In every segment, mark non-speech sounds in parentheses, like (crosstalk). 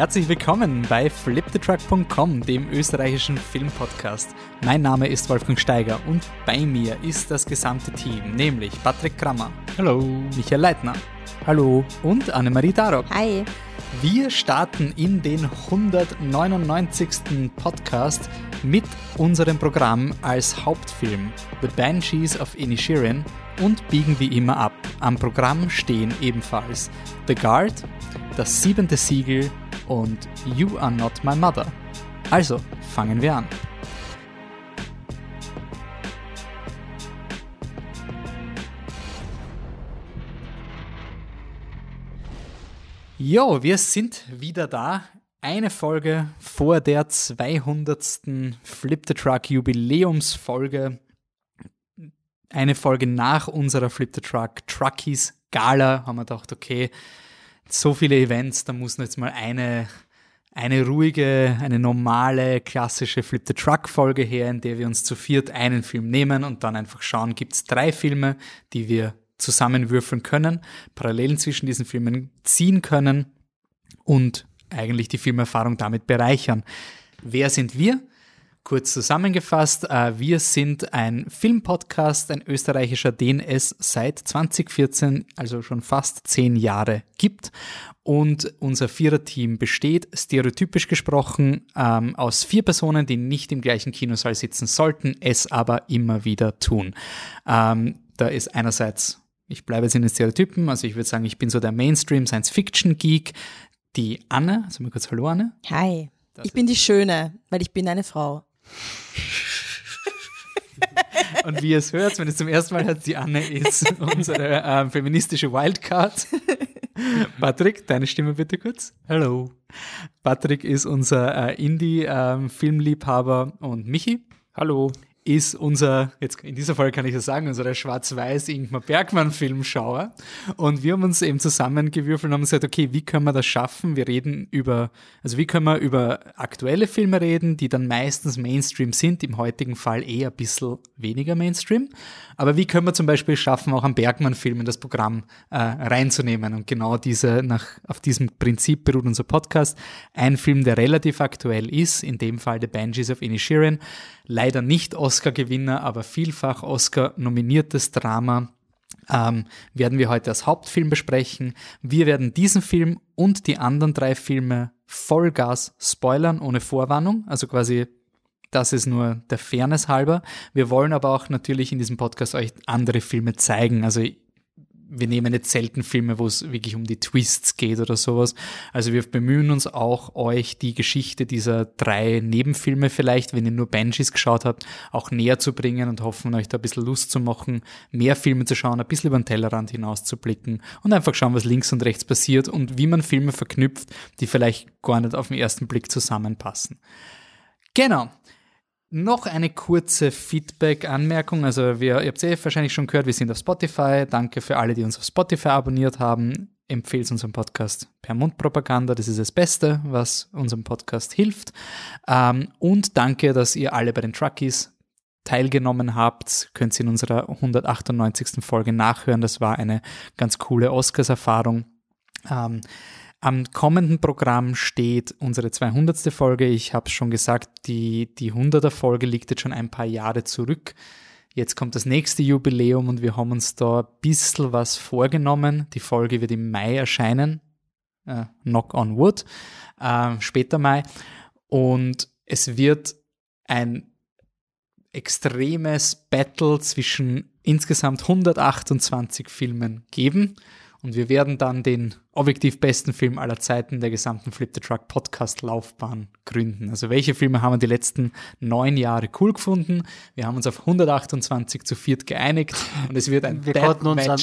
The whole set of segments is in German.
Herzlich willkommen bei fliptetruck.com, dem österreichischen Filmpodcast. Mein Name ist Wolfgang Steiger und bei mir ist das gesamte Team, nämlich Patrick Krammer. Hallo. Michael Leitner. Hallo. Und Annemarie Darok. Hi. Wir starten in den 199. Podcast mit unserem Programm als Hauptfilm The Banshees of Inisherin und biegen wie immer ab. Am Programm stehen ebenfalls The Guard, Das siebente Siegel und You Are Not My Mother. Also, fangen wir an. Jo, wir sind wieder da. Eine Folge vor der 200. Flip the Truck Jubiläumsfolge. Eine Folge nach unserer Flip the Truck Truckies Gala haben wir gedacht, okay, so viele Events, da muss jetzt mal eine, eine ruhige, eine normale, klassische Flip the Truck Folge her, in der wir uns zu viert einen Film nehmen und dann einfach schauen, gibt es drei Filme, die wir zusammenwürfeln können, Parallelen zwischen diesen Filmen ziehen können und eigentlich die Filmerfahrung damit bereichern. Wer sind wir? Kurz zusammengefasst, äh, wir sind ein Filmpodcast, ein österreichischer, den es seit 2014, also schon fast zehn Jahre gibt. Und unser Viererteam besteht, stereotypisch gesprochen, ähm, aus vier Personen, die nicht im gleichen Kinosaal sitzen sollten, es aber immer wieder tun. Ähm, da ist einerseits ich bleibe jetzt in den Stereotypen, also ich würde sagen, ich bin so der Mainstream Science-Fiction-Geek. Die Anne, also mal kurz Hallo Anne. Hi. Das ich bin die Schöne, weil ich bin eine Frau. (laughs) Und wie ihr es hört, wenn es zum ersten Mal hört, die Anne ist unsere ähm, feministische Wildcard. (laughs) Patrick, deine Stimme bitte kurz. Hallo. Patrick ist unser äh, Indie-Filmliebhaber ähm, und Michi. Hallo ist unser, jetzt in dieser Folge kann ich das sagen, unser schwarz-weiß Ingmar Bergmann Filmschauer. Und wir haben uns eben zusammengewürfelt und haben gesagt, okay, wie können wir das schaffen? Wir reden über, also wie können wir über aktuelle Filme reden, die dann meistens Mainstream sind, im heutigen Fall eher ein bisschen weniger Mainstream. Aber wie können wir zum Beispiel schaffen, auch einen Bergmann-Film in das Programm äh, reinzunehmen? Und genau diese, nach, auf diesem Prinzip beruht unser Podcast. Ein Film, der relativ aktuell ist, in dem Fall The Banshees of Inisherin, leider nicht Oscar-Gewinner, aber vielfach Oscar-nominiertes Drama. Ähm, werden wir heute als Hauptfilm besprechen. Wir werden diesen Film und die anderen drei Filme Vollgas spoilern, ohne Vorwarnung. Also quasi, das ist nur der Fairness halber. Wir wollen aber auch natürlich in diesem Podcast euch andere Filme zeigen. Also wir nehmen jetzt selten Filme, wo es wirklich um die Twists geht oder sowas. Also wir bemühen uns auch, euch die Geschichte dieser drei Nebenfilme vielleicht, wenn ihr nur Banshees geschaut habt, auch näher zu bringen und hoffen, euch da ein bisschen Lust zu machen, mehr Filme zu schauen, ein bisschen über den Tellerrand hinaus zu blicken und einfach schauen, was links und rechts passiert und wie man Filme verknüpft, die vielleicht gar nicht auf den ersten Blick zusammenpassen. Genau. Noch eine kurze Feedback-Anmerkung. Also wir, ihr habt es eh wahrscheinlich schon gehört, wir sind auf Spotify. Danke für alle, die uns auf Spotify abonniert haben. Empfehlt unseren Podcast per Mundpropaganda. Das ist das Beste, was unserem Podcast hilft. Ähm, und danke, dass ihr alle bei den Truckies teilgenommen habt. Könnt ihr in unserer 198. Folge nachhören. Das war eine ganz coole Oscars-Erfahrung. Am kommenden Programm steht unsere 200. Folge. Ich habe schon gesagt, die, die 100er Folge liegt jetzt schon ein paar Jahre zurück. Jetzt kommt das nächste Jubiläum und wir haben uns da ein bisschen was vorgenommen. Die Folge wird im Mai erscheinen. Äh, knock on wood. Äh, später Mai. Und es wird ein extremes Battle zwischen insgesamt 128 Filmen geben. Und wir werden dann den objektiv besten Film aller Zeiten der gesamten Flip the Truck Podcast Laufbahn gründen. Also welche Filme haben wir die letzten neun Jahre cool gefunden? Wir haben uns auf 128 zu viert geeinigt und es wird ein Wir konnten uns an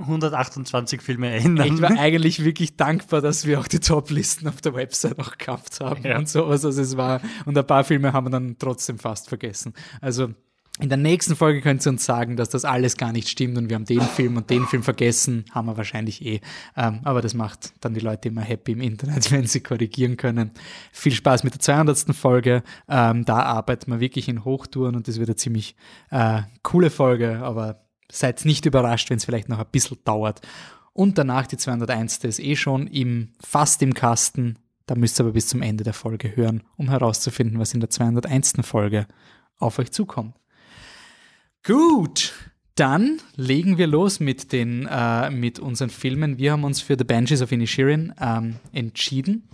128 Filme erinnern. Ich war eigentlich wirklich dankbar, dass wir auch die Top-Listen auf der Website auch gehabt haben ja. und sowas. Also es war, und ein paar Filme haben wir dann trotzdem fast vergessen. Also in der nächsten Folge könnt ihr uns sagen, dass das alles gar nicht stimmt und wir haben den Film und den Film vergessen, haben wir wahrscheinlich eh. Ähm, aber das macht dann die Leute immer happy im Internet, (laughs) wenn sie korrigieren können. Viel Spaß mit der 200. Folge. Ähm, da arbeiten wir wirklich in Hochtouren und das wird eine ziemlich äh, coole Folge, aber seid nicht überrascht, wenn es vielleicht noch ein bisschen dauert. Und danach die 201. ist eh schon im, fast im Kasten Da müsst ihr aber bis zum Ende der Folge hören, um herauszufinden, was in der 201. Folge auf euch zukommt. Gut, dann legen wir los mit, den, äh, mit unseren Filmen. Wir haben uns für The Banshees of Inisherin ähm, entschieden.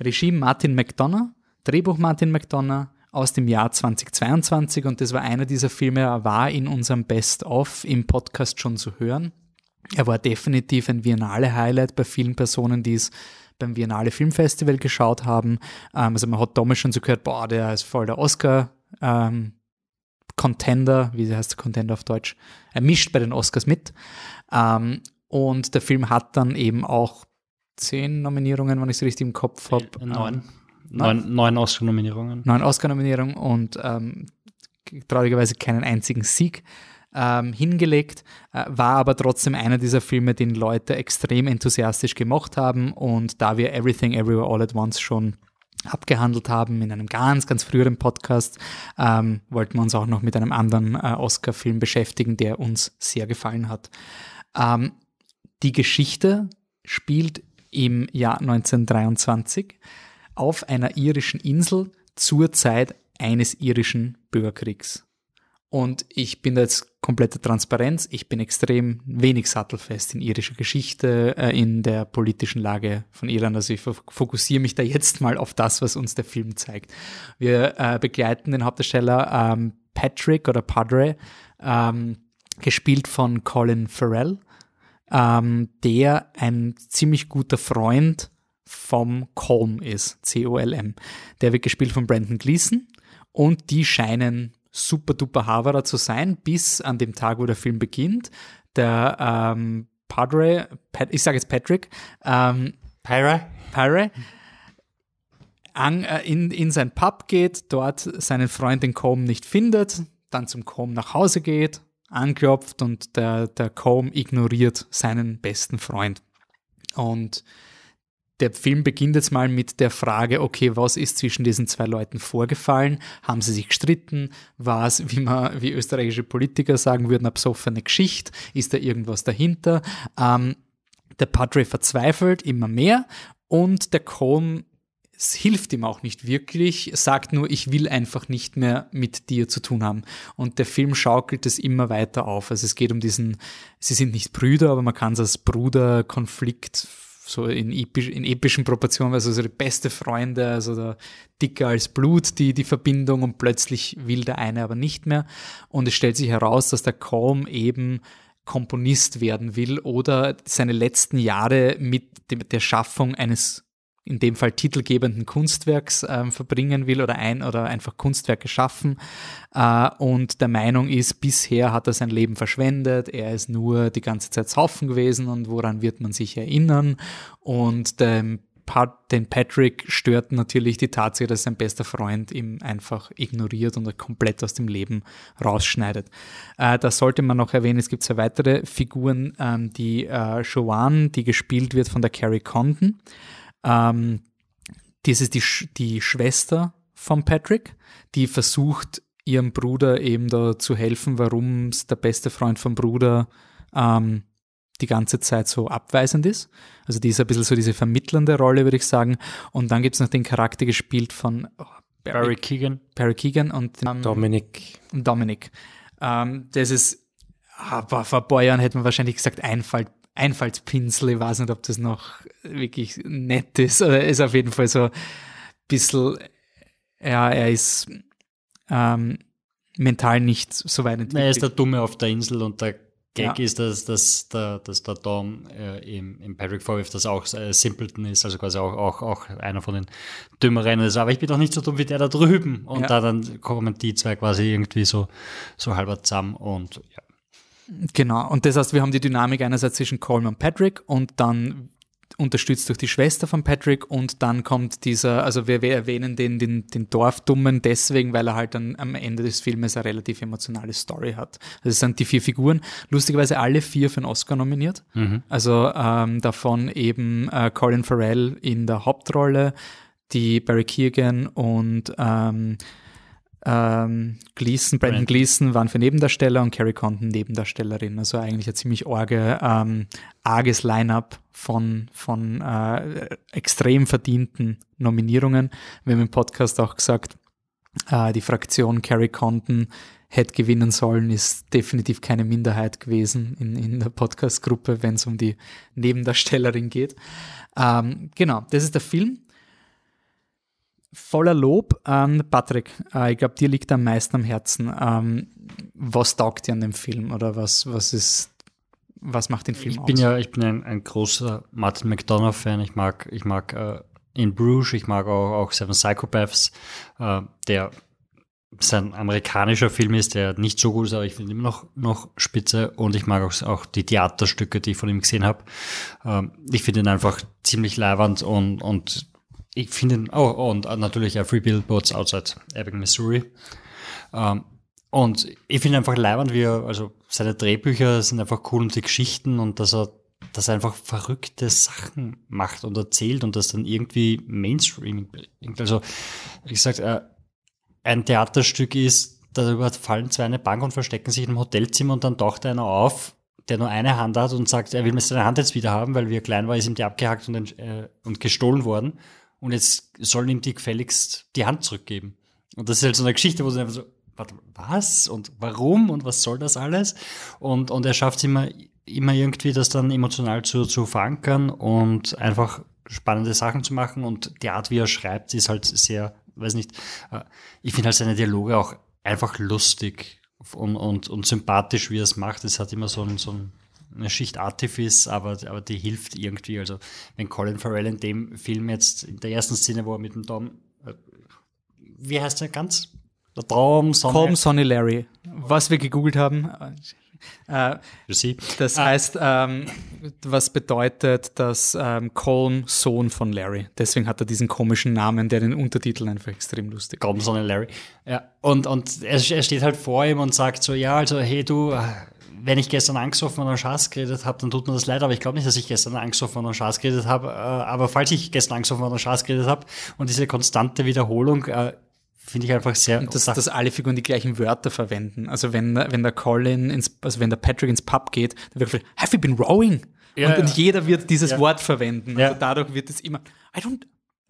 Regie Martin McDonough, Drehbuch Martin McDonough aus dem Jahr 2022 und das war einer dieser Filme, er war in unserem Best-of im Podcast schon zu hören. Er war definitiv ein Biennale-Highlight bei vielen Personen, die es beim Biennale Filmfestival geschaut haben. Ähm, also man hat damals schon so gehört, boah, der ist voll der Oscar ähm, Contender, wie heißt der Contender auf Deutsch? Er mischt bei den Oscars mit. Ähm, und der Film hat dann eben auch zehn Nominierungen, wenn ich es richtig im Kopf habe. Neun. Ähm, neun, neun Oscar-Nominierungen. Neun Oscar-Nominierungen und ähm, traurigerweise keinen einzigen Sieg ähm, hingelegt, äh, war aber trotzdem einer dieser Filme, den Leute extrem enthusiastisch gemacht haben. Und da wir Everything Everywhere All at Once schon abgehandelt haben in einem ganz, ganz früheren Podcast, ähm, wollten wir uns auch noch mit einem anderen äh, Oscar-Film beschäftigen, der uns sehr gefallen hat. Ähm, die Geschichte spielt im Jahr 1923 auf einer irischen Insel zur Zeit eines irischen Bürgerkriegs. Und ich bin da jetzt komplette Transparenz. Ich bin extrem wenig sattelfest in irischer Geschichte, äh, in der politischen Lage von Irland. Also ich fokussiere mich da jetzt mal auf das, was uns der Film zeigt. Wir äh, begleiten den Hauptdarsteller ähm, Patrick oder Padre, ähm, gespielt von Colin Farrell, ähm, der ein ziemlich guter Freund vom Colm ist, C-O-L-M. Der wird gespielt von Brandon Gleason und die scheinen super duper Haverer zu sein, bis an dem Tag, wo der Film beginnt. Der ähm, Padre, Pat, ich sage jetzt Patrick, ähm, Pyre, Pyre an, äh, in, in sein Pub geht, dort seinen Freund den Combe nicht findet, dann zum Combe nach Hause geht, anklopft und der, der Combe ignoriert seinen besten Freund. Und der Film beginnt jetzt mal mit der Frage, okay, was ist zwischen diesen zwei Leuten vorgefallen? Haben sie sich gestritten? War es, wie man, wie österreichische Politiker sagen würden, eine besoffene Geschichte? Ist da irgendwas dahinter? Ähm, der Padre verzweifelt immer mehr und der Cohn es hilft ihm auch nicht wirklich, sagt nur, ich will einfach nicht mehr mit dir zu tun haben. Und der Film schaukelt es immer weiter auf. Also es geht um diesen, sie sind nicht Brüder, aber man kann es als Bruderkonflikt so in, episch, in epischen Proportionen, also so beste Freunde, also der dicker als Blut, die, die Verbindung und plötzlich will der eine aber nicht mehr. Und es stellt sich heraus, dass der kaum eben Komponist werden will oder seine letzten Jahre mit der Schaffung eines in dem Fall titelgebenden Kunstwerks äh, verbringen will oder ein oder einfach Kunstwerke schaffen äh, und der Meinung ist, bisher hat er sein Leben verschwendet, er ist nur die ganze Zeit saufen gewesen und woran wird man sich erinnern und dem den Patrick stört natürlich die Tatsache, dass sein bester Freund ihm einfach ignoriert und komplett aus dem Leben rausschneidet. Äh, da sollte man noch erwähnen, es gibt zwei weitere Figuren, ähm, die äh, Joanne, die gespielt wird von der Carrie Condon. Ähm, das ist die, die Schwester von Patrick, die versucht, ihrem Bruder eben da zu helfen, warum der beste Freund vom Bruder ähm, die ganze Zeit so abweisend ist. Also die ist ein bisschen so diese vermittelnde Rolle, würde ich sagen. Und dann gibt es noch den Charakter gespielt von oh, Barry, Barry, Keegan. Barry Keegan und ähm, Dominic. Dominic. Ähm, das ist, aber vor ein paar Jahren hätte man wahrscheinlich gesagt, Einfall, Einfallspinsel. Ich weiß nicht, ob das noch wirklich nett ist. Er ist auf jeden Fall so ein bisschen, ja, er ist ähm, mental nicht so weit entwickelt. Er ist der Dumme auf der Insel und der Gag ja. ist, dass, dass, der, dass der Dom äh, im, im Patrick vorwirft, dass er auch äh, Simpleton ist, also quasi auch, auch, auch einer von den Dümmeren ist. Aber ich bin doch nicht so dumm wie der da drüben. Und ja. da dann kommen die zwei quasi irgendwie so, so halber zusammen und ja. Genau, und das heißt, wir haben die Dynamik einerseits zwischen Coleman und Patrick und dann unterstützt durch die Schwester von Patrick und dann kommt dieser, also wir, wir erwähnen den, den, den Dorfdummen deswegen, weil er halt dann am Ende des Filmes eine relativ emotionale Story hat. Also es sind die vier Figuren, lustigerweise alle vier für einen Oscar nominiert. Mhm. Also ähm, davon eben äh, Colin Farrell in der Hauptrolle, die Barry Keegan und ähm, ähm, Gleason, Brandon Gleason waren für Nebendarsteller und Carrie Condon Nebendarstellerin. Also eigentlich ein ziemlich orge, ähm, arges Line-up von, von äh, extrem verdienten Nominierungen. Wir haben im Podcast auch gesagt, äh, die Fraktion Carrie Condon hätte gewinnen sollen, ist definitiv keine Minderheit gewesen in, in der Podcast-Gruppe, wenn es um die Nebendarstellerin geht. Ähm, genau, das ist der Film voller Lob an Patrick. Äh, ich glaube, dir liegt am meisten am Herzen. Ähm, was taugt dir an dem Film oder was, was ist, was macht den Film ich aus? Bin ja, ich bin ein, ein großer Martin McDonough-Fan. Ich mag, ich mag äh, In Bruges, ich mag auch, auch Seven Psychopaths, äh, der sein amerikanischer Film ist, der nicht so gut ist, aber ich finde ihn immer noch, noch spitze und ich mag auch, auch die Theaterstücke, die ich von ihm gesehen habe. Ähm, ich finde ihn einfach ziemlich leiwand und, und ich finde, oh, oh, und natürlich uh, Free Billboards Outside Ebbing, Missouri. Ähm, und ich finde einfach leibend, wie er, also seine Drehbücher sind einfach cool und die Geschichten und dass er, dass er einfach verrückte Sachen macht und erzählt und das dann irgendwie Mainstream bringt. Also, wie gesagt, äh, ein Theaterstück ist, darüber fallen zwei eine Bank und verstecken sich einem Hotelzimmer und dann taucht einer auf, der nur eine Hand hat und sagt, er will mir seine Hand jetzt wieder haben, weil wie er klein war, ist ihm die abgehackt und, äh, und gestohlen worden und jetzt sollen ihm die gefälligst die Hand zurückgeben. Und das ist halt so eine Geschichte, wo sie einfach so, was und warum und was soll das alles? Und, und er schafft es immer, immer irgendwie, das dann emotional zu, zu verankern und einfach spannende Sachen zu machen. Und die Art, wie er schreibt, ist halt sehr, weiß nicht, äh, ich finde halt seine Dialoge auch einfach lustig und, und, und sympathisch, wie er es macht. Es hat immer so ein, so ein eine Schicht Artifice, aber, aber die hilft irgendwie. Also wenn Colin Farrell in dem Film jetzt in der ersten Szene, wo er mit dem Tom, äh, wie heißt der ganz? Der Traum Sonny. Colm Sonny Larry. Was wir gegoogelt haben. Äh, das ah. heißt, ähm, was bedeutet, dass ähm, Colm Sohn von Larry. Deswegen hat er diesen komischen Namen, der den Untertitel einfach extrem lustig. Colm Sonny Larry. Ja. Und, und er, er steht halt vor ihm und sagt so, ja, also hey du, wenn ich gestern angesoffen und einen Schatz geredet habe, dann tut mir das leid, aber ich glaube nicht, dass ich gestern angesoffen und einen Schatz geredet habe. Äh, aber falls ich gestern angesoffen und einen Schatz geredet habe und diese konstante Wiederholung, äh, finde ich einfach sehr. Und dass, dass alle Figuren die gleichen Wörter verwenden. Also wenn, wenn der Colin ins, also wenn der Patrick ins Pub geht, dann wird gesagt, have you been rowing? Ja, und, ja. jeder wird dieses ja. Wort verwenden. Also dadurch wird es immer, I don't,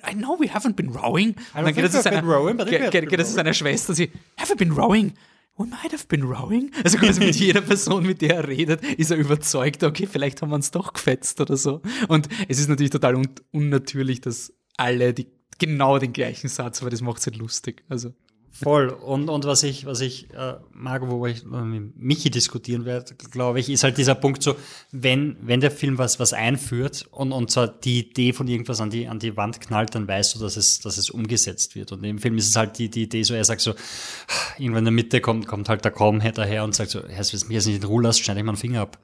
I know we haven't been rowing. Und dann geht es zu seiner, geht, geht, geht seiner Schwester, sie, have you been rowing? We might have been rowing. Also quasi (laughs) mit jeder Person, mit der er redet, ist er überzeugt, okay, vielleicht haben wir uns doch gefetzt oder so. Und es ist natürlich total un unnatürlich, dass alle die genau den gleichen Satz, weil das macht es halt lustig. Also. Voll. Und, und was ich, was ich äh, mag, wo ich mit Michi diskutieren werde, glaube ich, ist halt dieser Punkt so, wenn, wenn der Film was, was einführt und, und zwar die Idee von irgendwas an die, an die Wand knallt, dann weißt du, dass es, dass es umgesetzt wird. Und im Film ist es halt die, die Idee so, er sagt so, irgendwann in der Mitte kommt, kommt halt der Comhead daher und sagt so, Herr, wenn du mich jetzt nicht in Ruhe lässt, schneide ich meinen Finger ab.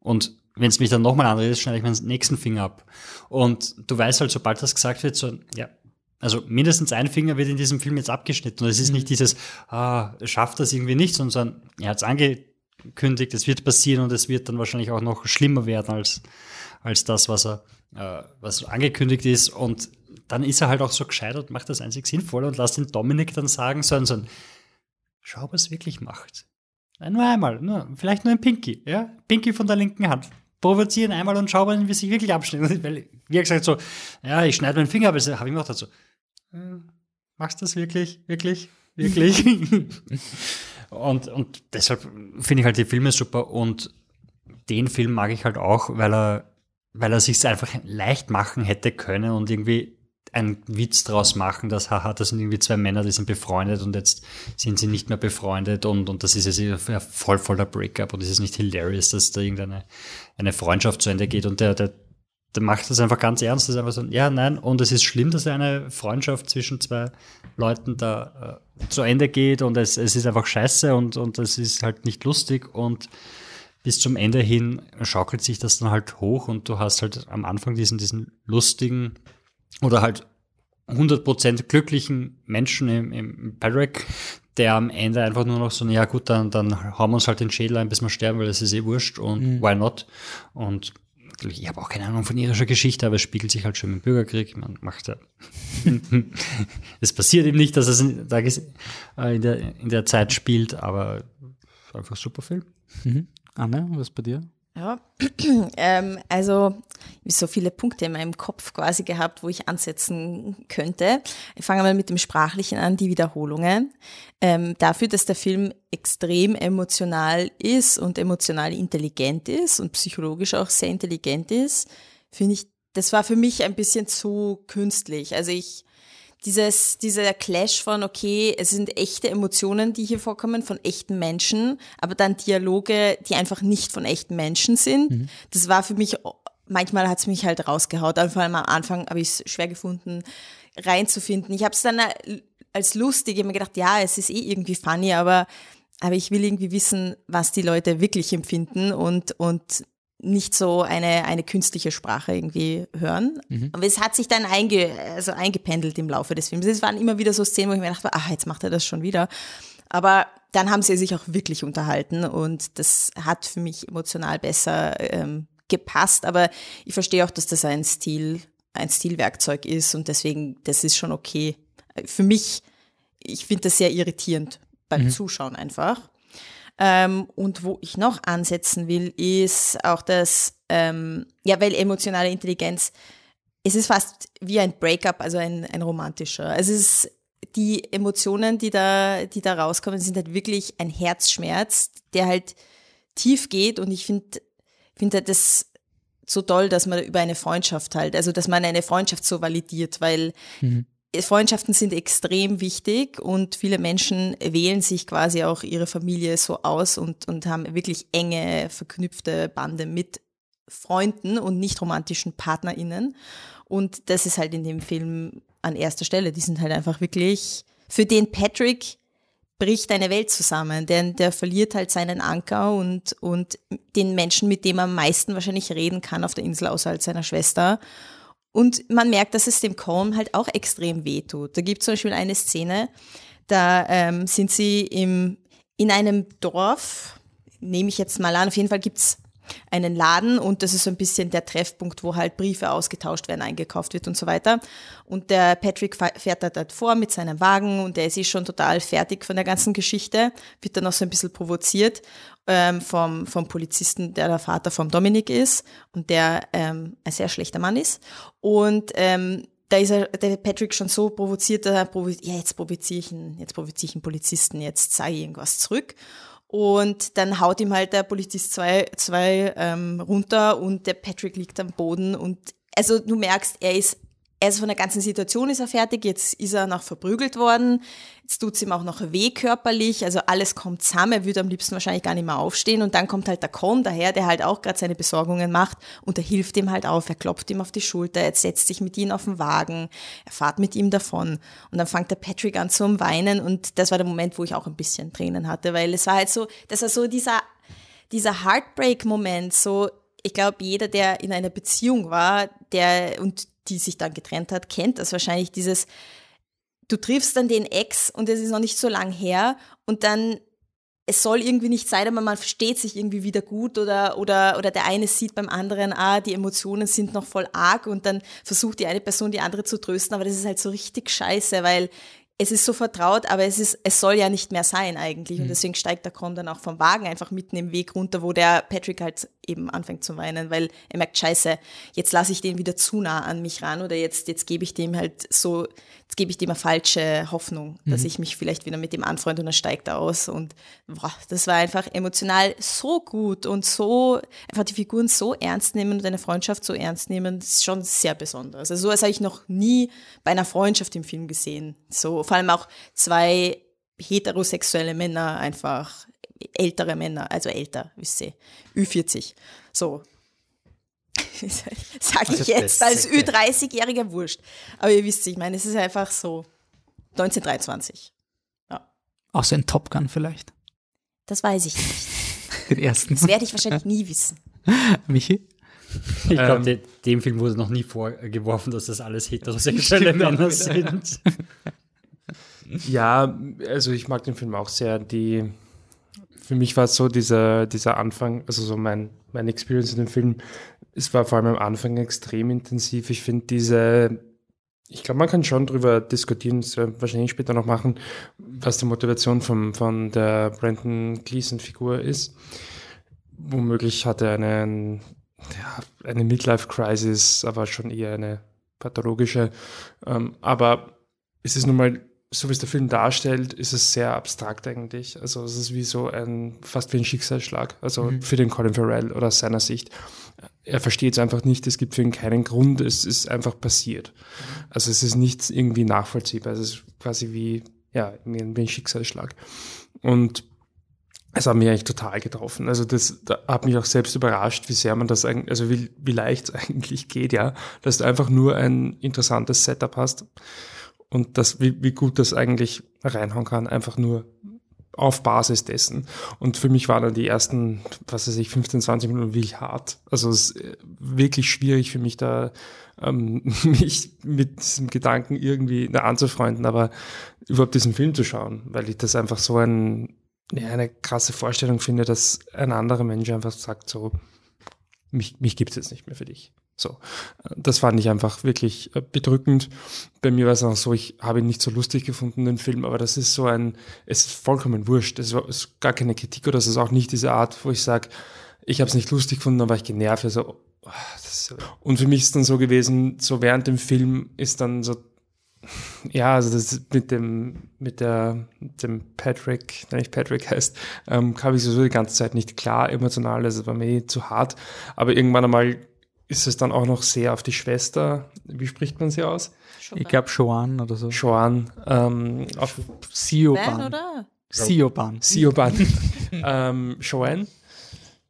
Und wenn es mich dann nochmal anredet, schneide ich meinen nächsten Finger ab. Und du weißt halt, sobald das gesagt wird, so, ja, also mindestens ein Finger wird in diesem Film jetzt abgeschnitten. Und es ist nicht mhm. dieses, ah, schafft das irgendwie nicht, sondern er hat es angekündigt, es wird passieren und es wird dann wahrscheinlich auch noch schlimmer werden als, als das, was er, äh, was angekündigt ist. Und dann ist er halt auch so gescheit und macht das einzig sinnvoll und lasst den Dominik dann sagen, so, so schau, ob er es wirklich macht. Nur einmal, nur, vielleicht nur ein Pinky, ja? Pinky von der linken Hand provozieren einmal und schau mal, wie sich wirklich abschneiden. (laughs) Weil, wie gesagt, so, ja, ich schneide meinen Finger, aber das habe ich mir auch dazu. Äh, machst du das wirklich, wirklich, wirklich? (laughs) und, und deshalb finde ich halt die Filme super und den Film mag ich halt auch, weil er, weil er sich einfach leicht machen hätte können und irgendwie einen Witz draus machen, dass, haha, das sind irgendwie zwei Männer, die sind befreundet und jetzt sind sie nicht mehr befreundet und, und das ist jetzt voll voller Breakup und es ist nicht hilarious, dass da irgendeine eine Freundschaft zu Ende geht und der, der der macht das einfach ganz ernst. Das ist einfach so, ja, nein, und es ist schlimm, dass eine Freundschaft zwischen zwei Leuten da äh, zu Ende geht und es, es ist einfach scheiße und, und es ist halt nicht lustig und bis zum Ende hin schaukelt sich das dann halt hoch und du hast halt am Anfang diesen, diesen lustigen oder halt 100% glücklichen Menschen im, im Patrick, der am Ende einfach nur noch so, ja gut, dann, dann hauen wir uns halt den Schädel ein, bis wir sterben, weil das ist eh wurscht und mhm. why not? Und ich habe auch keine Ahnung von irischer Geschichte, aber es spiegelt sich halt schon im Bürgerkrieg. Man macht ja. (laughs) es passiert eben nicht, dass es in, äh, der, in der Zeit spielt, aber einfach super Film. Mhm. Anne, was bei dir? Ja, (clears throat) ähm, also so viele Punkte in meinem Kopf quasi gehabt, wo ich ansetzen könnte. Ich fange mal mit dem Sprachlichen an, die Wiederholungen. Ähm, dafür, dass der Film extrem emotional ist und emotional intelligent ist und psychologisch auch sehr intelligent ist, finde ich, das war für mich ein bisschen zu künstlich. Also ich dieses, dieser Clash von, okay, es sind echte Emotionen, die hier vorkommen, von echten Menschen, aber dann Dialoge, die einfach nicht von echten Menschen sind. Mhm. Das war für mich, manchmal hat es mich halt rausgehaut. Vor allem am Anfang habe ich es schwer gefunden, reinzufinden. Ich habe es dann äh, als lustig immer gedacht, ja, es ist eh irgendwie funny, aber, aber ich will irgendwie wissen, was die Leute wirklich empfinden und, und nicht so eine, eine künstliche Sprache irgendwie hören. Mhm. Aber es hat sich dann einge, also eingependelt im Laufe des Films. Es waren immer wieder so Szenen, wo ich mir dachte, ach, jetzt macht er das schon wieder. Aber dann haben sie sich auch wirklich unterhalten und das hat für mich emotional besser ähm, gepasst. Aber ich verstehe auch, dass das ein Stil, ein Stilwerkzeug ist und deswegen, das ist schon okay. Für mich, ich finde das sehr irritierend beim mhm. Zuschauen einfach. Ähm, und wo ich noch ansetzen will, ist auch das, ähm, ja, weil emotionale Intelligenz, es ist fast wie ein Breakup, also ein, ein romantischer. Es ist die Emotionen, die da, die da rauskommen, sind halt wirklich ein Herzschmerz, der halt tief geht und ich finde, finde das so toll, dass man über eine Freundschaft halt, also dass man eine Freundschaft so validiert, weil mhm. Freundschaften sind extrem wichtig und viele Menschen wählen sich quasi auch ihre Familie so aus und, und haben wirklich enge, verknüpfte Bande mit Freunden und nicht romantischen PartnerInnen. Und das ist halt in dem Film an erster Stelle. Die sind halt einfach wirklich, für den Patrick bricht eine Welt zusammen, denn der verliert halt seinen Anker und, und den Menschen, mit dem er am meisten wahrscheinlich reden kann auf der Insel, außer als seiner Schwester. Und man merkt, dass es dem Colm halt auch extrem weh tut. Da gibt es zum Beispiel eine Szene, da ähm, sind sie im, in einem Dorf, nehme ich jetzt mal an, auf jeden Fall gibt es einen Laden und das ist so ein bisschen der Treffpunkt, wo halt Briefe ausgetauscht werden, eingekauft wird und so weiter. Und der Patrick fährt da dort vor mit seinem Wagen und der ist eh schon total fertig von der ganzen Geschichte, wird dann noch so ein bisschen provoziert ähm, vom, vom Polizisten, der der Vater vom Dominik ist und der ähm, ein sehr schlechter Mann ist. Und ähm, da ist er, der Patrick schon so provoziert, dass er provoziert, ja, jetzt provoziere ich einen, jetzt provoziere ich einen Polizisten, jetzt sage ich irgendwas zurück. Und dann haut ihm halt der Polizist zwei, zwei ähm, runter und der Patrick liegt am Boden. Und also du merkst, er ist also von der ganzen Situation ist er fertig, jetzt ist er noch verprügelt worden, jetzt tut es ihm auch noch weh körperlich, also alles kommt zusammen, er würde am liebsten wahrscheinlich gar nicht mehr aufstehen. Und dann kommt halt der Con daher, der halt auch gerade seine Besorgungen macht und er hilft ihm halt auf, er klopft ihm auf die Schulter, er setzt sich mit ihm auf den Wagen, er fährt mit ihm davon. Und dann fängt der Patrick an zu weinen. Und das war der Moment, wo ich auch ein bisschen Tränen hatte, weil es war halt so, das war so dieser, dieser Heartbreak-Moment, so ich glaube, jeder, der in einer Beziehung war, der und die sich dann getrennt hat, kennt das wahrscheinlich, dieses, du triffst dann den Ex und es ist noch nicht so lang her und dann es soll irgendwie nicht sein, aber man versteht sich irgendwie wieder gut oder, oder, oder der eine sieht beim anderen, ah, die Emotionen sind noch voll arg und dann versucht die eine Person die andere zu trösten, aber das ist halt so richtig scheiße, weil es ist so vertraut, aber es ist, es soll ja nicht mehr sein eigentlich. Und mhm. deswegen steigt der Con dann auch vom Wagen einfach mitten im Weg runter, wo der Patrick halt eben anfängt zu weinen, weil er merkt, scheiße, jetzt lasse ich den wieder zu nah an mich ran oder jetzt, jetzt gebe ich dem halt so, jetzt gebe ich dem eine falsche Hoffnung, mhm. dass ich mich vielleicht wieder mit dem anfreunde und er steigt aus. Und boah, das war einfach emotional so gut und so, einfach die Figuren so ernst nehmen und eine Freundschaft so ernst nehmen, das ist schon sehr besonders. Also sowas habe ich noch nie bei einer Freundschaft im Film gesehen. So, vor allem auch zwei heterosexuelle Männer einfach ältere Männer, also älter, wisst ihr, Ü40. So. (laughs) Sage ich jetzt als Ü30-jähriger Wurscht. Aber ihr wisst, ich meine, es ist einfach so 1923. Ja. Auch so ein Top Gun vielleicht? Das weiß ich nicht. (laughs) Den ersten. Das werde ich wahrscheinlich nie wissen. (laughs) Michi? Ich glaube, ähm, dem Film wurde noch nie vorgeworfen, dass das alles heterosexuelle Männer sind. Ja, also ich mag den Film auch sehr. Die, für mich war es so dieser, dieser Anfang, also so mein, mein Experience in dem Film, es war vor allem am Anfang extrem intensiv. Ich finde diese, ich glaube, man kann schon drüber diskutieren, das werden wir wahrscheinlich später noch machen, was die Motivation vom, von der Brandon Gleason-Figur ist. Womöglich hat er einen, ja, eine Midlife-Crisis, aber schon eher eine pathologische. Ähm, aber es ist nun mal so wie es der Film darstellt, ist es sehr abstrakt eigentlich. Also es ist wie so ein, fast wie ein Schicksalsschlag. Also mhm. für den Colin Farrell oder aus seiner Sicht. Er versteht es einfach nicht, es gibt für ihn keinen Grund, es ist einfach passiert. Also es ist nicht irgendwie nachvollziehbar. Es ist quasi wie, ja, wie ein Schicksalsschlag. Und es hat mich eigentlich total getroffen. Also das da hat mich auch selbst überrascht, wie sehr man das eigentlich, also wie, wie leicht es (laughs) eigentlich geht, ja, dass du einfach nur ein interessantes Setup hast und das, wie, wie gut das eigentlich reinhauen kann, einfach nur auf Basis dessen. Und für mich waren dann die ersten, was weiß ich, 15, 20 Minuten wirklich hart. Also es ist äh, wirklich schwierig für mich da, ähm, (laughs) mich mit diesem Gedanken irgendwie anzufreunden, aber überhaupt diesen Film zu schauen, weil ich das einfach so ein, ja, eine krasse Vorstellung finde, dass ein anderer Mensch einfach sagt so, mich, mich gibt es jetzt nicht mehr für dich. So, das fand ich einfach wirklich äh, bedrückend. Bei mir war es auch so, ich habe ihn nicht so lustig gefunden, den Film, aber das ist so ein, es ist vollkommen wurscht. Es ist gar keine Kritik oder es ist auch nicht diese Art, wo ich sage, ich habe es nicht lustig gefunden, dann war ich genervt. Also, oh. Und für mich ist dann so gewesen, so während dem Film ist dann so, (laughs) ja, also das mit dem, mit der, mit dem Patrick, der nicht Patrick heißt, ähm, kam ich so die ganze Zeit nicht klar emotional, also war mir zu hart. Aber irgendwann einmal ist es dann auch noch sehr auf die Schwester, wie spricht man sie aus? Ich glaube Joan oder so. Joan, ähm, auf Sioban. oder? Sioban. Sioban. (laughs) ähm, Joanne.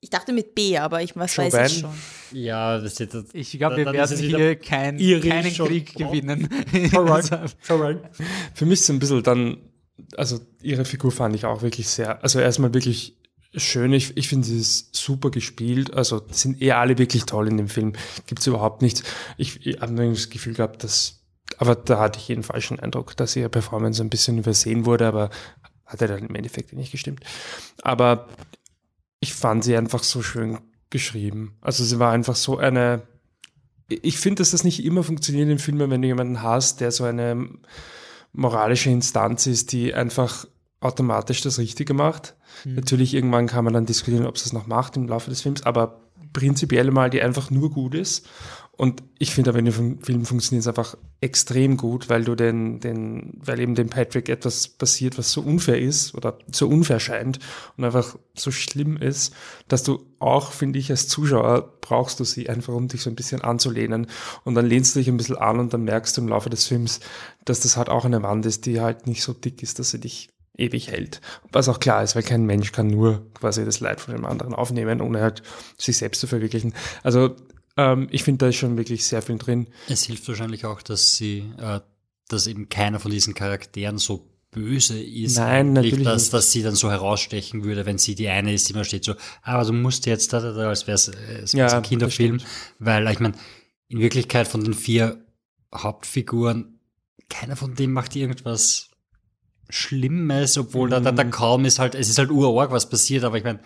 Ich dachte mit B, aber ich was weiß ich schon. Ja, das ist das, Ich glaube, wir werden hier kein, keinen Krieg gewinnen. (laughs) Für mich ist es ein bisschen dann, also ihre Figur fand ich auch wirklich sehr, also erstmal wirklich schön. Ich, ich finde, sie ist super gespielt. Also sind eh alle wirklich toll in dem Film. Gibt es überhaupt nichts. Ich, ich habe das Gefühl gehabt, dass, aber da hatte ich jeden falschen Eindruck, dass ihre Performance ein bisschen übersehen wurde, aber hat er dann im Endeffekt nicht gestimmt. Aber ich fand sie einfach so schön geschrieben. Also sie war einfach so eine. Ich finde, dass das nicht immer funktioniert in Filmen, wenn du jemanden hast, der so eine moralische Instanz ist, die einfach automatisch das Richtige macht. Mhm. Natürlich irgendwann kann man dann diskutieren, ob es das noch macht im Laufe des Films, aber prinzipiell mal, die einfach nur gut ist. Und ich finde aber in dem Film funktioniert es einfach extrem gut, weil du den, den, weil eben dem Patrick etwas passiert, was so unfair ist oder so unfair scheint und einfach so schlimm ist, dass du auch, finde ich, als Zuschauer brauchst du sie einfach, um dich so ein bisschen anzulehnen. Und dann lehnst du dich ein bisschen an und dann merkst du im Laufe des Films, dass das halt auch eine Wand ist, die halt nicht so dick ist, dass sie dich ewig hält. Was auch klar ist, weil kein Mensch kann nur quasi das Leid von dem anderen aufnehmen, ohne halt sich selbst zu verwirklichen. Also ähm, ich finde, da ist schon wirklich sehr viel drin. Es hilft wahrscheinlich auch, dass sie, äh, dass eben keiner von diesen Charakteren so böse ist, Nein, natürlich dass, dass sie dann so herausstechen würde, wenn sie die eine ist, die immer steht so, aber du musst jetzt da, da, da als wäre es äh, ja, ein Kinderfilm, weil ich meine, in Wirklichkeit von den vier Hauptfiguren, keiner von denen macht irgendwas Schlimmes, obwohl mhm. da, da, kaum ist halt, es ist halt urorg, was passiert, aber ich meine,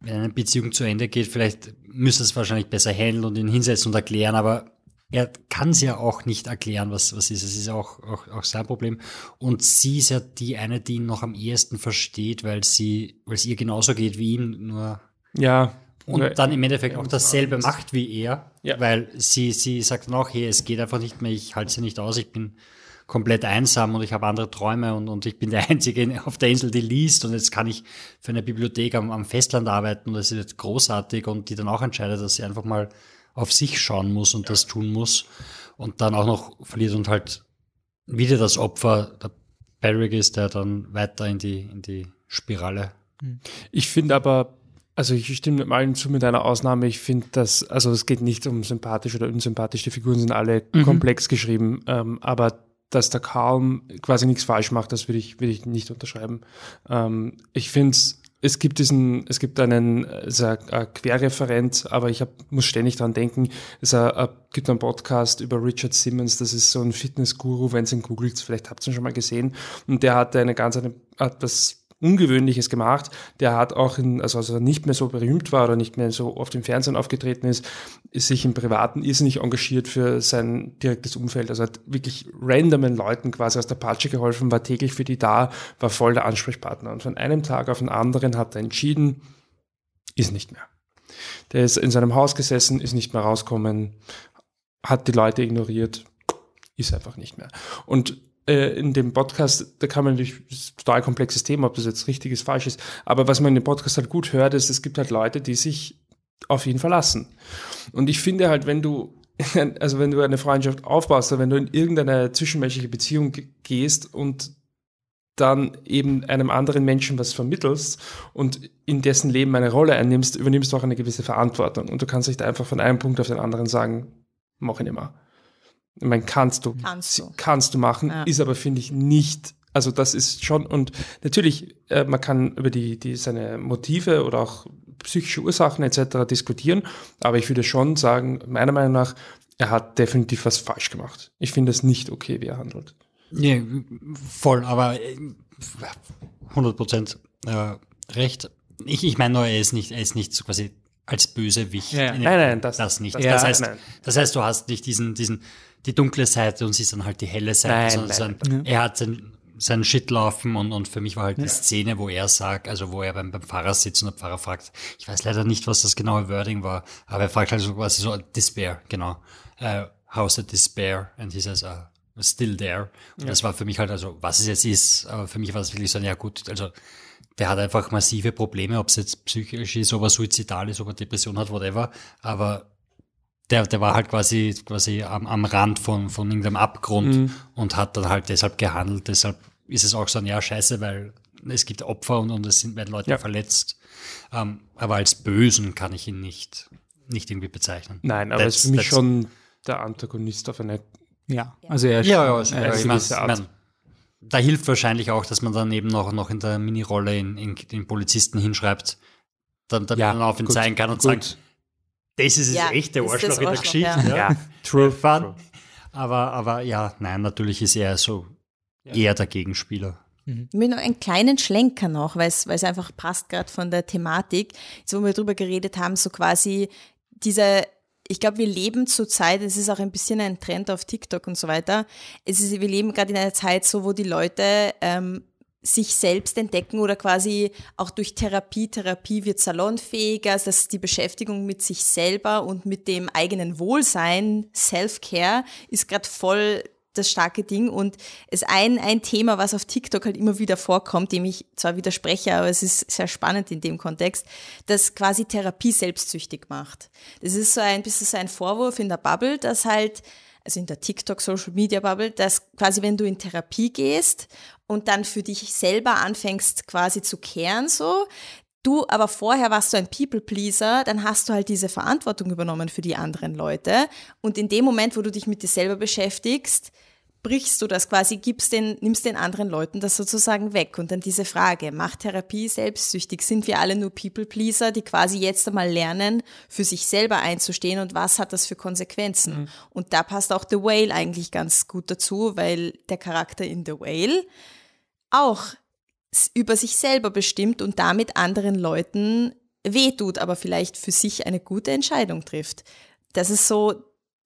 wenn eine Beziehung zu Ende geht, vielleicht müsste es wahrscheinlich besser handeln und ihn hinsetzen und erklären, aber er kann es ja auch nicht erklären, was, was ist. Es ist auch, auch, auch sein Problem. Und sie ist ja die eine, die ihn noch am ehesten versteht, weil sie, weil es ihr genauso geht wie ihm, nur. Ja. Und dann im Endeffekt auch dasselbe macht wie er, ja. weil sie, sie sagt dann auch, hey, es geht einfach nicht mehr, ich halte sie nicht aus, ich bin komplett einsam und ich habe andere Träume und, und ich bin der Einzige auf der Insel, die liest und jetzt kann ich für eine Bibliothek am, am Festland arbeiten und das ist jetzt großartig und die dann auch entscheidet, dass sie einfach mal auf sich schauen muss und ja. das tun muss und dann auch noch verliert und halt wieder das Opfer der Barrick ist, der dann weiter in die, in die Spirale. Hm. Ich finde aber, also ich stimme mit allen zu mit einer Ausnahme. Ich finde, dass, also es geht nicht um sympathisch oder unsympathisch. Die Figuren sind alle mhm. komplex geschrieben, ähm, aber dass der kaum quasi nichts falsch macht, das würde ich, würde ich nicht unterschreiben. Ähm, ich finde es gibt diesen, es gibt einen, es ist ein Querreferent, aber ich hab, muss ständig dran denken, es a, gibt einen Podcast über Richard Simmons, das ist so ein Fitnessguru, wenn es ihn googelt, vielleicht habt ihr ihn schon mal gesehen, und der hatte eine ganz, eine, das Ungewöhnliches gemacht. Der hat auch, in, also als er nicht mehr so berühmt war oder nicht mehr so oft im Fernsehen aufgetreten ist, ist sich im Privaten irrsinnig engagiert für sein direktes Umfeld. Also hat wirklich randomen Leuten quasi aus der Patsche geholfen, war täglich für die da, war voll der Ansprechpartner. Und von einem Tag auf den anderen hat er entschieden, ist nicht mehr. Der ist in seinem Haus gesessen, ist nicht mehr rausgekommen, hat die Leute ignoriert, ist einfach nicht mehr. Und äh, in dem Podcast, da kann man natürlich, ist ein total komplexes Thema, ob das jetzt richtig ist, falsch ist, aber was man in dem Podcast halt gut hört, ist, es gibt halt Leute, die sich auf ihn verlassen. Und ich finde halt, wenn du, (laughs) also wenn du eine Freundschaft aufbaust, oder wenn du in irgendeine zwischenmenschliche Beziehung gehst und dann eben einem anderen Menschen was vermittelst und in dessen Leben eine Rolle einnimmst, übernimmst du auch eine gewisse Verantwortung. Und du kannst nicht einfach von einem Punkt auf den anderen sagen, mach ich nicht mehr. Ich meine, kannst du. Kannst du. Kannst du machen, Ja. ist aber, finde ich, nicht, also das ist schon, und natürlich, äh, man kann über die, die, seine Motive oder auch psychische Ursachen etc. diskutieren, aber ich würde schon sagen, meiner Meinung nach, er hat definitiv was falsch gemacht. Ich finde es nicht okay, wie er handelt. Ja, voll, aber äh, 100 Prozent äh, recht. Ich, ich meine nur, er ist nicht, er ist nicht so quasi als Bösewicht. Ja, ja. in- Nein, nein, das- das nicht. das- Das, ja, heißt, nein. das heißt, du hast nicht diesen, diesen, die dunkle Seite und siehst dann halt die helle Seite, Nein, sondern nein, sein, er hat sein, seinen Shit laufen und, und für mich war halt die Szene, wo er sagt, also wo er beim, beim Fahrer sitzt und der Fahrer fragt, ich weiß leider nicht, was das genaue Wording war, aber er fragt halt so quasi so Despair, genau. Uh, how's the despair? And he says, uh, still there. Und das war für mich halt, also was es jetzt ist, aber für mich war es wirklich so, ja gut, also der hat einfach massive Probleme, ob es jetzt psychisch ist, ob er suizidal ist, ob er Depression hat, whatever. Aber der, der war halt quasi, quasi am, am Rand von, von irgendeinem Abgrund und hat dann halt deshalb gehandelt. Deshalb ist es auch so ein, ja, scheiße, weil es gibt Opfer und, und es sind werden Leute Ja. verletzt. Ähm, aber als Bösen kann ich ihn nicht, nicht irgendwie bezeichnen. Nein, aber er ist für mich schon der Antagonist auf eine Ja, also er ist Ja, ja, schon, ja, er ich ist mein, gewisse Art. mein, da hilft wahrscheinlich auch, dass man dann eben noch, noch in der Minirolle in, in, den Polizisten hinschreibt, dann, damit Ja, man auf ihn gut, zeigen kann und gut. sagt, das ist das Ja, echte das ist das Arschloch in der Arschloch, Geschichte. ja. Ja. Ja, true, Fun. true. Aber, aber ja, nein, natürlich ist er so eher der Gegenspieler. Ich will noch einen kleinen Schlenker noch, weil es weil es einfach passt gerade von der Thematik, jetzt wo wir drüber geredet haben, so quasi diese, ich glaube, wir leben zurzeit, es ist auch ein bisschen ein Trend auf TikTok und so weiter, es ist, wir leben gerade in einer Zeit so, wo die Leute ähm, sich selbst entdecken oder quasi auch durch Therapie, Therapie wird salonfähiger, dass die Beschäftigung mit sich selber und mit dem eigenen Wohlsein, Self-Care, ist gerade voll das starke Ding und es ein, ein Thema, was auf TikTok halt immer wieder vorkommt, dem ich zwar widerspreche, aber es ist sehr spannend in dem Kontext, dass quasi Therapie selbstsüchtig macht. Das ist so ein bisschen so ein Vorwurf in der Bubble, dass halt, also in der TikTok Social Media Bubble, dass quasi wenn du in Therapie gehst und dann für dich selber anfängst quasi zu kehren so, Du, aber vorher warst du ein People-Pleaser, dann hast du halt diese Verantwortung übernommen für die anderen Leute. Und in dem Moment, wo du dich mit dir selber beschäftigst, brichst du das quasi, gibst den, nimmst den anderen Leuten das sozusagen weg. Und dann diese Frage, macht Therapie selbstsüchtig? Sind wir alle nur People-Pleaser, die quasi jetzt einmal lernen, für sich selber einzustehen und was hat das für Konsequenzen? Und da passt auch The Whale eigentlich ganz gut dazu, weil der Charakter in The Whale auch über sich selber bestimmt und damit anderen Leuten wehtut, aber vielleicht für sich eine gute Entscheidung trifft. Das ist so,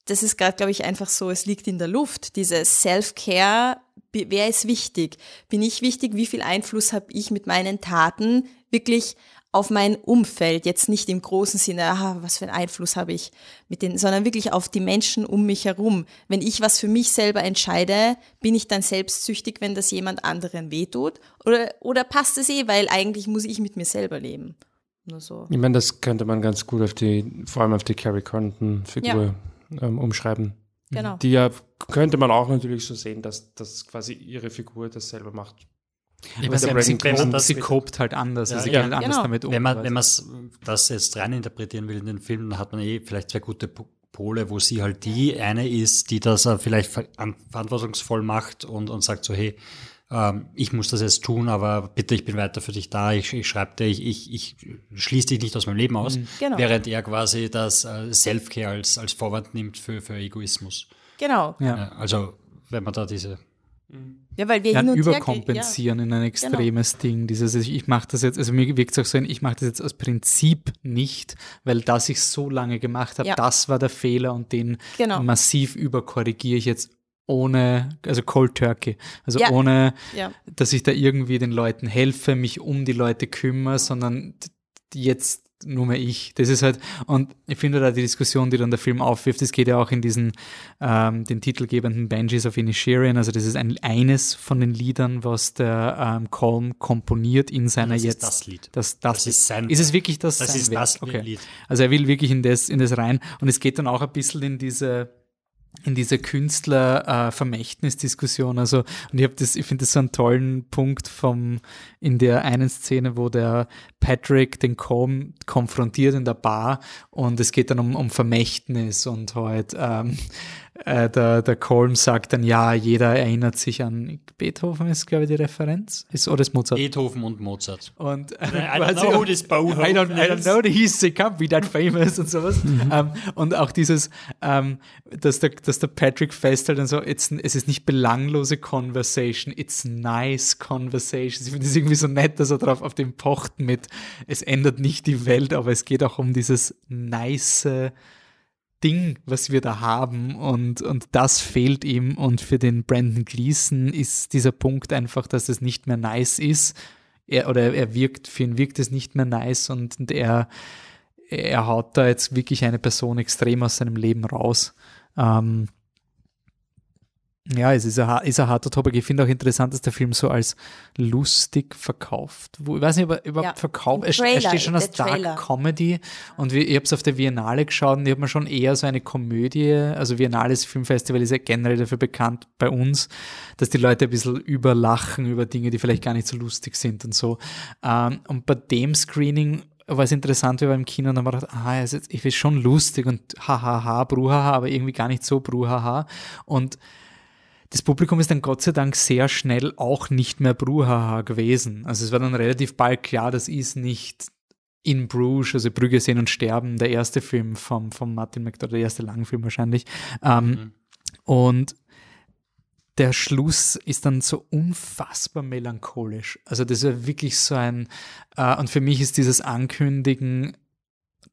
das ist gerade, glaube ich, einfach so, es liegt in der Luft. Diese Self-Care, wer ist wichtig? Bin ich wichtig? Wie viel Einfluss habe ich mit meinen Taten wirklich auf mein Umfeld? Jetzt nicht im großen Sinne, aha, was für einen Einfluss habe ich mit den, sondern wirklich auf die Menschen um mich herum. Wenn ich was für mich selber entscheide, bin ich dann selbstsüchtig, wenn das jemand anderen wehtut? Oder, oder passt es eh, weil eigentlich muss ich mit mir selber leben? Nur so. Ich meine, das könnte man ganz gut auf die, vor allem auf die Carrie Condon-Figur ähm, umschreiben. Genau. Die ja könnte man auch natürlich so sehen, dass, dass quasi ihre Figur das selber macht. Ich weiß sie, nicht, sie, wenn man sie kopt halt anders, also sie ja, geht halt anders genau. damit um. Wenn man, wenn man das jetzt reininterpretieren will in den Film, dann hat man eh vielleicht zwei gute Po- Pole, wo sie halt die eine ist, die das vielleicht ver an- verantwortungsvoll macht und, und sagt so, hey, ähm, ich muss das jetzt tun, aber bitte, ich bin weiter für dich da, ich, ich schreibe dir, ich, ich, ich schließe dich nicht aus meinem Leben aus, Genau. während er quasi das äh, Self-Care als, als Vorwand nimmt für, für Egoismus. Genau. ja. Ja, also, wenn man da diese Ja, weil wir ja, hin und her überkompensieren in ein extremes Ding. Dieses, ich, mache das jetzt, also mir wirkt es auch so, ein, ich mache das jetzt aus Prinzip nicht, weil das ich so lange gemacht habe, Ja. das war der Fehler und den Genau. massiv überkorrigiere ich jetzt ohne, also Cold Turkey, also Ja. ohne, Ja. dass ich da irgendwie den Leuten helfe, mich um die Leute kümmere, sondern jetzt nur mehr ich. Das ist halt, und ich finde da die Diskussion, die dann der Film aufwirft, das geht ja auch in diesen, ähm, den titelgebenden Banshees of Inisherin, also das ist ein, eines von den Liedern, was der ähm, Colm komponiert in seiner Das ist jetzt. das Lied. Das, das, Das ist sein Ist es wirklich das? Das ist Werk? das okay. Lied. Also er will wirklich in das, in das rein und es geht dann auch ein bisschen in diese in diese Künstler-Vermächtnis-Diskussion. Also, und ich habe das, ich finde das so einen tollen Punkt vom, in der einen Szene, wo der Patrick den Com konfrontiert in der Bar und es geht dann um, um Vermächtnis und halt, ähm, äh, der, der Colm sagt dann, ja, jeder erinnert sich an Beethoven ist, glaube ich, die Referenz. Ist, oder ist Mozart? Beethoven und Mozart. Und I don't know who this Beethoven I don't, I don't know, he's, he can't be that famous und sowas. Ähm, und auch dieses, ähm, dass, der, dass der Patrick festhält und so, it's, es ist nicht belanglose Conversation, it's nice conversation. Ich finde es irgendwie so nett, dass er drauf auf den pocht mit, es ändert nicht die Welt, aber es geht auch um dieses nice Ding, was wir da haben und, und das fehlt ihm und für den Brandon Gleason ist dieser Punkt einfach, dass es nicht mehr nice ist, er, oder er wirkt, für ihn wirkt es nicht mehr nice und, und er, er haut da jetzt wirklich eine Person extrem aus seinem Leben raus. Ähm, ja, es ist ein, ist ein harter Topic. Ich finde auch interessant, dass der Film so als lustig verkauft. Ich weiß nicht, ob er überhaupt Ja, verkauft. Er, Trailer, steht schon als Trailer. Dark Comedy und ich habe es auf der Biennale geschaut und ich habe mir schon eher so eine Komödie, also Biennales Filmfestival ist ja generell dafür bekannt bei uns, dass die Leute ein bisschen überlachen über Dinge, die vielleicht gar nicht so lustig sind und so. Ähm, und bei dem Screening war es interessant, wir waren im Kino und dann haben wir gedacht, ist, ich ist schon lustig und hahaha, bruhaha, aber irgendwie gar nicht so bruhaha. Und das Publikum ist dann Gott sei Dank sehr schnell auch nicht mehr Bruhaha gewesen. Also es war dann relativ bald klar, das ist nicht in Bruges, also Brügge sehen und sterben, der erste Film vom, vom Martin McDonald, der erste Langfilm wahrscheinlich. Ähm, Und der Schluss ist dann so unfassbar melancholisch. Also das ist wirklich so ein, äh, und für mich ist dieses Ankündigen,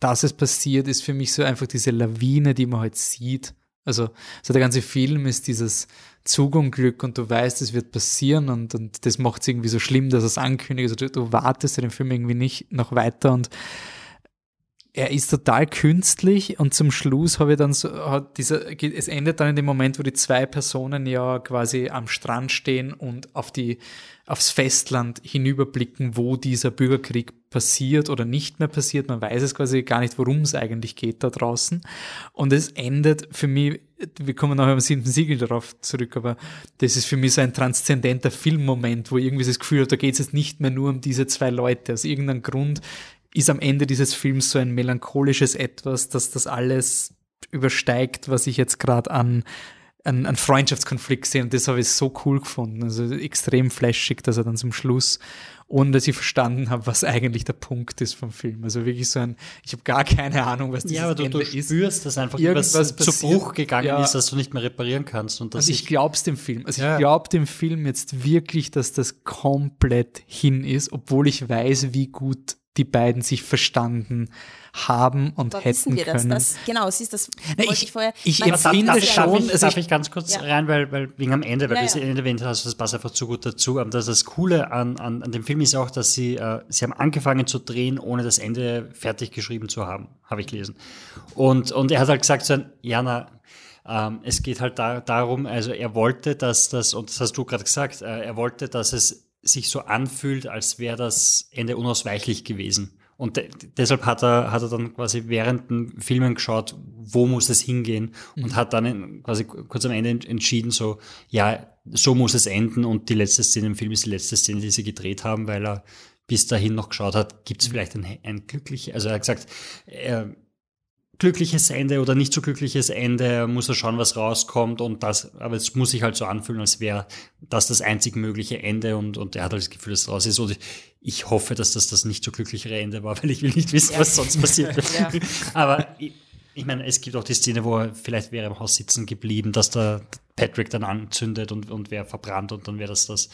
dass es passiert, ist für mich so einfach diese Lawine, die man halt sieht. Also so der ganze Film ist dieses Zugunglück und du weißt, es wird passieren und, und das macht es irgendwie so schlimm, dass es ankündigt. Also du, du wartest den Film irgendwie nicht noch weiter und er ist total künstlich und zum Schluss habe ich dann so, hat dieser, es endet dann in dem Moment, wo die zwei Personen ja quasi am Strand stehen und auf die, aufs Festland hinüberblicken, wo dieser Bürgerkrieg passiert oder nicht mehr passiert. Man weiß es quasi gar nicht, worum es eigentlich geht da draußen. Und es endet für mich, wir kommen nachher am siebten Siegel darauf zurück, aber das ist für mich so ein transzendenter Filmmoment, wo irgendwie das Gefühl habe, da geht es jetzt nicht mehr nur um diese zwei Leute. Aus irgendeinem Grund ist am Ende dieses Films so ein melancholisches Etwas, dass das alles übersteigt, was ich jetzt gerade an, an, an Freundschaftskonflikt sehe. Und das habe ich so cool gefunden. Also extrem flashig, dass er dann zum Schluss, ohne dass ich verstanden habe, was eigentlich der Punkt ist vom Film. Also wirklich so ein, ich habe gar keine Ahnung, was dieses Ja, aber du, Ende du ist. spürst, dass einfach Irgendwas irgendwas zu. Bruch gegangen Ja. ist, dass du nicht mehr reparieren kannst. Und Also ich glaub's dem Film. Also Ja. ich glaub dem Film jetzt wirklich, dass das komplett hin ist, obwohl ich weiß, wie gut die beiden sich verstanden haben und Aber hätten wir das? können. das genau, siehst das Na, wollte ich- vorher. ich Man- empf- Darf, darf, ich- schon, darf, ich, darf ich- ich ganz kurz Ja. rein, weil, weil wegen am Ende, weil Ja, du es ja. erwähnt hast, das passt einfach zu gut dazu. Aber das, das Coole an, an, an dem Film ist auch, dass sie, äh, sie haben angefangen zu drehen, ohne das Ende fertig geschrieben zu haben, habe ich gelesen. Und, und er hat halt gesagt, so ein, Jana, ähm, es geht halt da, darum, also er wollte, dass das, und das hast du gerade gesagt, äh, er wollte, dass es sich so anfühlt, als wäre das Ende unausweichlich gewesen. Und de deshalb hat er, hat er dann quasi während den Filmen geschaut, wo muss es hingehen und hat dann in, quasi kurz am Ende ent- entschieden, so, ja, so muss es enden und die letzte Szene im Film ist die letzte Szene, die sie gedreht haben, weil er bis dahin noch geschaut hat, gibt es vielleicht ein, ein glückliches, also er hat gesagt, äh, glückliches Ende oder nicht so glückliches Ende, muss er schauen, was rauskommt und das, aber es muss sich halt so anfühlen, als wäre das das einzig mögliche Ende und, und er hat halt das Gefühl, dass es raus ist und ich, hoffe, dass das das nicht so glücklichere Ende war, (laughs) weil ich will nicht wissen, was sonst passiert. (laughs) Ja. aber ich, ich meine, es gibt auch die Szene, wo er vielleicht wäre im Haus sitzen geblieben, dass da, Patrick dann anzündet und, und wer verbrannt und dann wäre das das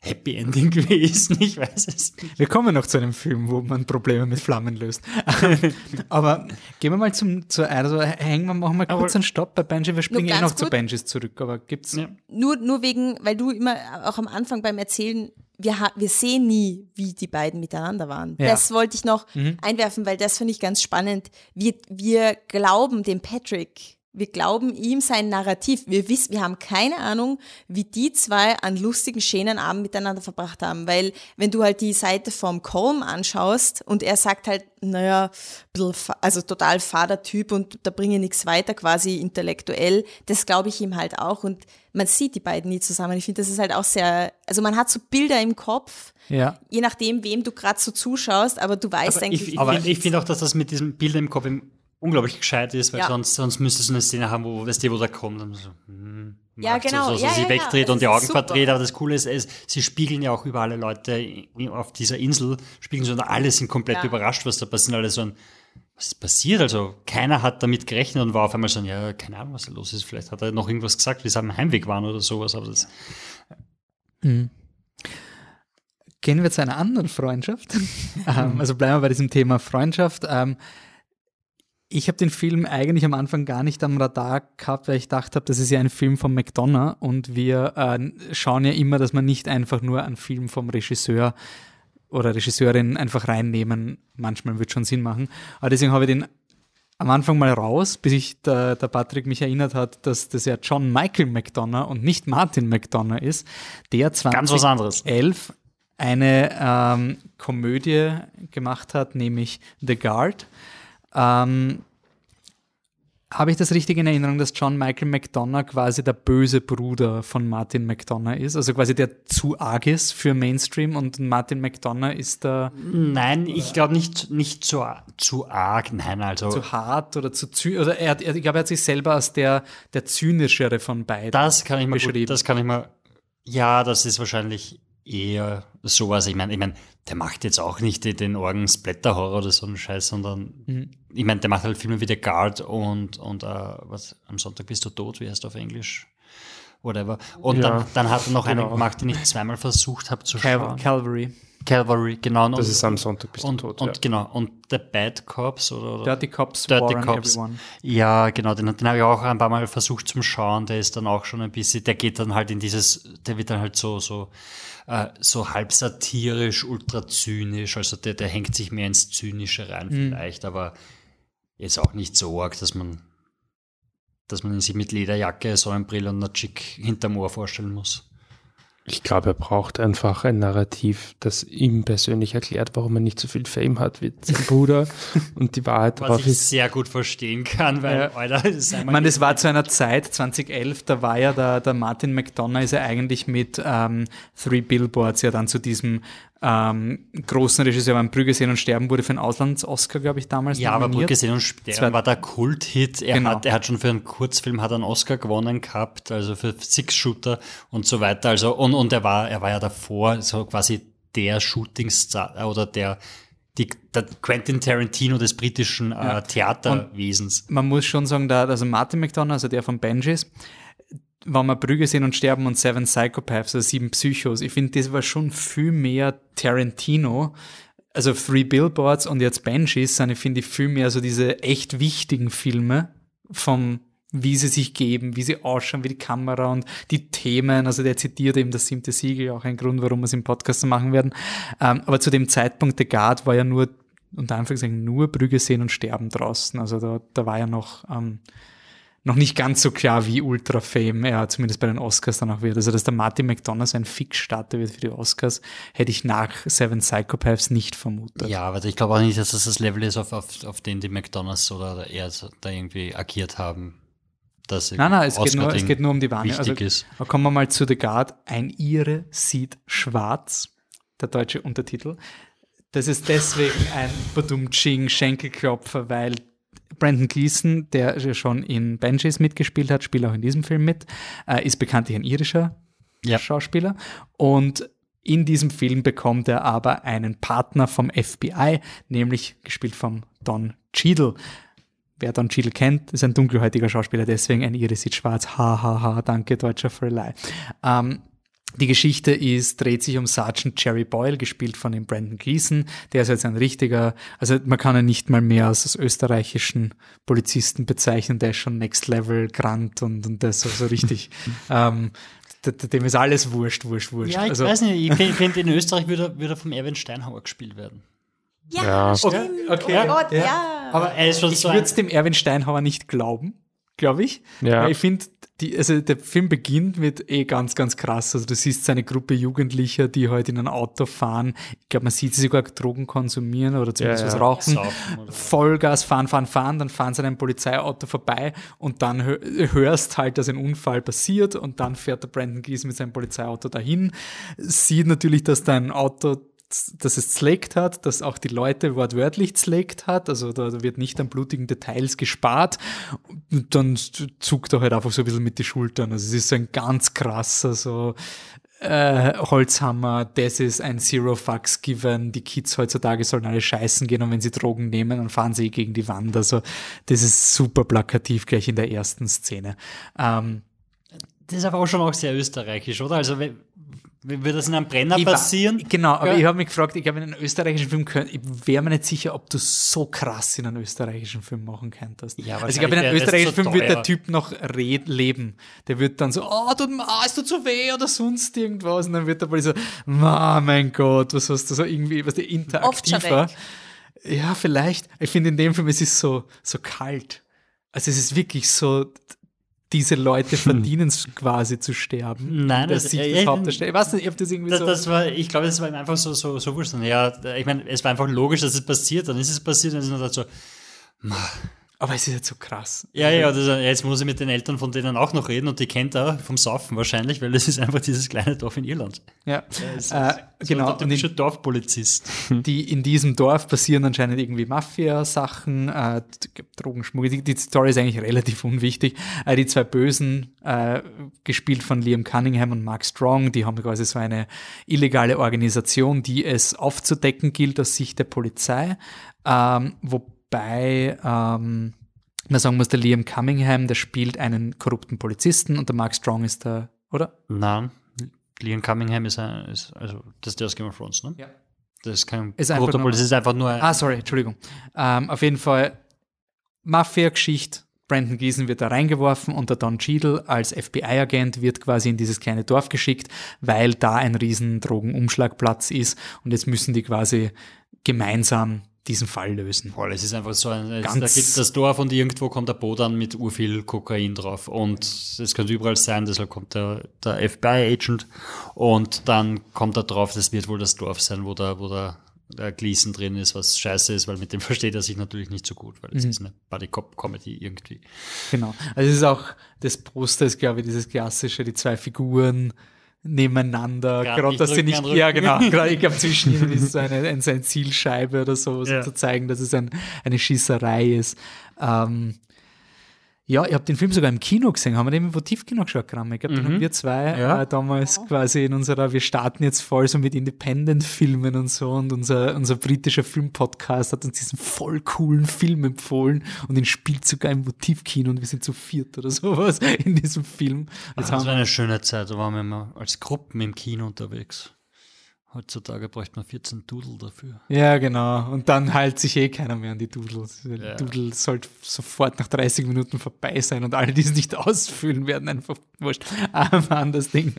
Happy Ending (laughs) gewesen. Ich weiß es nicht. Wir kommen noch zu einem Film, wo man Probleme mit Flammen löst. (laughs) aber gehen wir mal zum, zu, also hängen wir, machen wir kurz einen Stopp bei Benji. Wir springen eh noch zu Benjis zurück, aber gibt's. Ja. Nur, nur wegen, weil du immer auch am Anfang beim Erzählen wir, wir sehen nie, wie die beiden miteinander waren. Ja. Das wollte ich noch mhm. einwerfen, weil das finde ich ganz spannend. Wir, wir glauben dem Patrick wir glauben ihm sein Narrativ. Wir wissen, wir haben keine Ahnung, wie die zwei an lustigen, schönen Abend miteinander verbracht haben. Weil, wenn du halt die Seite vom Colm anschaust und er sagt halt, naja, also total Vatertyp und da bringe nichts weiter, quasi intellektuell, das glaube ich ihm halt auch. Und man sieht die beiden nie zusammen. Ich finde, das ist halt auch sehr, also man hat so Bilder im Kopf, ja. je nachdem, wem du gerade so zuschaust, aber du weißt aber eigentlich. Ich, aber ich finde auch, dass das mit diesem Bild im Kopf im unglaublich gescheit ist, weil ja. sonst, sonst müsstest du eine Szene haben, wo, weißt du, wo der kommt und so, hm, ja, genau. So, so, ja, sie ja, wegdreht und die Augen verdreht, aber das Coole ist, es, sie spiegeln ja auch über alle Leute auf dieser Insel, spiegeln so und alle sind komplett überrascht, was da passiert, alle so ein, was ist passiert? Also keiner hat damit gerechnet und war auf einmal so, ja, keine Ahnung, was da los ist. Vielleicht hat er noch irgendwas gesagt, wie sie am Heimweg waren oder sowas, aber das. Mhm. Gehen wir zu einer anderen Freundschaft. (laughs) Ähm, also bleiben wir bei diesem Thema Freundschaft. Ich habe den Film eigentlich am Anfang gar nicht am Radar gehabt, weil ich gedacht habe, das ist ja ein Film von McDonough und wir äh, schauen ja immer, dass man nicht einfach nur einen Film vom Regisseur oder Regisseurin einfach reinnehmen. Manchmal wird schon Sinn machen. Aber deswegen habe ich den am Anfang mal raus, bis ich der, der Patrick mich erinnert hat, dass das ja John Michael McDonough und nicht Martin McDonough ist, der 2011 eine ähm, Komödie gemacht hat, nämlich The Guard ähm, habe ich das richtig in Erinnerung, dass John Michael McDonough quasi der böse Bruder von Martin McDonough ist? Also quasi der zu arg ist für Mainstream und Martin McDonough ist der. Nein, ich glaube nicht, nicht zu, zu arg, nein, also. Zu hart oder zu zynisch. Oder er, er, ich glaube, er hat sich selber als der, der zynischere von beiden. Das kann ich mal beschrieben. Gut, das kann ich mal. Ja, das ist wahrscheinlich eher sowas. Ich meine, ich meine, der macht jetzt auch nicht den Orgen Splatter-Horror oder so einen Scheiß, sondern mhm. ich meine, der macht halt Filme wie The Guard und, und uh, was, am Sonntag bist du tot, wie heißt du auf Englisch? Whatever. Und ja, dann, dann hat er noch genau. einen gemacht, den ich zweimal versucht habe zu Cal schauen. Calvary. Calvary, genau. Das und, ist am Sonntag bist und, du tot. Und ja. genau, und The Bad Cops oder, oder Dirty Cops, Dirty Cops. Everyone. Ja, genau, den, den habe ich auch ein paar Mal versucht zum Schauen. Der ist dann auch schon ein bisschen, der geht dann halt in dieses, der wird dann halt so, so äh, so halb satirisch, ultra zynisch. Also der, der hängt sich mehr ins Zynische rein mhm. vielleicht, aber jetzt auch nicht so arg, dass man, dass man ihn sich mit Lederjacke, Sonnenbrille und einer Chick hinterm Ohr vorstellen muss. Ich glaube, er braucht einfach ein Narrativ, das ihm persönlich erklärt, warum er nicht so viel Fame hat wie sein (laughs) Bruder. Und die Wahrheit (laughs) Was ich ist, sehr gut verstehen kann, weil, ja. Alter, das ist Ich meine, das war zu einer Zeit, 2011, da war ja der, der Martin McDonough ist ja eigentlich mit ähm, Three Billboards ja dann zu diesem ähm, großen Regisseur beim Brügge sehen und sterben wurde für einen Auslands-Oscar, glaube ich, damals. Ja, nominiert. aber Brügge sehen und sterben war, war der Kult-Hit. Er, genau. hat, er hat schon für einen Kurzfilm hat einen Oscar gewonnen gehabt, also für Six-Shooter und so weiter. Also, und, und er war, er war ja davor so quasi der Shootingstar oder der, die, der Quentin Tarantino des britischen äh, Theaterwesens. Und man muss schon sagen, da, also Martin McDonough, also der von Benjis, wenn wir Brügge sehen und sterben und Seven Psychopaths, also sieben Psychos, ich finde, das war schon viel mehr Tarantino. Also Three Billboards und jetzt Banshees sind, ich finde, viel mehr so diese echt wichtigen Filme vom, wie sie sich geben, wie sie ausschauen, wie die Kamera und die Themen. Also der zitiert eben das siebte Siegel, auch ein Grund, warum wir es im Podcast machen werden. Ähm, aber zu dem Zeitpunkt, The Guard war ja nur, unter Anführungszeichen, nur Brügge sehen und sterben draußen. Also da, da war ja noch, ähm, noch nicht ganz so klar, wie Ultra Fame er zumindest bei den Oscars dann auch wird. Also, dass der Martin McDonough ein Fix-Starter wird für die Oscars, hätte ich nach Seven Psychopaths nicht vermutet. Ja, aber ich glaube auch nicht, dass das das Level ist, auf, auf, auf den die McDonalds oder er da irgendwie agiert haben. Dass nein, nein, es geht, nur, es geht nur um die Warnung. Also, ist. kommen wir mal zu The Guard. Ein Ire sieht schwarz, der deutsche Untertitel. Das ist deswegen ein Badum-Ching Schenkelklopfer, weil Brandon Gleason, der schon in Banshees mitgespielt hat, spielt auch in diesem Film mit, äh, ist bekanntlich ein irischer ja. Schauspieler. Und in diesem Film bekommt er aber einen Partner vom FBI, nämlich gespielt von Don Cheadle. wer Don Cheadle kennt, ist ein dunkelhäutiger Schauspieler, deswegen ein Iris sieht schwarz. Ha, ha, ha, danke, deutscher Verleih. Ähm, die Geschichte ist, dreht sich um Sergeant Jerry Boyle, gespielt von dem Brandon Gleason. Der ist jetzt ein richtiger, also man kann ihn nicht mal mehr als, als österreichischen Polizisten bezeichnen, der ist schon Next Level Grant und, und das so, so richtig, (laughs) ähm, dem ist alles wurscht, wurscht, wurscht. Ja, ich also, weiß nicht, ich (laughs) finde, in Österreich würde, würde vom Erwin Steinhauer gespielt werden. Ja, Ja. stimmt. Okay, oh Gott, ja. ja. Aber er ist schon ich so würde es dem Erwin Steinhauer nicht glauben, glaube ich. Ja. Weil ich finde, die, also der Film beginnt mit eh ganz, ganz krass. Also du siehst seine Gruppe Jugendlicher, die heute in ein Auto fahren. Ich glaube, man sieht sie sogar Drogen konsumieren oder zumindest Ja, was ja. rauchen. Saufen Vollgas fahren, fahren, fahren, dann fahren sie an einem Polizeiauto vorbei und dann hö hörst halt, dass ein Unfall passiert und dann fährt der Brandon Gleason mit seinem Polizeiauto dahin, sieht natürlich, dass da ein Auto dass es zlegt hat, dass auch die Leute wortwörtlich zlegt hat, also da, wird nicht an blutigen Details gespart und dann zuckt er halt einfach so ein bisschen mit die Schultern. Also es ist ein ganz krasser so äh, Holzhammer, das ist ein Zero Fucks Given, die Kids heutzutage sollen alle scheißen gehen und wenn sie Drogen nehmen, dann fahren sie eh gegen die Wand. Also das ist super plakativ gleich in der ersten Szene. Ähm, Das ist aber auch schon auch sehr österreichisch, oder? Also, wenn, würde das in einem Brenner ich war- passieren? genau, aber Ja. ich habe mich gefragt, ich glaube, in einem österreichischen Film könnt, ich wäre mir nicht sicher, ob du so krass in einem österreichischen Film machen könntest. Ja, also ich glaube, in einem österreichischen zu Film wird der teuer. Typ noch red, leben. Der wird dann so, oh, tut mir, ah, es tut so weh oder sonst irgendwas. Und dann wird er mal so, ah, mein Gott, was hast du so irgendwie, was der interaktiver. Ja, vielleicht. Ich finde in dem Film, es ist so, so kalt. Also es ist wirklich so, diese Leute verdienen es quasi zu sterben. Nein, das Sicht ja, des ja, Hauptdarstellers. Ich weiß nicht, ob das irgendwie Das, so. das war, ich glaube, das war ihm einfach so, so, so wurscht. Ja, ich meine, es war einfach logisch, dass es passiert, dann ist es passiert, dann ist er so, aber es ist jetzt so krass. ja, ja, das, ja, jetzt muss ich mit den Eltern von denen auch noch reden und die kennt er vom Saufen wahrscheinlich, weil das ist einfach dieses kleine Dorf in Irland. Ja, äh, ist genau. So Und der typische Dorfpolizist. in, (laughs) die, in diesem Dorf passieren anscheinend irgendwie Mafia-Sachen, äh, Drogenschmuggel. Die, die Story ist eigentlich relativ unwichtig. Äh, die zwei Bösen, äh, gespielt von Liam Cunningham und Mark Strong, die haben quasi so eine illegale Organisation, die es aufzudecken gilt aus Sicht der Polizei. Ähm, wobei ähm, man sagen muss, der Liam Cunningham, der spielt einen korrupten Polizisten und der Mark Strong ist der, oder? Nein, Liam Cunningham ist, ein, ist also, das ist der aus Game of Thrones, ne? Ja. Das ist kein Ist einfach korrupter nur- Polizist, ist einfach nur ein, Ah, sorry, Entschuldigung. Ähm, auf jeden Fall Mafia-Geschichte. Brandon Gleason wird da reingeworfen und der Don Cheadle als FBI-Agent wird quasi in dieses kleine Dorf geschickt, weil da ein riesen Drogenumschlagplatz ist und jetzt müssen die quasi gemeinsam diesen Fall lösen. Voll, es ist einfach so ein, es, Ganz- da gibt das Dorf und irgendwo kommt der Boot an mit urviel Kokain drauf und es könnte überall sein, deshalb kommt der, der FBI-Agent und dann kommt er drauf, das wird wohl das Dorf sein, wo der, wo der, der Gleason drin ist, was scheiße ist, weil mit dem (laughs) versteht er sich natürlich nicht so gut, weil es Mhm. ist eine Buddy-Cop-Comedy irgendwie. Genau. Also es ist auch, das Poster ist, glaube ich, dieses klassische, die zwei Figuren nebeneinander, Gerade dass sie nicht, ja genau, gerade ich (laughs) glaube zwischen ihnen ist so eine, ein, so eine Zielscheibe oder so, Ja. zu zeigen, dass es ein, eine Schießerei ist. Ähm, ja, ich habe den Film sogar im Kino gesehen, haben wir den im Votivkino geschaut, Gramm. Ich glaube, den haben wir zwei Mhm. Ja. äh, damals quasi in unserer, wir starten jetzt voll so mit Independent-Filmen und so und unser, unser britischer Filmpodcast hat uns diesen voll coolen Film empfohlen und den spielt sogar im Votivkino und wir sind zu viert oder sowas (laughs) in diesem Film. Jetzt Das haben war eine schöne Zeit, da waren wir immer als Gruppen im Kino unterwegs. Heutzutage bräuchte man 14 Dudel dafür. Ja, genau. Und dann heilt sich eh keiner mehr an die Doodles. Die Ja. Doodle sollte sofort nach 30 Minuten vorbei sein und alle, die es nicht (laughs) ausfüllen, werden einfach wurscht. Ähm, anderes Ding.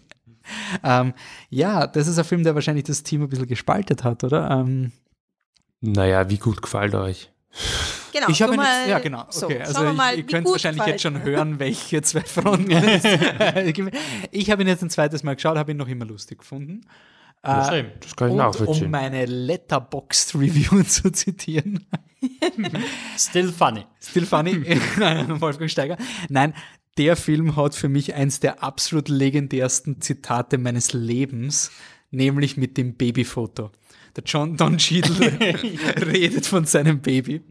Ähm, ja, das ist ein Film, der wahrscheinlich das Team ein bisschen gespaltet hat, oder? Ähm, Naja, wie gut gefällt euch? Genau, ich habe mal- jetzt, ja genau, so, okay. also wir ich, mal, ihr könnt wahrscheinlich jetzt schon hören, (laughs) welche zwei Fronten (laughs) es Ich habe ihn jetzt ein zweites Mal geschaut, habe ihn noch immer lustig gefunden. Äh, Das kann ich und um meine Letterboxd Review (laughs) zu zitieren. (laughs) Still funny. Still funny, (laughs) Wolfgang Steiger. Nein, der Film hat für mich eins der absolut legendärsten Zitate meines Lebens, nämlich mit dem Babyfoto. Der John Don Cheadle redet von seinem Baby,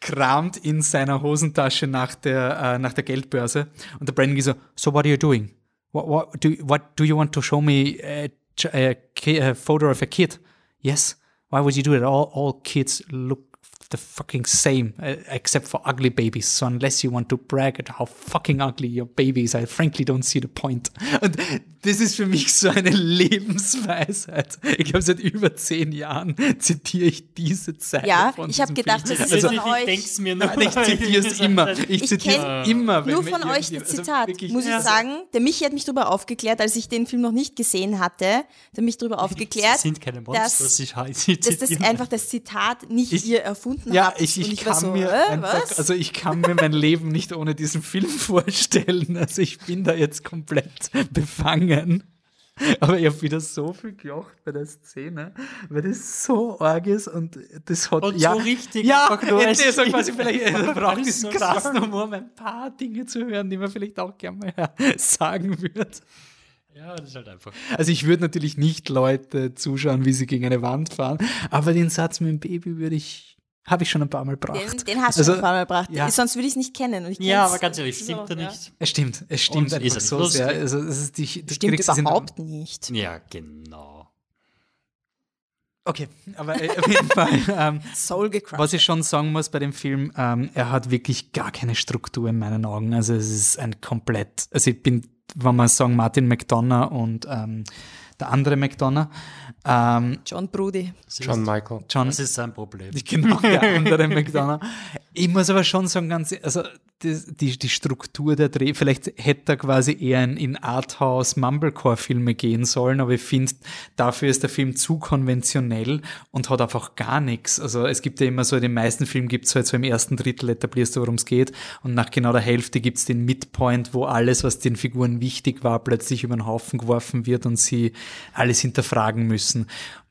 kramt in seiner Hosentasche nach der, äh, nach der Geldbörse und der Brandon geht so, so what are you doing? What, what, do, what do you want to show me ch- a, a uh, uh, photo of a kid? Yes. Why would you do it? All, all kids look the fucking same, uh, except for ugly babies. So unless you want to brag at how fucking ugly your baby is, I frankly don't see the point. (laughs) Und das ist für mich so eine (laughs) Lebensweisheit. Ich glaube, seit über zehn Jahren zitiere ich diese Zeile Ja, von ich habe gedacht, Film. das ist Also, von ich euch. denk's mir noch. Nein, ich zitiere es immer. Ich Ich zitiere es immer. wenn Nur von euch das also Zitat, wirklich, muss ich ja. sagen. Der Michi hat mich darüber aufgeklärt, als ich den Film noch nicht gesehen hatte. Der mich darüber aufgeklärt, sind keine Monster, dass, dass das einfach das Zitat nicht Ich- ihr erfunden Ja, habt. ich, ich, Und ich kann so, mir äh, einfach, was? also ich kann mir mein Leben nicht ohne diesen Film (laughs) vorstellen. Also ich bin da jetzt komplett befangen. Aber ich habe wieder so viel gelacht bei der Szene, weil das so arg ist und das hat Und ja, so richtig Ja, einfach nur das ist quasi vielleicht diesen krassen. Humor, um ein paar Dinge zu hören, die man vielleicht auch gerne mal (laughs) sagen würde. Ja, das ist halt einfach. Also ich würde natürlich nicht Leute zuschauen, wie sie gegen eine Wand fahren, aber den Satz mit dem Baby würde ich, habe ich schon ein paar Mal den, gebracht. den hast du Also, schon ein paar Mal gebracht. ja. Sonst würde ich es nicht kennen. Und ich Ja, aber ganz ehrlich, So, stimmt er ja. nicht? Es stimmt, es stimmt Und ist einfach er nicht so lustig? sehr. Also es ist die, du Stimmt kriegst es in- überhaupt nicht. Ja, genau. Okay, aber äh, auf jeden Fall. Ähm, Soul gecrushed. was ich schon sagen muss bei dem Film, ähm, er hat wirklich gar keine Struktur in meinen Augen. Also es ist ein komplett, also ich bin, wenn man sagen, Martin McDonough und ähm, der andere McDonough, ähm, John Brody. John Michael. John, Das ist sein Problem. Genau, der andere McDonough. Ich muss aber schon sagen, ganz, also die, die, Struktur der Dreh, vielleicht hätte er quasi eher in, in Arthouse Mumblecore-Filme gehen sollen, aber ich finde, dafür ist der Film zu konventionell und hat einfach gar nichts. Also es gibt ja immer so, in den meisten Filmen gibt es halt so im ersten Drittel etablierst du, worum es geht und nach genau der Hälfte gibt es den Midpoint, wo alles, was den Figuren wichtig war, plötzlich über den Haufen geworfen wird und sie alles hinterfragen müssen.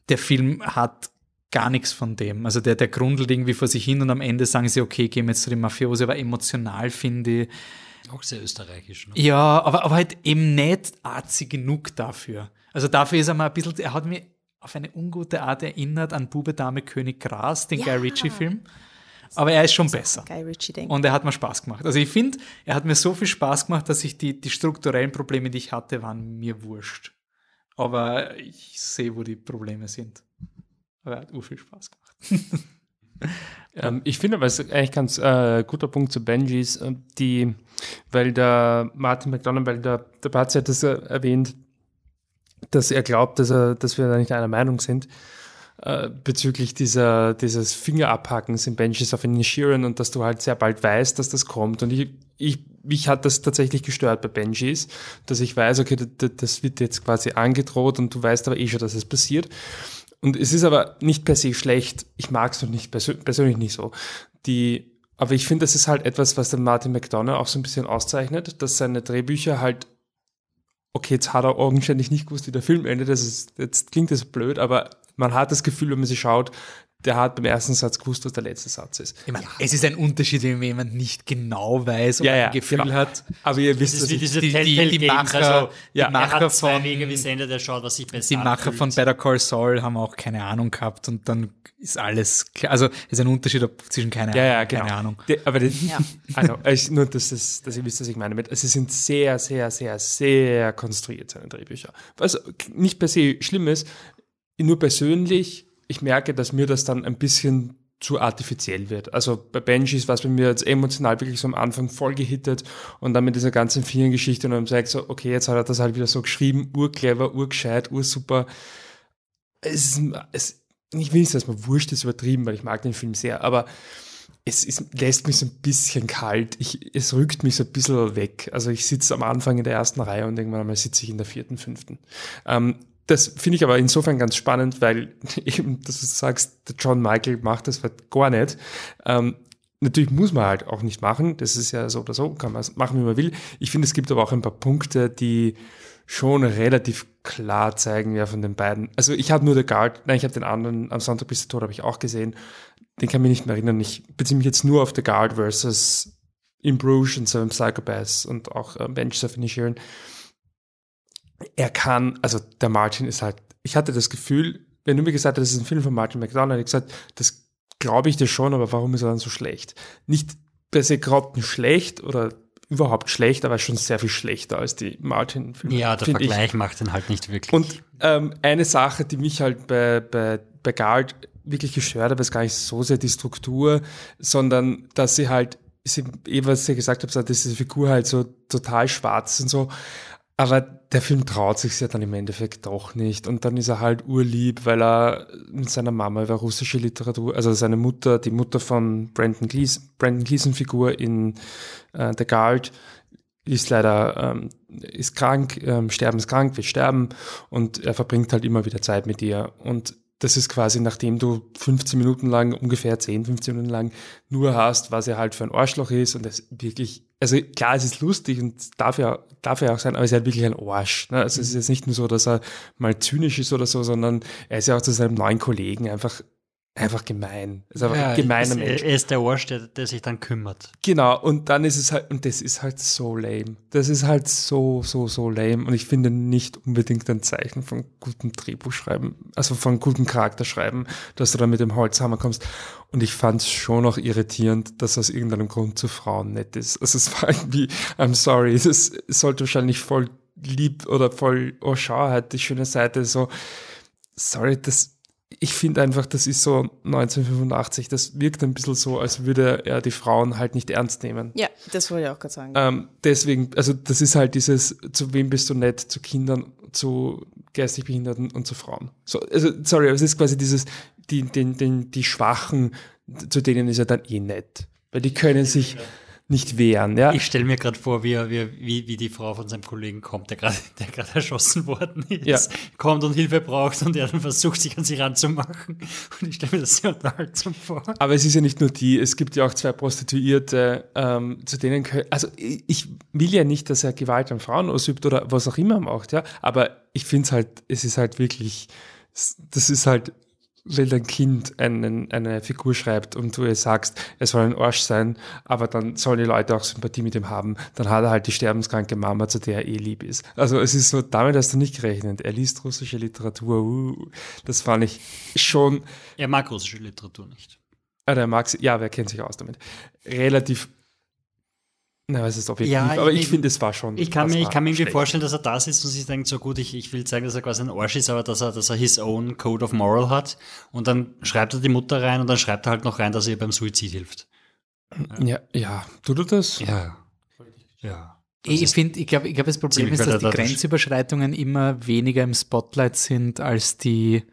Der Film hat gar nichts von dem. Also der, der grundelt irgendwie vor sich hin und am Ende sagen sie, okay, gehen wir jetzt zu dem Mafiosi, aber emotional finde ich, Auch sehr österreichisch. Ne? ja, aber, aber halt eben nicht arzi genug dafür. Also dafür ist er mal ein bisschen, er hat mir auf eine ungute Art erinnert an Bube, Dame, König, Gras, den Guy Ritchie-Film. Aber er ist schon besser. Guy Ritchie denkt. Und er hat mir Spaß gemacht. Also ich finde, er hat mir so viel Spaß gemacht, dass ich die, die strukturellen Probleme, die ich hatte, waren mir wurscht. Aber ich sehe, wo die Probleme sind. Aber er hat ur viel Spaß gemacht. (laughs) Ähm, ich finde aber, es ist eigentlich ganz äh, guter Punkt zu Benjis, äh, die, weil der Martin McDonough, weil der, der Batzi hat das äh, erwähnt, dass er glaubt, dass, er, dass wir da nicht einer Meinung sind äh, bezüglich dieser, dieses Fingerabhackens in Benjis auf einen Sheeran und dass du halt sehr bald weißt, dass das kommt. Und ich, ich, mich hat das tatsächlich gestört bei Benjis, dass ich weiß, okay, das, das wird jetzt quasi angedroht und du weißt aber eh schon, dass es passiert. Und es ist aber nicht per se schlecht. Ich mag es noch nicht persö persönlich nicht so. Die, aber ich finde, das ist halt etwas, was den Martin McDonough auch so ein bisschen auszeichnet, dass seine Drehbücher halt, okay, jetzt hat er augenscheinlich nicht gewusst, wie der Film endet. Das ist, jetzt klingt das blöd, aber man hat das Gefühl, wenn man sie schaut, der hat beim ersten Satz gewusst, was der letzte Satz ist. Ich meine, es ist ein Unterschied, wenn jemand nicht genau weiß und Ja, ja, ein Gefühl genau. hat. Aber ihr Das wisst, ist was wie ich, diese die- die- Telltale die. Macher- also, die er Macher von- Wege, wie es endet, er schaut, was sich besser Die Macher von anfühlt. Better Call Saul haben auch keine Ahnung gehabt und dann ist alles klar. Also es ist ein Unterschied ob zwischen keine, ja, ja, keine genau. Ahnung. Der, aber das, Ja. (laughs) also, es- nur, dass, das, dass ihr wisst, was ich meine. Mit, also, sie sind sehr, sehr, sehr, sehr konstruiert, seine Drehbücher. Was nicht per se schlimm ist, nur persönlich, ich merke, dass mir das dann ein bisschen zu artifiziell wird. Also bei Benjis war es bei mir jetzt emotional wirklich so am Anfang voll gehittet und dann mit dieser ganzen vielen Geschichte und dann sage ich so, okay, jetzt hat er das halt wieder so geschrieben, urclever, urgescheit, ursuper. Es ist, es, ich will nicht, dass mir wurscht ist übertrieben, weil ich mag den Film sehr, aber es ist, lässt mich so ein bisschen kalt. Ich, es rückt mich so ein bisschen weg. Also ich sitze am Anfang in der ersten Reihe und irgendwann einmal sitze ich in der vierten, fünften. Ähm, das finde ich aber insofern ganz spannend, weil (laughs) eben, dass du sagst, der John Michael macht das halt gar nicht. Ähm, natürlich muss man halt auch nicht machen. Das ist ja so oder so, kann man machen, wie man will. Ich finde, es gibt aber auch ein paar Punkte, die schon relativ klar zeigen, wer von den beiden. Also ich habe nur The Guard, nein, ich habe den anderen am Sonntag bis der Tod habe ich auch gesehen. Den kann ich mich nicht mehr erinnern. Ich beziehe mich jetzt nur auf The Guard versus In Bruges und Seven Psychopaths und auch äh, Benches of Inisherin. Er kann, also der Martin ist halt, ich hatte das Gefühl, wenn du mir gesagt hast, das ist ein Film von Martin McDonald, hätte ich gesagt, das glaube ich dir schon, aber warum ist er dann so schlecht? Nicht per se grottenschlecht oder überhaupt schlecht, aber schon sehr viel schlechter als die Martin-Filme. Ja, der find ich. Vergleich macht ihn halt nicht wirklich. Und ähm, eine Sache, die mich halt bei, bei, bei Guard wirklich gestört habe, ist gar nicht so sehr die Struktur, sondern dass sie halt, sie, eh, was ihr gesagt habt, dass diese Figur halt so total schwarz und so. Aber der Film traut sich ja dann im Endeffekt doch nicht. Und dann ist er halt urlieb, weil er mit seiner Mama über russische Literatur, also seine Mutter, die Mutter von Brandon Gleason, Brandon Gleason Figur in äh, The Guard, ist leider, ähm, ist krank, ähm, sterbenskrank, wird sterben und er verbringt halt immer wieder Zeit mit ihr. Und das ist quasi, nachdem du 15 Minuten lang, ungefähr 10, 15 Minuten lang nur hast, was er halt für ein Arschloch ist und es wirklich, also klar, es ist lustig und darf ja, darf ja auch sein, aber es ist halt wirklich ein Arsch. Ne? Also es ist jetzt nicht nur so, dass er mal zynisch ist oder so, sondern er ist ja auch zu seinem neuen Kollegen einfach einfach gemein. Ist einfach Ja, ein gemeiner ist, Mensch. Er ist der Arsch, der, der sich dann kümmert. Genau, und dann ist es halt, und das ist halt so lame. Das ist halt so, so, so lame. Und ich finde nicht unbedingt ein Zeichen von gutem Drehbuchschreiben, also von gutem Charakterschreiben, dass du da mit dem Holzhammer kommst. Und ich fand es schon auch irritierend, dass aus irgendeinem Grund zu Frauen nett ist. Also es war irgendwie, I'm sorry, das sollte wahrscheinlich voll lieb oder voll, oh schau, halt die schöne Seite, so, sorry, das, ich finde einfach, das ist so 1985, das wirkt ein bisschen so, als würde er die Frauen halt nicht ernst nehmen. Ja, das wollte ich auch gerade sagen. Ähm, deswegen, also das ist halt dieses, zu wem bist du nett, zu Kindern, zu geistig Behinderten und zu Frauen. So, also, sorry, aber es ist quasi dieses, die, den, den, die Schwachen, zu denen ist er dann eh nett. Weil die können sich nicht wehren, ja. Ich stelle mir gerade vor, wie, wie, wie, die Frau von seinem Kollegen kommt, der gerade der erschossen worden ist, Ja. kommt und Hilfe braucht und er dann versucht, sich an sie ranzumachen. Und ich stelle mir das sehr unterhaltsam vor. Aber es ist ja nicht nur die, es gibt ja auch zwei Prostituierte, ähm, zu denen, also ich ich will ja nicht, dass er Gewalt an Frauen ausübt oder was auch immer macht, ja, aber ich finde es halt, es ist halt wirklich, das ist halt, wenn dein Kind einen, eine Figur schreibt und du ihr sagst, er soll ein Arsch sein, aber dann sollen die Leute auch Sympathie mit ihm haben, dann hat er halt die sterbenskranke Mama, zu der er eh lieb ist. Also es ist so, damit hast du nicht gerechnet. Er liest russische Literatur, uh, das fand ich schon, Er mag russische Literatur nicht. Ah, der mag sie, ja, wer kennt sich aus damit? Relativ, na, was ist objektiv, Ja, aber ich- ich, finde, es war schon. Ich kann das mir, ich kann mir irgendwie vorstellen, dass er da sitzt und sich denkt, so gut, ich, ich will zeigen, dass er quasi ein Arsch ist, aber dass er, dass er his own code of moral hat. Und dann schreibt er die Mutter rein und dann schreibt er halt noch rein, dass er ihr beim Suizid hilft. Ja, ja, tut er das? Ja. Ja. Ich finde, ich glaube, ich glaub, das Problem ist, dass die. Grenzüberschreitungen immer weniger im Spotlight sind als die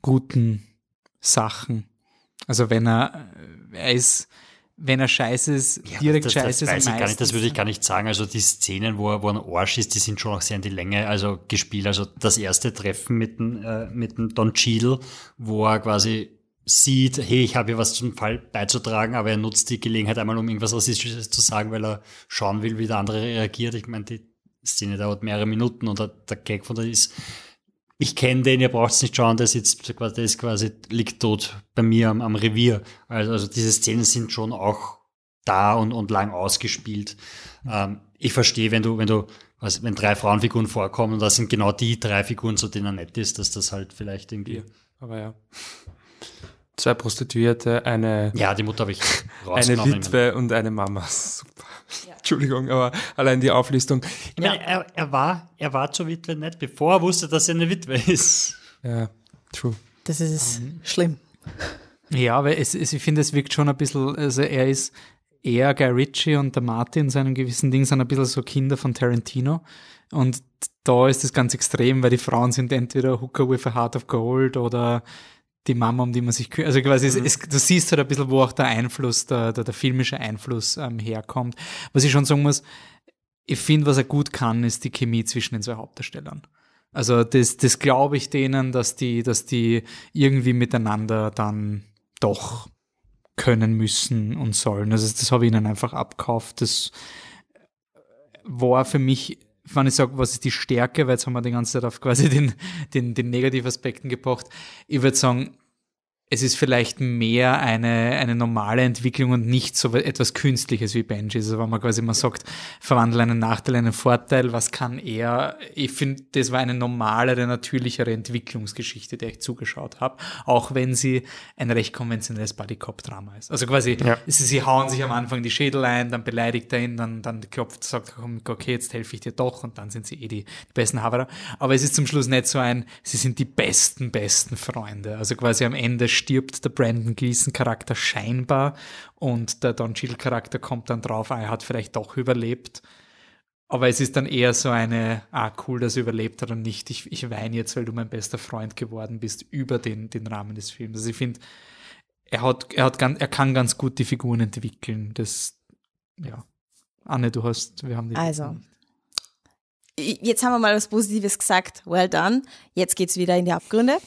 guten Sachen. Also wenn er, er ist, wenn er scheiße ist, direkt das, scheiße das ist weiß ich gar nicht, das würde ich gar nicht sagen. Also die Szenen, wo er, wo er ein Arsch ist, die sind schon auch sehr in die Länge also gespielt. Also das erste Treffen mit dem, äh, mit dem Don Cheadle, wo er quasi sieht, hey, ich habe hier was zum Fall beizutragen, aber er nutzt die Gelegenheit einmal, um irgendwas Rassistisches zu sagen, weil er schauen will, wie der andere reagiert. Ich meine, die Szene dauert mehrere Minuten und der, der Gag von der ist, ich kenne den, ihr braucht es nicht schauen, der sitzt quasi, der ist quasi, liegt tot bei mir am, am Revier. Also, also diese Szenen sind schon auch da und, und lang ausgespielt. Ähm, ich verstehe, wenn du, wenn du, was, wenn drei Frauenfiguren vorkommen und das sind genau die drei Figuren, zu denen er nett ist, dass das halt vielleicht irgendwie. Aber ja. Zwei Prostituierte, eine, Ja, die Mutter habe ich (laughs) eine rausgenommen. Witwe und eine Mama. Super. Entschuldigung, aber allein die Auflistung. Ich meine, er, er, war, er war zur Witwe nett, bevor er wusste, dass sie eine Witwe ist. Ja, true. Das ist Mhm. schlimm. Ja, aber es, es, ich finde, es wirkt schon ein bisschen, also er ist eher Guy Ritchie und der Martin in seinem gewissen Ding sind ein bisschen so Kinder von Tarantino. Und da ist das ganz extrem, weil die Frauen sind entweder Hooker with a Heart of Gold oder die Mama, um die man sich kümmert. Also quasi, es, es, du siehst halt ein bisschen, wo auch der Einfluss, der, der, der filmische Einfluss ähm, herkommt. Was ich schon sagen muss, ich finde, was er gut kann, ist die Chemie zwischen den zwei Hauptdarstellern. Also das, das glaube ich denen, dass die, dass die irgendwie miteinander dann doch können müssen und sollen. Also das habe ich ihnen einfach abkauft. Das war für mich, wenn ich sage, was ist die Stärke, weil jetzt haben wir die ganze Zeit auf quasi (laughs) den, den, den Negativaspekten gebracht. Ich würde sagen, es ist vielleicht mehr eine, eine normale Entwicklung und nicht so etwas Künstliches wie Benji. Also wenn man quasi mal sagt, verwandle einen Nachteil in einen Vorteil, was kann er? Ich finde, das war eine normalere, natürlichere Entwicklungsgeschichte, der ich zugeschaut habe, auch wenn sie ein recht konventionelles Buddy-Cop-Drama ist. Also quasi, Ja. sie, sie hauen sich am Anfang die Schädel ein, dann beleidigt er ihn, dann, dann klopft, sagt, okay, jetzt helfe ich dir doch und dann sind sie eh die, die besten Haverer. Aber es ist zum Schluss nicht so ein, sie sind die besten, besten Freunde. Also quasi am Ende stirbt der Brandon Gleason-Charakter scheinbar und der Don Cheadle-Charakter kommt dann drauf, ah, er hat vielleicht doch überlebt. Aber es ist dann eher so eine, ah, cool, dass er überlebt hat und nicht, ich, ich weine jetzt, weil du mein bester Freund geworden bist, über den, den Rahmen des Films. Also ich finde, er hat, er hat ganz, er kann ganz gut die Figuren entwickeln. Das, ja. Anne, du hast, wir haben die. Also, jetzt haben wir mal was Positives gesagt. Well done. Jetzt geht's wieder in die Abgründe.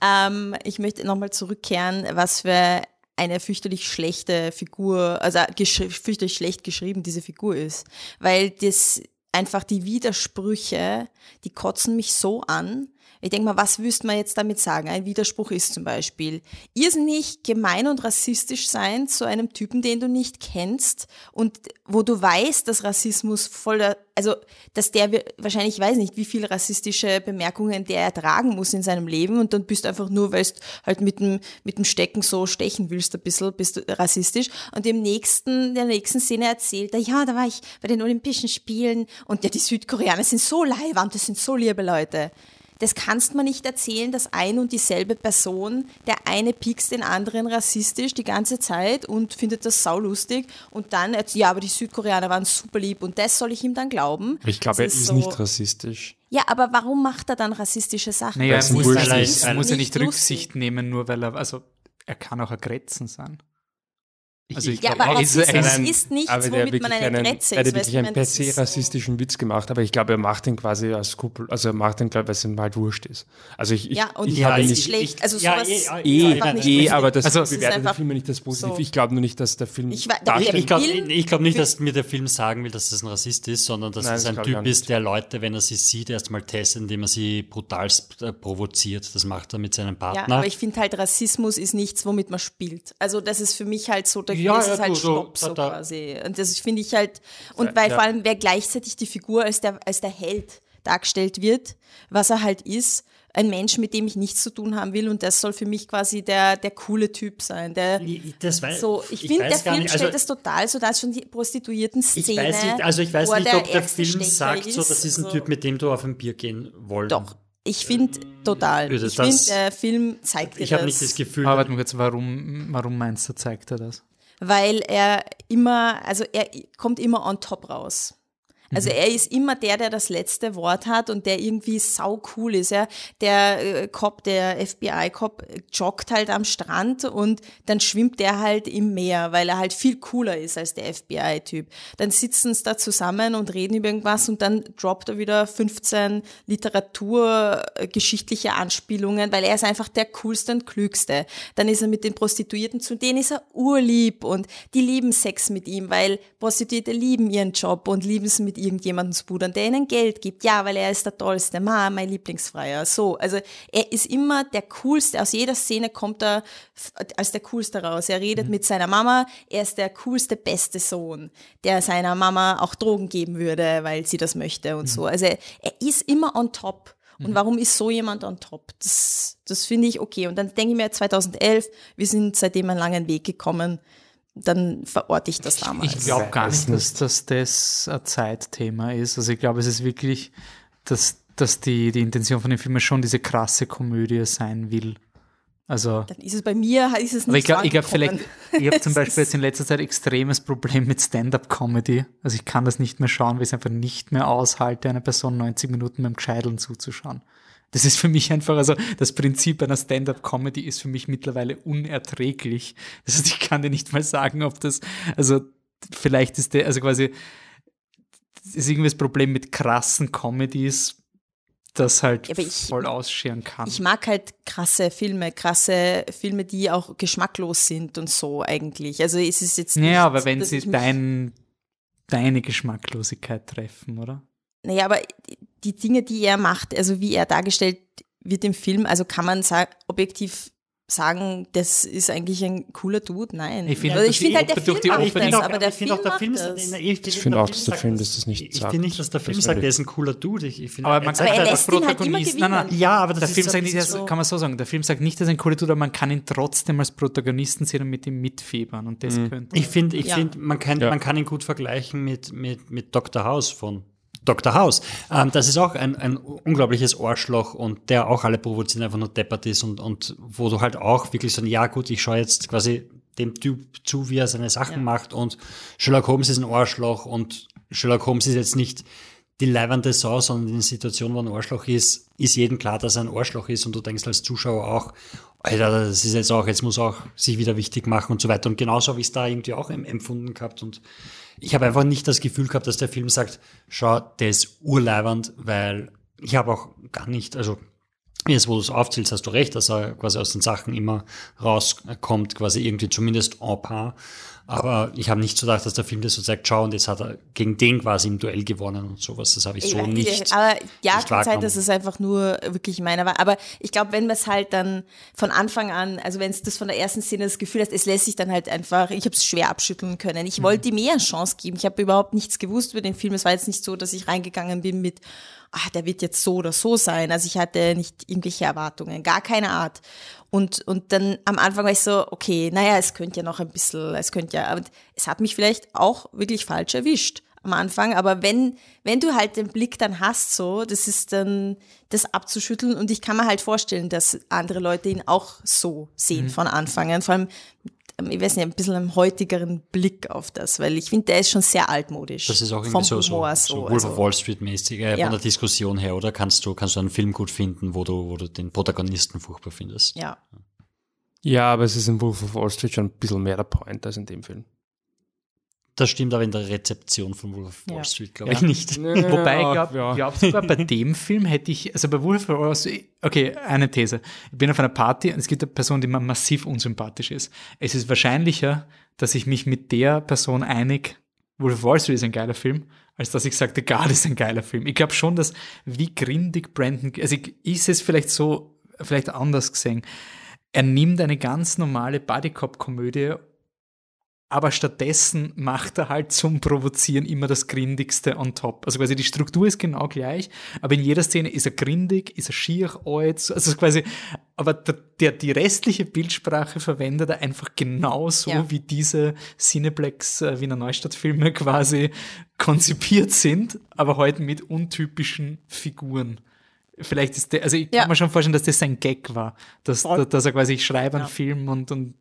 Ähm, ich möchte nochmal zurückkehren, was für eine fürchterlich schlechte Figur, also fürchterlich schlecht geschrieben diese Figur ist. Weil das einfach die Widersprüche, die kotzen mich so an. Ich denke mal, was wüsste man jetzt damit sagen? Ein Widerspruch ist zum Beispiel, irrsinnig gemein und rassistisch sein zu einem Typen, den du nicht kennst und wo du weißt, dass Rassismus voller, also, dass der wahrscheinlich, ich weiß nicht, wie viele rassistische Bemerkungen der ertragen muss in seinem Leben und dann bist du einfach nur, weil du halt mit dem, mit dem Stecken so stechen willst, ein bisschen, bist du rassistisch und im nächsten, der nächsten Szene erzählt er, ja, da war ich bei den Olympischen Spielen und ja, die Südkoreaner sind so leiwand, das sind so liebe Leute das kannst man nicht erzählen, dass ein und dieselbe Person, der eine piekst den anderen rassistisch die ganze Zeit und findet das saulustig und dann, ja, aber die Südkoreaner waren super lieb und das soll ich ihm dann glauben. Ich glaube, er ist so, nicht rassistisch. Ja, aber warum macht er dann rassistische Sachen? Naja, er muss, er, er muss ja nicht Rücksicht nehmen, nur weil er, also er kann auch ein Grätzen sein. Also ich, ja, aber Rassismus ist, ist, ist nichts, aber womit man eine einen, Grenze ist. Er hat wirklich einen per se rassistischen Witz gemacht, aber ich glaube, er macht den quasi als Skrupel, also er macht den, glaube ich, weil es ihm halt wurscht ist. Also ich, ja, und ich, ja, habe nicht schlecht, also sowas ja, eh, eh, eh aber das also, bewertet der Film nicht das positiv. So. Ich glaube nur nicht, dass der Film Ich, ich, ich glaube glaub nicht, dass mir der Film sagen will, dass das ein Rassist ist, sondern dass Nein, es ein Typ ist, der Leute, wenn er sie sieht, erstmal testet, indem er sie brutal äh, provoziert. Das macht er mit seinem Partner. Ja, aber ich finde halt, Rassismus ist nichts, womit man spielt. Also das ist für mich halt so, der ja, ist halt Stopp so quasi. Und das finde ich halt, und weil ja. vor allem, wer gleichzeitig die Figur als der, als der Held dargestellt wird, was er halt ist, ein Mensch, mit dem ich nichts zu tun haben will und das soll für mich quasi der, der coole Typ sein. Der, das weiß, so, ich, ich finde, der Film also, stellt das total so, da ist schon die Prostituierten-Szene. Ich weiß nicht, also ich weiß nicht, ob der Film Stecher sagt, ist, so, das ist ein so. Typ, mit dem du auf ein Bier gehen wollen Doch, ich finde total. Ich finde, der Film zeigt dir ich das. Ich habe nicht das Gefühl. Aber warte mal kurz, warum, warum meinst du, zeigt er das? Weil er immer, also er kommt immer on top raus. Also mhm. er ist immer der, der das letzte Wort hat und der irgendwie sau cool ist. Ja. Der äh, Cop, der FBI-Cop joggt halt am Strand und dann schwimmt der halt im Meer, weil er halt viel cooler ist als der FBI-Typ. Dann sitzen sie da zusammen und reden über irgendwas und dann droppt er wieder 15 literaturgeschichtliche Anspielungen, weil er ist einfach der coolste und klügste. Dann ist er mit den Prostituierten, zu denen ist er urlieb und die lieben Sex mit ihm, weil Prostituierte lieben ihren Job und lieben es mit irgendjemanden zu pudern, der ihnen Geld gibt. Ja, weil er ist der Tollste, Ma, mein Lieblingsfreier. So, also er ist immer der Coolste. Aus jeder Szene kommt er als der Coolste raus. Er redet mhm. mit seiner Mama. Er ist der coolste, beste Sohn, der seiner Mama auch Drogen geben würde, weil sie das möchte und mhm. so. Also er ist immer on top. Und mhm. warum ist so jemand on top? Das, das finde ich okay. Und dann denke ich mir 2011, wir sind seitdem einen langen Weg gekommen dann verorte ich das damals. Ich glaube gar nicht, dass, dass das ein Zeitthema ist. Also ich glaube, es ist wirklich, dass, dass die, die Intention von dem Film schon diese krasse Komödie sein will. Also, dann ist es bei mir, ist es nicht ich glaube, glaub, vielleicht, ich habe zum (laughs) Beispiel jetzt in letzter Zeit extremes Problem mit Stand-up-Comedy. Also ich kann das nicht mehr schauen, weil ich es einfach nicht mehr aushalte, einer Person 90 Minuten beim Gscheideln zuzuschauen. Das ist für mich einfach, also das Prinzip einer Stand-up-Comedy ist für mich mittlerweile unerträglich. Das heißt, ich kann dir nicht mal sagen, ob das, also vielleicht ist der, also quasi, ist irgendwie das Problem mit krassen Comedies, das halt ja, ich, voll ausscheren kann. Ich mag halt krasse Filme, krasse Filme, die auch geschmacklos sind und so eigentlich. Also es ist jetzt nicht, Ja, aber wenn sie dein, deine Geschmacklosigkeit treffen, oder? Naja, aber die Dinge, die er macht, also wie er dargestellt wird im Film, also kann man sagen, objektiv sagen, das ist eigentlich ein cooler Dude. Nein. Ich finde also find halt, der Film macht das, aber der Film auch, der Film das. Ich, finde auch, dass der Film das, das nicht ich, sagt. Ich finde nicht, dass der Film sagt, der ist ein cooler Dude. Ich, ich find, aber man sagt halt als Protagonist. Halt nein, nein, ja, aber der Film sagt nicht, so. kann man so sagen, der Film sagt nicht, dass er ein cooler Dude, aber man kann ihn trotzdem als Protagonisten sehen und mit ihm mitfiebern. Und das mhm. könnte. Ich finde, ich ja. finde, man kann, ja. man kann ihn gut vergleichen mit, mit, mit Dr. House von Dr. House. Ähm, das ist auch ein, ein unglaubliches Arschloch und der auch alle provozieren, einfach nur deppert ist und, und wo du halt auch wirklich so, ja gut, ich schaue jetzt quasi dem Typ zu, wie er seine Sachen Ja. macht und Sherlock Holmes ist ein Arschloch und Sherlock Holmes ist jetzt nicht die leibende Sau, sondern in der Situation, wo ein Arschloch ist, ist jedem klar, dass er ein Arschloch ist und du denkst als Zuschauer auch, Alter, das ist jetzt auch, jetzt muss auch sich wieder wichtig machen und so weiter. Und genauso habe ich es da irgendwie auch em- empfunden gehabt und ich habe einfach nicht das Gefühl gehabt, dass der Film sagt, schau, der ist urleibernd, weil ich habe auch gar nicht, also jetzt, wo du es aufzählst, hast du recht, dass er quasi aus den Sachen immer rauskommt, quasi irgendwie zumindest en par. Aber ich habe nicht so gedacht, dass der Film das so sagt, schau, und jetzt hat er gegen den quasi im Duell gewonnen und sowas. Das habe ich so Ja, nicht. Aber ja, nicht kann sein, dass es einfach nur wirklich meiner war. Aber ich glaube, wenn man es halt dann von Anfang an, also wenn es das von der ersten Szene das Gefühl hast, es lässt sich dann halt einfach, ich habe es schwer abschütteln können. Ich wollte ihm mehr Chance geben. Ich habe überhaupt nichts gewusst über den Film. Es war jetzt nicht so, dass ich reingegangen bin mit, ah, der wird jetzt so oder so sein. Also ich hatte nicht irgendwelche Erwartungen, gar keine Art. Und, und dann am Anfang war ich so, okay, naja, es könnte ja noch ein bisschen, es könnte ja, aber es hat mich vielleicht auch wirklich falsch erwischt am Anfang, aber wenn, wenn du halt den Blick dann hast, so, das ist dann das abzuschütteln. Und ich kann mir halt vorstellen, dass andere Leute ihn auch so sehen von Anfang an, vor allem, ich weiß nicht, ein bisschen einen heutigeren Blick auf das, weil ich finde, der ist schon sehr altmodisch. Das ist auch irgendwie so, so, Humor so, so. Wolf also, of Wall Street mäßig äh, Ja. von der Diskussion her, oder? Kannst du, kannst du einen Film gut finden, wo du, wo du den Protagonisten furchtbar findest? ja. Ja, aber es ist in Wolf of Wall Street schon ein bisschen mehr der Point als in dem Film. Das stimmt aber in der Rezeption von Wolf of Wall Ja. Street, glaube Ja. ich nicht. Wobei ich glaube, ja. glaub sogar bei dem Film hätte ich, also bei Wolf of Wall Street, okay, eine These. Ich bin auf einer Party und es gibt eine Person, die mir massiv unsympathisch ist. Es ist wahrscheinlicher, dass ich mich mit der Person einig, Wolf of Wall Street ist ein geiler Film, als dass ich sage, The Guard ist ein geiler Film. Ich glaube schon, dass wie grindig Brandon, also ich, sehe es vielleicht so, vielleicht anders gesehen. Er nimmt eine ganz normale Bodycop-Komödie aber stattdessen macht er halt zum Provozieren immer das Grindigste on top. Also quasi die Struktur ist genau gleich, aber in jeder Szene ist er grindig, ist er schier, also quasi, aber der, der, die restliche Bildsprache verwendet er einfach genauso, Ja. wie diese Cineplex äh, Wiener Neustadt-Filme quasi konzipiert sind, aber heute mit untypischen Figuren. Vielleicht ist der, also ich Ja. kann mir schon vorstellen, dass das sein Gag war, dass, dass er quasi, ich schreibe einen Ja. Film und, und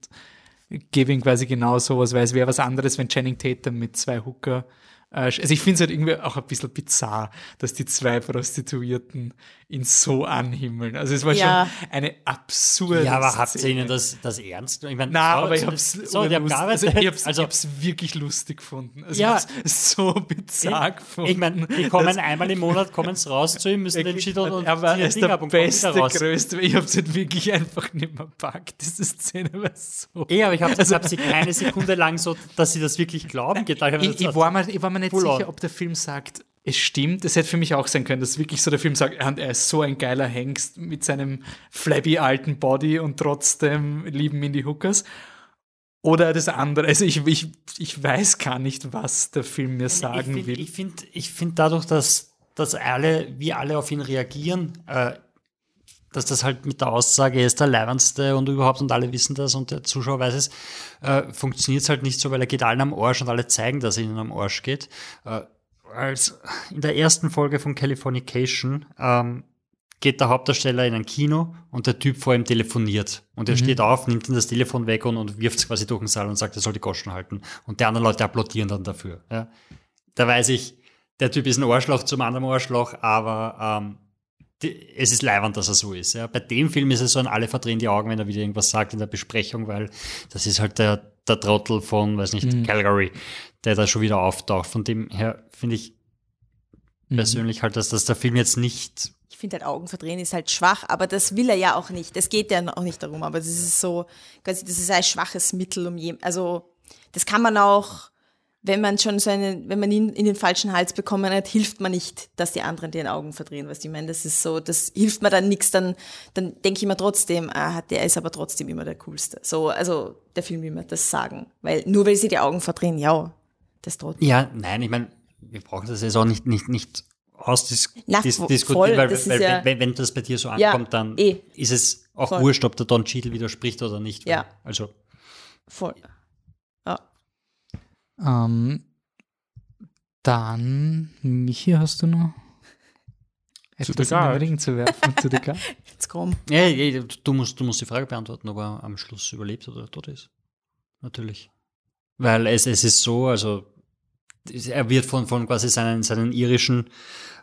gebe ihm quasi genau sowas, weil es wäre was anderes, wenn Channing Tatum mit zwei Hooker. Äh, also ich finde es halt irgendwie auch ein bisschen bizarr, dass die zwei Prostituierten ihn so anhimmeln. Also es war Ja. schon eine absurde Ja, aber habt ihr Szene. ihnen das, das ernst? Ich meine, Na, so- aber ich so- hab's, so, gearbeitet. also ich hab's, also, ich hab's wirklich lustig gefunden. Also Ja. ich hab's so bizarr gefunden. ich meine, die kommen einmal im Monat, kommen sie raus zu ihm, müssen den Shit und, und er war ziehen ist Ding der ab und kommen beste, größte. Ich hab's halt wirklich einfach nicht mehr packt. Diese Szene war so. Eh, aber ich habe hab sie keine Sekunde lang so, dass sie das wirklich glauben gedacht. Ich, ich, war mir, ich war mir nicht Full on. sicher, ob der Film sagt, es stimmt. Es hätte für mich auch sein können, dass wirklich so der Film sagt, er er ist so ein geiler Hengst mit seinem flabby alten Body und trotzdem lieben ihn die Hookers. Oder das andere. Also ich, ich, ich weiß gar nicht, was der Film mir sagen ich will. find, Ich finde ich find dadurch, dass, dass alle, wie alle auf ihn reagieren, äh, dass das halt mit der Aussage, er ist der Leibendste und überhaupt und alle wissen das und der Zuschauer weiß es, äh, funktioniert es halt nicht so, weil er geht allen am Arsch und alle zeigen, dass er ihnen am Arsch geht. Äh, als in der ersten Folge von Californication ähm, geht der Hauptdarsteller in ein Kino und der Typ vor ihm telefoniert. Und er steht auf, nimmt ihm das Telefon weg und, und wirft es quasi durch den Saal und sagt, er soll die Goschen halten. Und die anderen Leute applaudieren dann dafür. Ja. Da weiß ich, der Typ ist ein Arschloch zum anderen Arschloch, aber ähm, die, es ist leiwand, dass er so ist. Ja. Bei dem Film ist es so, an alle verdrehen die Augen, wenn er wieder irgendwas sagt in der Besprechung, weil das ist halt der, der Trottel von, weiß nicht, Calgary, der da schon wieder auftaucht. Von dem her finde ich persönlich halt, dass, dass der Film jetzt nicht Ich finde halt Augen verdrehen ist halt schwach, aber das will er ja auch nicht. Das geht ja auch nicht darum, aber das ist so, quasi, das ist ein schwaches Mittel, um je, also das kann man auch, wenn man schon so einen, wenn man ihn in den falschen Hals bekommen hat, hilft man nicht, dass die anderen den Augen verdrehen, was ich meine. Das ist so, das hilft mir dann nichts, dann, dann denke ich mir trotzdem, ah, der ist aber trotzdem immer der Coolste. So, also der Film will mir das sagen. Weil nur weil sie die Augen verdrehen, ja, das trotzdem. Ja, nein, ich meine, wir brauchen das jetzt auch nicht, nicht, nicht ausdiskutieren, dis weil, weil ja- wenn, wenn das bei dir so Ja, ankommt, dann eh. ist es auch Voll. wurscht, ob der Don Cheadle widerspricht oder nicht. weil- Ja. Also, Voll. Ähm, Dann, Michi, hast du noch Zu etwas in den. Ring zu werfen? zu der? (laughs) Jetzt komm. Ja, ja, du, musst, du musst die Frage beantworten, ob er am Schluss überlebt oder tot ist. Natürlich. Weil es, es ist so, also er wird von, von quasi seinen, seinen irischen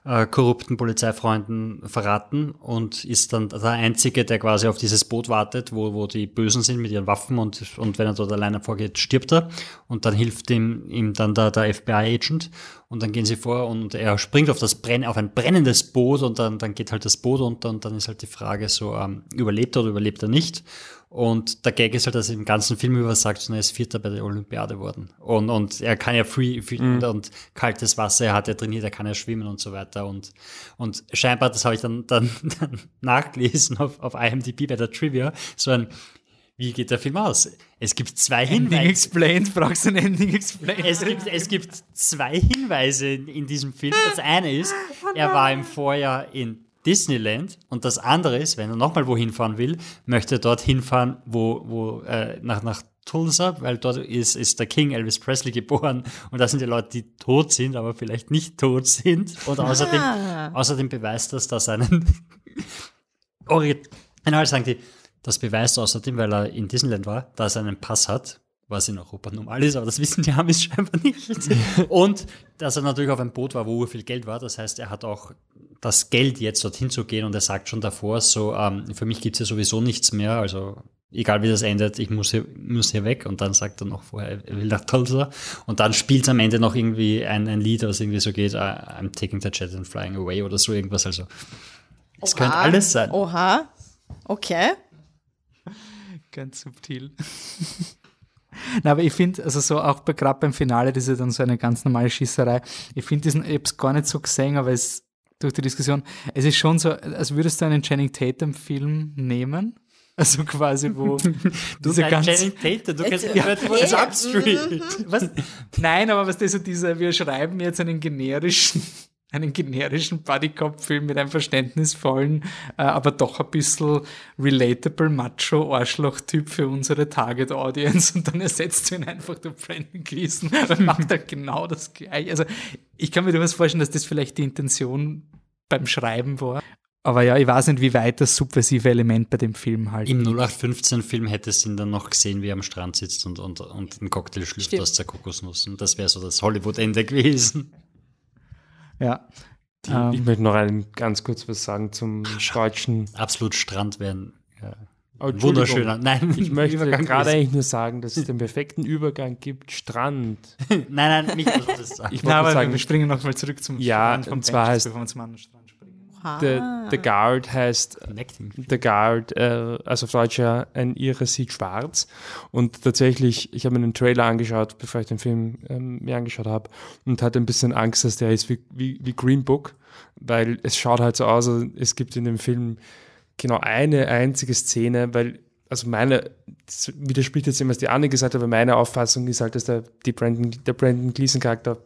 äh, korrupten Polizeifreunden verraten und ist dann der Einzige, der quasi auf dieses Boot wartet, wo, wo die Bösen sind mit ihren Waffen und, und wenn er dort alleine vorgeht, stirbt er und dann hilft ihm, ihm dann der, der FBI-Agent und dann gehen sie vor und er springt auf das Brenn, auf ein brennendes Boot und dann, dann geht halt das Boot unter und dann ist halt die Frage so, ähm, überlebt er oder überlebt er nicht? Und der Gag ist halt, dass er im ganzen Film über sagt, er ist Vierter bei der Olympiade worden. Und, und er kann ja free, free Mhm. und kaltes Wasser, er hat ja trainiert, er kann ja schwimmen und so weiter. Und, und scheinbar, das habe ich dann, dann, (laughs) dann nachgelesen auf, auf IMDb bei der Trivia, so ein, wie geht der Film aus? Es gibt zwei Ending Hinweise. explained, brauchst du ein Ending explained? Es gibt, es gibt zwei Hinweise in, in diesem Film. Das eine ist, er war im Vorjahr in Disneyland und das andere ist, wenn er nochmal wohin fahren will, möchte er dorthin fahren, wo, wo äh, nach, nach Tulsa, weil dort ist, ist der King Elvis Presley geboren (laughs) und das sind die Leute, die tot sind, aber vielleicht nicht tot sind. Und außerdem, Ah. außerdem beweist das, dass er einen (laughs) Original sagen die, das beweist außerdem, weil er in Disneyland war, dass er einen Pass hat, was in Europa normal ist, aber das wissen die Amis (laughs) scheinbar nicht. Und dass er natürlich auf einem Boot war, wo viel Geld war. Das heißt, er hat auch das Geld, jetzt dorthin zu gehen und er sagt schon davor so, ähm, für mich gibt's ja sowieso nichts mehr, also egal wie das endet, ich muss hier, muss hier weg. Und dann sagt er noch vorher, er will nach Tulsa. Und dann spielt am Ende noch irgendwie ein, ein Lied, was irgendwie so geht, äh, I'm taking the jet and flying away oder so irgendwas. Also es könnte alles sein. Oha. Okay. Ganz subtil. (laughs) Na, aber ich finde, also so auch bei, gerade beim Finale, das ist ja dann so eine ganz normale Schießerei. Ich finde diesen, ich hab's gar nicht so gesehen, aber es, durch die Diskussion, es ist schon so, als würdest du einen Channing Tatum Film nehmen. Also quasi, wo (laughs) Du diese nein, ganz, Channing Tatum, du kennst Jetzt- ja, du Ja. Substreet. was? Nein, aber was das so dieser, wir schreiben jetzt einen generischen, einen generischen Bodycop-Film mit einem verständnisvollen, äh, aber doch ein bisschen relatable Macho-Arschloch-Typ für unsere Target-Audience und dann ersetzt du ihn einfach durch Brandon Gleason und (laughs) macht er genau das gleiche. Also ich kann mir durchaus vorstellen, dass das vielleicht die Intention beim Schreiben war. Aber ja, ich weiß nicht, wie weit das subversive Element bei dem Film halt. Im 0815-Film hättest du ihn dann noch gesehen, wie er am Strand sitzt und, und, und einen Cocktail schlürft aus der Kokosnuss. Und das wäre so das Hollywood-Ende gewesen. Ja. Die, Ähm. ich möchte noch ein, ganz kurz was sagen zum deutschen. Absolut Strand wären. Ja. Oh. Wunderschöner. Nein, Ich möchte Übergang gerade ist- eigentlich nur sagen, dass es den perfekten Übergang gibt. Strand. (laughs) Nein, nein, nicht, was das sagen. Ich wollte aber sagen, wir springen noch mal zurück zum Ja, Strand vom und zwar Benches, heißt- springen. Oha. the, the Guard heißt. The Guard, äh, also auf Deutsch ja ein Irre sieht schwarz. Und tatsächlich, ich habe mir den Trailer angeschaut, bevor ich den Film ähm, mir angeschaut habe, und hatte ein bisschen Angst, dass der ist wie, wie, wie Green Book, weil es schaut halt so aus, es gibt in dem Film genau eine einzige Szene, weil, also meine, das widerspricht jetzt dem, was die Anne gesagt hat, aber meine Auffassung ist halt, dass der, die Brandon, der Brandon Gleason Charakter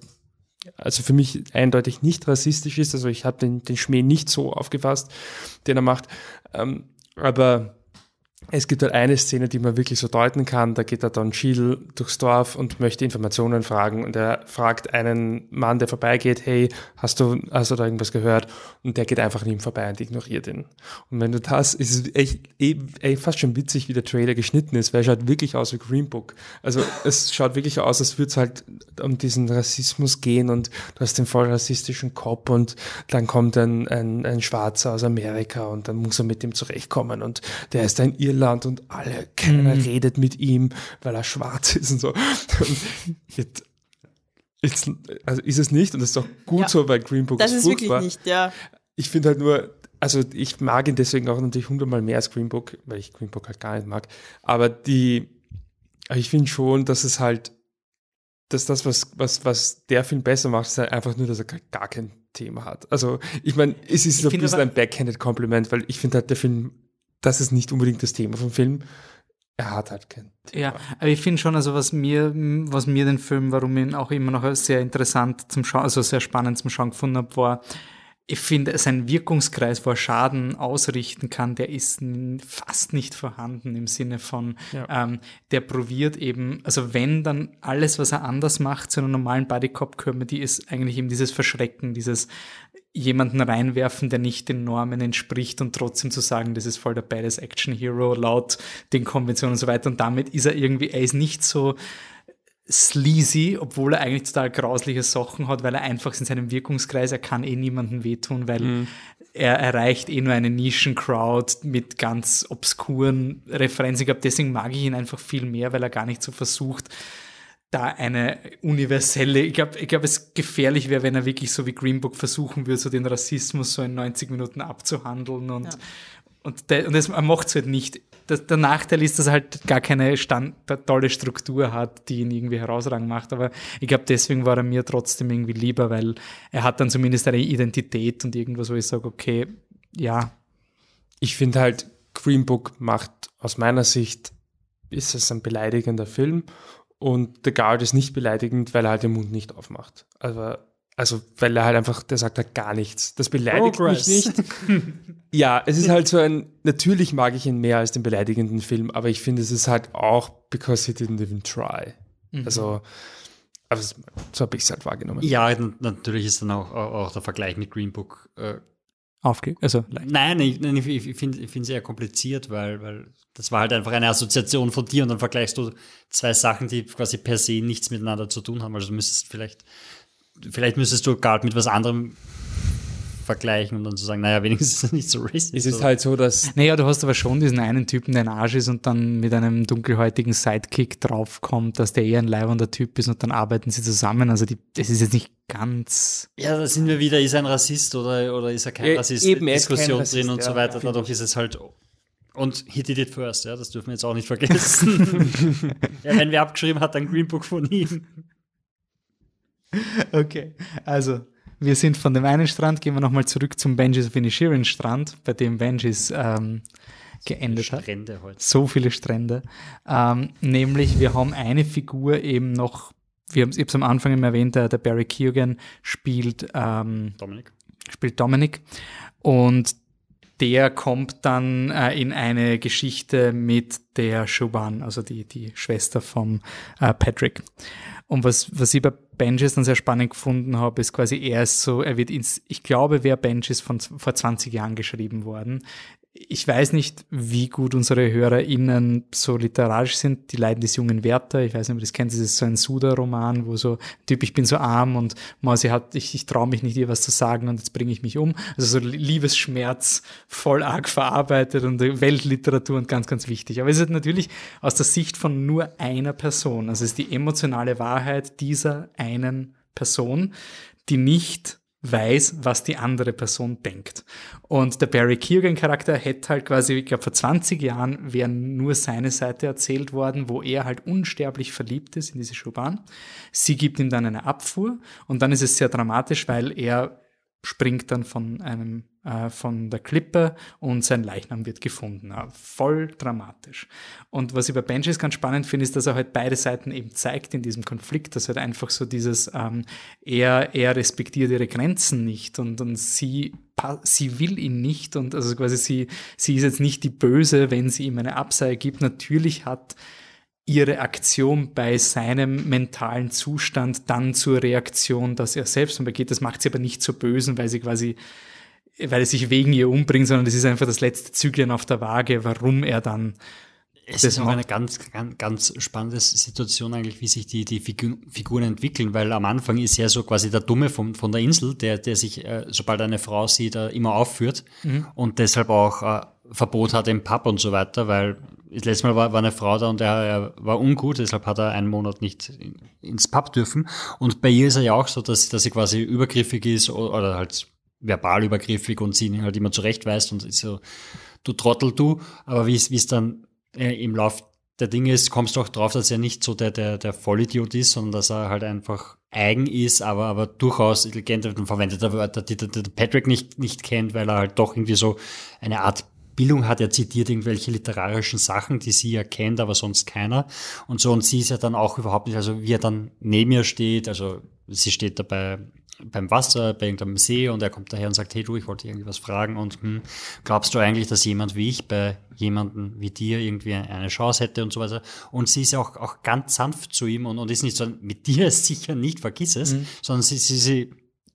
also für mich eindeutig nicht rassistisch ist. Also ich habe den, den Schmäh nicht so aufgefasst, den er macht. Ähm, aber es gibt halt eine Szene, die man wirklich so deuten kann. Da geht der Don Cheadle durchs Dorf und möchte Informationen fragen. Und er fragt einen Mann, der vorbeigeht, hey, hast du, hast du da irgendwas gehört? Und der geht einfach an ihm vorbei und ignoriert ihn. Und wenn du das, ist es echt, eh, fast schon witzig, wie der Trailer geschnitten ist, weil er schaut wirklich aus wie Green Book. Also es schaut wirklich aus, als würde es halt um diesen Rassismus gehen und du hast den voll rassistischen Cop und dann kommt ein, ein, ein Schwarzer aus Amerika und dann muss er mit ihm zurechtkommen und der ist da in Irland und alle, keiner redet mit ihm, weil er schwarz ist und so. Jetzt, jetzt, also ist es nicht und das ist doch gut Ja. so, weil Green Book Das ist ist wirklich nicht, ja. Ich finde halt nur, also ich mag ihn deswegen auch natürlich hundertmal mehr als Green Book, weil ich Green Book halt gar nicht mag. Aber die, aber ich finde schon, dass es halt, dass das, was, was, was der Film besser macht, ist halt einfach nur, dass er gar- kein Thema hat. Also, ich meine, es ist Ich so ein bisschen aber- ein backhanded Kompliment, weil ich finde halt, der Film, das ist nicht unbedingt das Thema vom Film. Er hat halt kein Thema. Ja, aber ich finde schon, also was mir, was mir den Film, warum ich ihn auch immer noch sehr interessant zum Schauen, also sehr spannend zum Schauen gefunden habe, war, ich finde, sein Wirkungskreis, wo er Schaden ausrichten kann, der ist fast nicht vorhanden im Sinne von, ja. ähm, der probiert eben, also wenn dann alles, was er anders macht zu einer normalen Bodycop-Comedy, ist eigentlich eben dieses Verschrecken, dieses jemanden reinwerfen, der nicht den Normen entspricht und trotzdem zu sagen, das ist voll der badass Action Hero laut den Konventionen und so weiter. Und damit ist er irgendwie, er ist nicht so, sleazy, obwohl er eigentlich total grausliche Sachen hat, weil er einfach in seinem Wirkungskreis, er kann eh niemandem wehtun, weil mhm. er erreicht eh nur eine Nischen-Crowd mit ganz obskuren Referenzen. Ich glaube, deswegen mag ich ihn einfach viel mehr, weil er gar nicht so versucht, da eine universelle, ich glaube, ich glaube, es gefährlich wäre, wenn er wirklich so wie Green Book versuchen würde, so den Rassismus so in 90 Minuten abzuhandeln und, ja. und, der, und das, er macht es halt nicht das, der Nachteil ist, dass er halt gar keine Stand, tolle Struktur hat, die ihn irgendwie herausragend macht. Aber ich glaube, deswegen war er mir trotzdem irgendwie lieber, weil er hat dann zumindest eine Identität und irgendwas, wo ich sage, okay, ja. Ich finde halt, Green Book macht aus meiner Sicht, ist es ein beleidigender Film und The Guard ist nicht beleidigend, weil er halt den Mund nicht aufmacht. Also also, weil er halt einfach, der sagt halt gar nichts. Das beleidigt Progress. mich nicht. (laughs) ja, es ist halt so ein, natürlich mag ich ihn mehr als den beleidigenden Film, aber ich finde, es ist halt auch because he didn't even try. Mhm. Also, aber so habe ich es halt wahrgenommen. Ja, natürlich ist dann auch, auch der Vergleich mit Green Book äh, Aufge also. Nein, ich, ich, ich finde es eher kompliziert, weil, weil das war halt einfach eine Assoziation von dir und dann vergleichst du zwei Sachen, die quasi per se nichts miteinander zu tun haben. Also müsstest vielleicht vielleicht müsstest du Guard mit was anderem vergleichen und dann zu sagen, naja, wenigstens ist es nicht so racist. Es ist oder? halt so, dass. Naja, du hast aber schon diesen einen Typen, der ein Arsch ist und dann mit einem dunkelhäutigen Sidekick draufkommt, dass der eher ein leibender Typ ist und dann arbeiten sie zusammen. Also die, das ist jetzt nicht ganz. Ja, da sind wir wieder, ist er ein Rassist oder, oder ist er kein ja, Rassist? Eben, Diskussion Rassist, drin und ja, so weiter. Dadurch ist es halt und he did it first, ja, das dürfen wir jetzt auch nicht vergessen. (laughs) ja, wenn wer abgeschrieben hat, dann Green Book von ihm. Okay, also wir sind von dem einen Strand, gehen wir nochmal zurück zum Benjis of Inishirin Strand, bei dem Benjis ähm, geendet so Strände hat. Heute. So viele Strände. Ähm, nämlich, wir haben eine Figur eben noch, wir haben es am Anfang immer erwähnt, der, der Barry Keoghan spielt ähm, Dominic. Spielt Dominic. Und der kommt dann äh, in eine Geschichte mit der Shuban, also die, die Schwester vom äh, Patrick. Und was, was ich bei Benjis dann sehr spannend gefunden habe, ist quasi, er ist so, er wird ins, ich glaube, wer Benjis von vor 20 Jahren geschrieben worden ich weiß nicht, wie gut unsere HörerInnen so literarisch sind. Die Leiden des jungen Werther, ich weiß nicht, ob ihr das kennt, das ist so ein Suda-Roman, wo so Typ, ich bin so arm und Mausi hat, ich, ich traue mich nicht, ihr was zu sagen und jetzt bringe ich mich um. Also so Liebesschmerz voll arg verarbeitet und Weltliteratur und ganz, ganz wichtig. Aber es ist natürlich aus der Sicht von nur einer Person. Also es ist die emotionale Wahrheit dieser einen Person, die nicht weiß, was die andere Person denkt. Und der Barry Keoghan-Charakter hätte halt quasi, ich glaube, vor 20 Jahren wäre nur seine Seite erzählt worden, wo er halt unsterblich verliebt ist in diese Schuban. Sie gibt ihm dann eine Abfuhr und dann ist es sehr dramatisch, weil er springt dann von einem äh, von der Klippe und sein Leichnam wird gefunden. Ja, voll dramatisch. Und was ich bei Benji ganz spannend finde, ist, dass er halt beide Seiten eben zeigt in diesem Konflikt, dass halt einfach so dieses, ähm, er, er respektiert ihre Grenzen nicht und, und sie, sie will ihn nicht und also quasi sie, sie ist jetzt nicht die Böse, wenn sie ihm eine Absage gibt. Natürlich hat ihre Aktion bei seinem mentalen Zustand dann zur Reaktion, dass er selbst begeht. Das macht sie aber nicht zur Bösen, weil sie quasi, weil er sich wegen ihr umbringt, sondern das ist einfach das letzte Züglein auf der Waage, warum er dann es ist auch eine ganz, ganz, ganz spannende Situation eigentlich, wie sich die, die Figuren entwickeln, weil am Anfang ist er so quasi der Dumme von, von der Insel, der, der sich, äh, sobald eine Frau sieht, äh, immer aufführt mhm. und deshalb auch äh, Verbot hat im Pub und so weiter, weil das letzte Mal war, war eine Frau da und er, er war ungut, deshalb hat er einen Monat nicht ins Pub dürfen. Und bei ihr ist er ja auch so, dass, dass sie quasi übergriffig ist oder halt verbal übergriffig und sie ihn halt immer zurechtweist und ist so, du Trottel, du. Aber wie es dann äh, im Lauf der Dinge ist, kommst du auch drauf, dass er nicht so der, der, der Vollidiot ist, sondern dass er halt einfach eigen ist, aber, aber durchaus intelligent und verwendet Wörter, die der, der Patrick nicht, nicht kennt, weil er halt doch irgendwie so eine Art Bildung hat. Er zitiert irgendwelche literarischen Sachen, die sie ja kennt, aber sonst keiner. Und so, und sie ist ja dann auch überhaupt nicht, also wie er dann neben ihr steht, also sie steht dabei beim Wasser, bei irgendeinem See und er kommt daher und sagt, hey du, ich wollte irgendwas fragen und hm, glaubst du eigentlich, dass jemand wie ich bei jemandem wie dir irgendwie eine Chance hätte und so weiter. Und sie ist auch, auch ganz sanft zu ihm und, und ist nicht so, mit dir (laughs) sicher nicht, vergiss es, mhm. sondern sie, sie, sie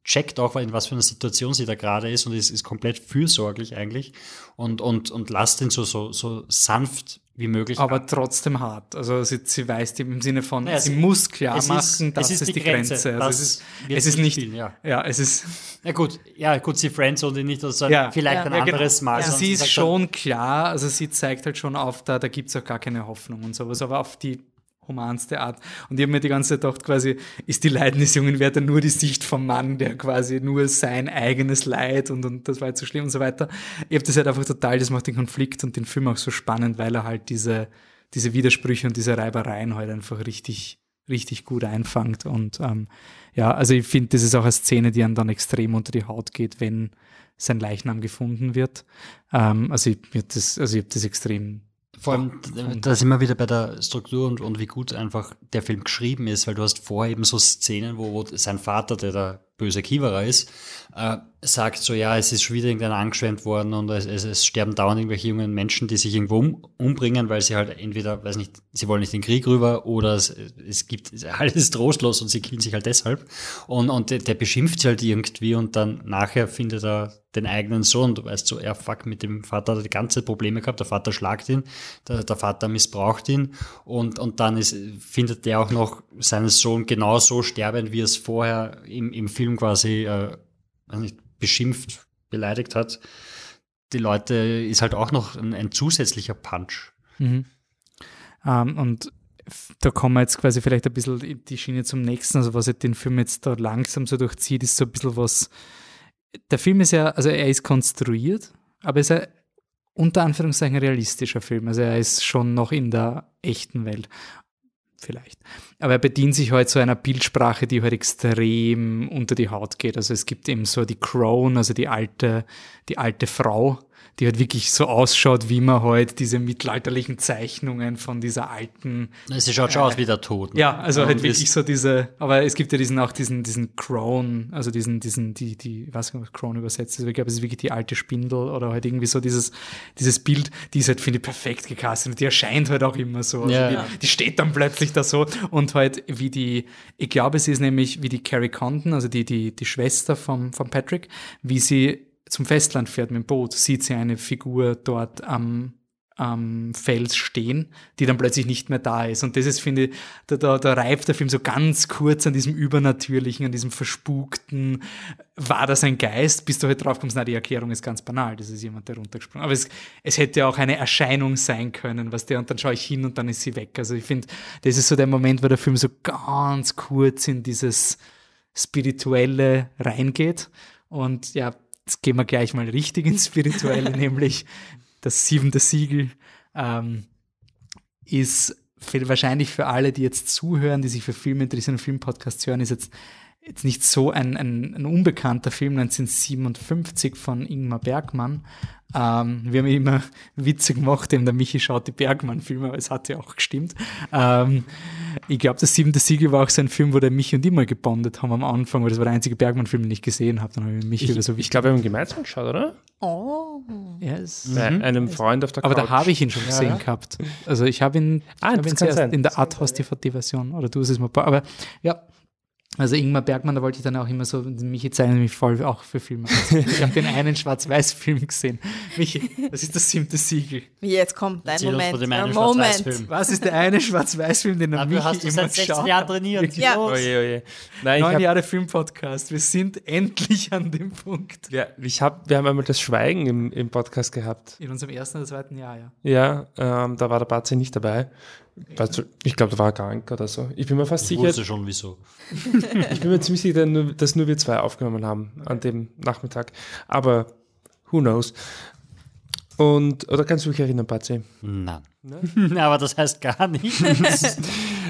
checkt auch, in was für einer Situation sie da gerade ist und ist, ist komplett fürsorglich eigentlich und, und, und lasst ihn so, so, so sanft wie möglich. Aber an. trotzdem hart. Also sie, sie weiß im Sinne von, naja, sie, sie, muss klar machen, ist, das ist, ist die Grenze. Grenze. Also es ist, es ist nicht, spielen, ja. ja. es ist. Ja gut, ja gut, sie Friends und nicht, also ja, vielleicht ja. ein anderes Mal. Also sie ist schon klar, also sie zeigt halt schon auf, da, da gibt es auch gar keine Hoffnung und sowas, aber auf die humanste Art. Und ich habe mir die ganze Zeit gedacht, quasi, ist die Leiden des jungen Werther nur die Sicht vom Mann, der quasi nur sein eigenes Leid und, und das war jetzt so schlimm und so weiter. Ich habe das halt einfach total, das macht den Konflikt und den Film auch so spannend, weil er halt diese, diese Widersprüche und diese Reibereien halt einfach richtig, richtig gut einfangt. Und ähm, ja, also ich finde, das ist auch eine Szene, die einem dann extrem unter die Haut geht, wenn sein Leichnam gefunden wird. Ähm, also ich, also ich habe das extrem vor allem, da sind wir wieder bei der Struktur und, und wie gut einfach der Film geschrieben ist, weil du hast vorher eben so Szenen, wo, wo sein Vater, der der böse Kiewerer ist, äh, sagt so, ja, es ist schon wieder irgendeiner angeschwemmt worden und es, es, es sterben dauernd irgendwelche jungen Menschen, die sich irgendwo um, umbringen, weil sie halt entweder, weiß nicht, sie wollen nicht den Krieg rüber oder es, es gibt, (laughs) alles ist trostlos und sie killen sich halt deshalb. Und, und der, der beschimpft sie halt irgendwie und dann nachher findet er den eigenen Sohn. Du weißt so, ja, fuck, mit dem Vater hat er die ganze Probleme gehabt. Der Vater schlagt ihn, der, der Vater missbraucht ihn und, und dann ist, findet der auch noch seinen Sohn genauso sterbend, wie es vorher im, im Film quasi äh, beschimpft, beleidigt hat, die Leute ist halt auch noch ein, ein zusätzlicher Punch. Mhm. Ähm, und da kommen wir jetzt quasi vielleicht ein bisschen die Schiene zum nächsten, also was halt den Film jetzt da langsam so durchzieht, ist so ein bisschen was. Der Film ist ja, also er ist konstruiert, aber er ist ein unter Anführungszeichen realistischer Film. Also er ist schon noch in der echten Welt vielleicht. Aber er bedient sich halt so einer Bildsprache, die halt extrem unter die Haut geht. Also es gibt eben so die Crone, also die alte, die alte Frau, die halt wirklich so ausschaut, wie man halt diese mittelalterlichen Zeichnungen von dieser alten. Sie schaut schon äh, aus wie der Tod. Ne? Ja, also ja, halt wirklich so diese, aber es gibt ja diesen auch diesen, diesen Crone, also diesen, diesen, die, die, ich weiß nicht, was Crone übersetzt ist, ich glaube, es ist wirklich die alte Spindel oder halt irgendwie so dieses, dieses Bild, die ist halt, finde ich, perfekt gecastet und die erscheint halt auch immer so. Also ja. die, die, steht dann plötzlich da so und halt wie die, ich glaube, sie ist nämlich wie die Carrie Condon, also die, die, die Schwester von, von Patrick, wie sie zum Festland fährt mit dem Boot, sieht sie eine Figur dort am, am Fels stehen, die dann plötzlich nicht mehr da ist. Und das ist, finde ich, da, da, da reift der Film so ganz kurz an diesem Übernatürlichen, an diesem Verspukten. War das ein Geist? Bis du halt drauf kommst, na, die Erklärung ist ganz banal, das ist jemand, der runtergesprungen Aber es, es hätte auch eine Erscheinung sein können, was der, und dann schaue ich hin und dann ist sie weg. Also ich finde, das ist so der Moment, wo der Film so ganz kurz in dieses Spirituelle reingeht. Und ja, jetzt gehen wir gleich mal richtig ins Spirituelle, (laughs) nämlich das siebente Siegel ähm, ist für, wahrscheinlich für alle, die jetzt zuhören, die sich für Filme interessieren Filmpodcasts hören, ist jetzt jetzt nicht so ein, ein, ein unbekannter Film, 1957 von Ingmar Bergmann. Ähm, wir haben immer (laughs) witzig gemacht, eben der Michi schaut die Bergmann-Filme, aber es hat ja auch gestimmt. Ähm, ich glaube, das siebente Siegel war auch so ein Film, wo der Michi und ich mal gebondet haben am Anfang, weil das war der einzige Bergmann-Film, den ich gesehen habe. Dann habe ich Michi ich, oder so Ich glaube, wir haben gemeinsam geschaut, oder? Oh. Yes. Bei mhm. einem Freund auf der Aber da habe ich ihn schon gesehen ja. gehabt. Also ich habe ihn, ah, hab ihn zuerst in der Arthouse-DVD-Version, oder du hast es mal, aber ja, also Ingmar Bergmann, da wollte ich dann auch immer so, Michi zeichnet mich voll auch für Filme. Ich habe den einen Schwarz-Weiß-Film gesehen. Michi, was ist das siebte Siegel? Wie jetzt kommt dein Moment. Ein Moment. Was ist der eine Schwarz-Weiß-Film, den der Michi hast du immer seit 16 Jahren trainiert. Ja. Oje, oje. Nein, Neun Jahre Filmpodcast. Wir sind endlich an dem Punkt. Ja, ich hab, wir haben einmal das Schweigen im, im Podcast gehabt. In unserem ersten oder zweiten Jahr, ja. Ja, ähm, da war der Batze nicht dabei. Weißt du, ich glaube, da war er krank oder so. Ich bin mir fast ich sicher. Ich wusste schon, wieso. (laughs) ich bin mir ziemlich sicher, dass nur wir zwei aufgenommen haben an dem Nachmittag. Aber who knows? Und, oder kannst du dich erinnern, Patzi? Nein. Nein? (laughs) Aber das heißt gar nichts. (laughs)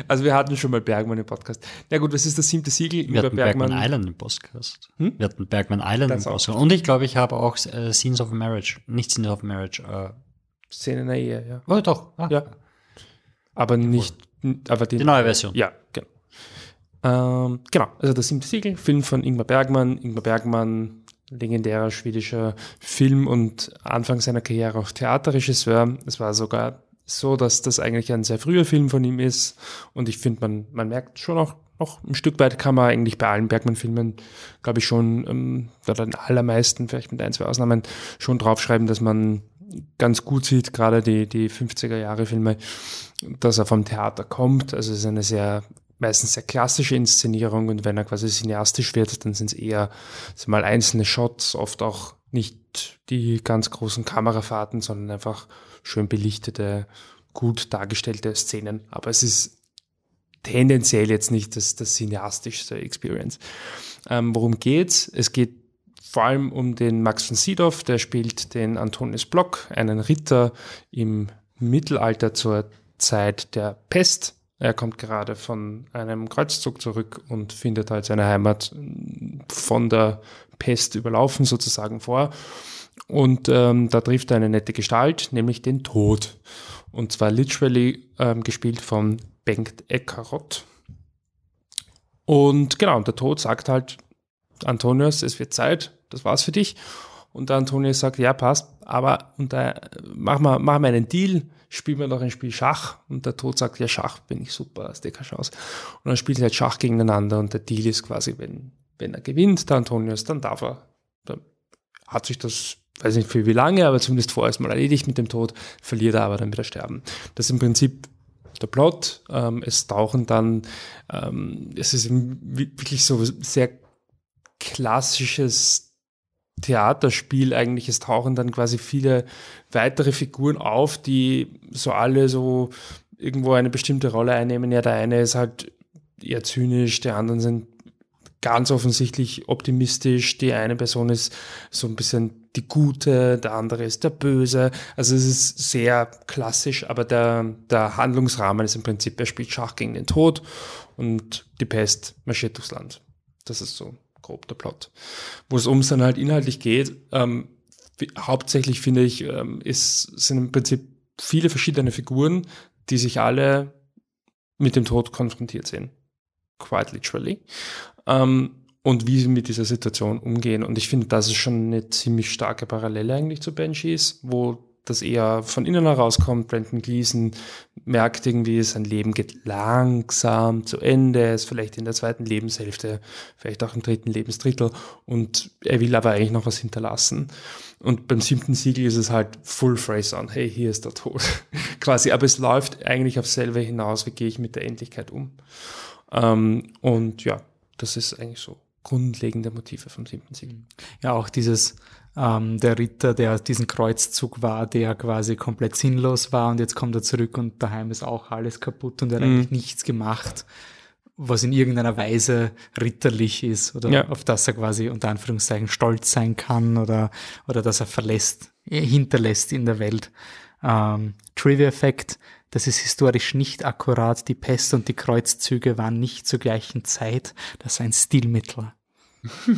also wir hatten schon mal Bergmann im Podcast. Ja gut, was ist das siebte Siegel? Wir hatten Bergmann, Bergman Island im Podcast. Hm? Wir hatten Bergman Island das im Podcast. Und ich glaube, ich habe auch äh, Scenes of Marriage. Nicht Scenes of Marriage. Äh, Szenen der Ehe, ja. Oh, doch. Ah. Ja aber nicht, aber die, die neue Version. Ja, genau. Ähm, genau, also das siebte Siegel, Film von Ingmar Bergmann. Ingmar Bergmann, legendärer schwedischer Film und Anfang seiner Karriere auch Theaterregisseur. Es war sogar so, dass das eigentlich ein sehr früher Film von ihm ist. Und ich finde, man, man merkt schon auch noch ein Stück weit kann man eigentlich bei allen Bergmann-Filmen, glaube ich, schon, ähm, oder den allermeisten, vielleicht mit ein, zwei Ausnahmen, schon draufschreiben, dass man ganz gut sieht, gerade die, die 50er Jahre Filme, dass er vom Theater kommt. Also es ist eine sehr, meistens sehr klassische Inszenierung und wenn er quasi cineastisch wird, dann sind es eher sind mal einzelne Shots, oft auch nicht die ganz großen Kamerafahrten, sondern einfach schön belichtete, gut dargestellte Szenen. Aber es ist tendenziell jetzt nicht das, das cineastischste Experience. Ähm, worum geht's? Es geht vor allem um den Max von Sydow, der spielt den Antonius Block, einen Ritter im Mittelalter zur Zeit der Pest. Er kommt gerade von einem Kreuzzug zurück und findet halt seine Heimat von der Pest überlaufen sozusagen vor. Und ähm, da trifft er eine nette Gestalt, nämlich den Tod. Und zwar literally ähm, gespielt von Bengt Eckarott. Und genau, der Tod sagt halt, Antonius, es wird Zeit, das war's für dich. Und der Antonius sagt, ja, passt, aber und da, mach mal, mach mal einen Deal, spielen wir noch ein Spiel Schach. Und der Tod sagt, ja, Schach bin ich super, hast du keine Chance. Und dann spielen sie halt Schach gegeneinander und der Deal ist quasi, wenn, wenn er gewinnt, der Antonius, dann darf er, dann hat sich das, weiß nicht für wie lange, aber zumindest vorerst mal erledigt mit dem Tod, verliert er aber dann wieder sterben. Das ist im Prinzip der Plot. Ähm, es tauchen dann, ähm, es ist wirklich so sehr klassisches Theaterspiel eigentlich. Es tauchen dann quasi viele weitere Figuren auf, die so alle so irgendwo eine bestimmte Rolle einnehmen. Ja, der eine ist halt eher zynisch, die anderen sind ganz offensichtlich optimistisch. Die eine Person ist so ein bisschen die Gute, der andere ist der Böse. Also es ist sehr klassisch, aber der, der Handlungsrahmen ist im Prinzip, er spielt Schach gegen den Tod und die Pest marschiert durchs Land. Das ist so grob der Plot. Wo es ums dann halt inhaltlich geht, ähm, hauptsächlich finde ich, ähm, ist, sind im Prinzip viele verschiedene Figuren, die sich alle mit dem Tod konfrontiert sehen. Quite literally. Ähm, und wie sie mit dieser Situation umgehen. Und ich finde, das ist schon eine ziemlich starke Parallele eigentlich zu Banshees, wo das eher von innen herauskommt. Brandon Gleason merkt irgendwie, sein Leben geht langsam zu Ende, ist vielleicht in der zweiten Lebenshälfte, vielleicht auch im dritten Lebensdrittel und er will aber eigentlich noch was hinterlassen. Und beim siebten Siegel ist es halt full phrase on, hey, hier ist der Tod. (laughs) Quasi, aber es läuft eigentlich auf selber hinaus, wie gehe ich mit der Endlichkeit um. Ähm, und ja, das ist eigentlich so grundlegende Motive vom siebten Siegel. Ja, auch dieses ähm, der Ritter, der diesen Kreuzzug war, der quasi komplett sinnlos war und jetzt kommt er zurück und daheim ist auch alles kaputt und er hat mhm. eigentlich nichts gemacht, was in irgendeiner Weise ritterlich ist oder ja. auf das er quasi unter Anführungszeichen stolz sein kann oder, oder dass er verlässt, hinterlässt in der Welt. Ähm, Trivia-Effekt, das ist historisch nicht akkurat. Die Pest und die Kreuzzüge waren nicht zur gleichen Zeit. Das war ein Stilmittel. (laughs)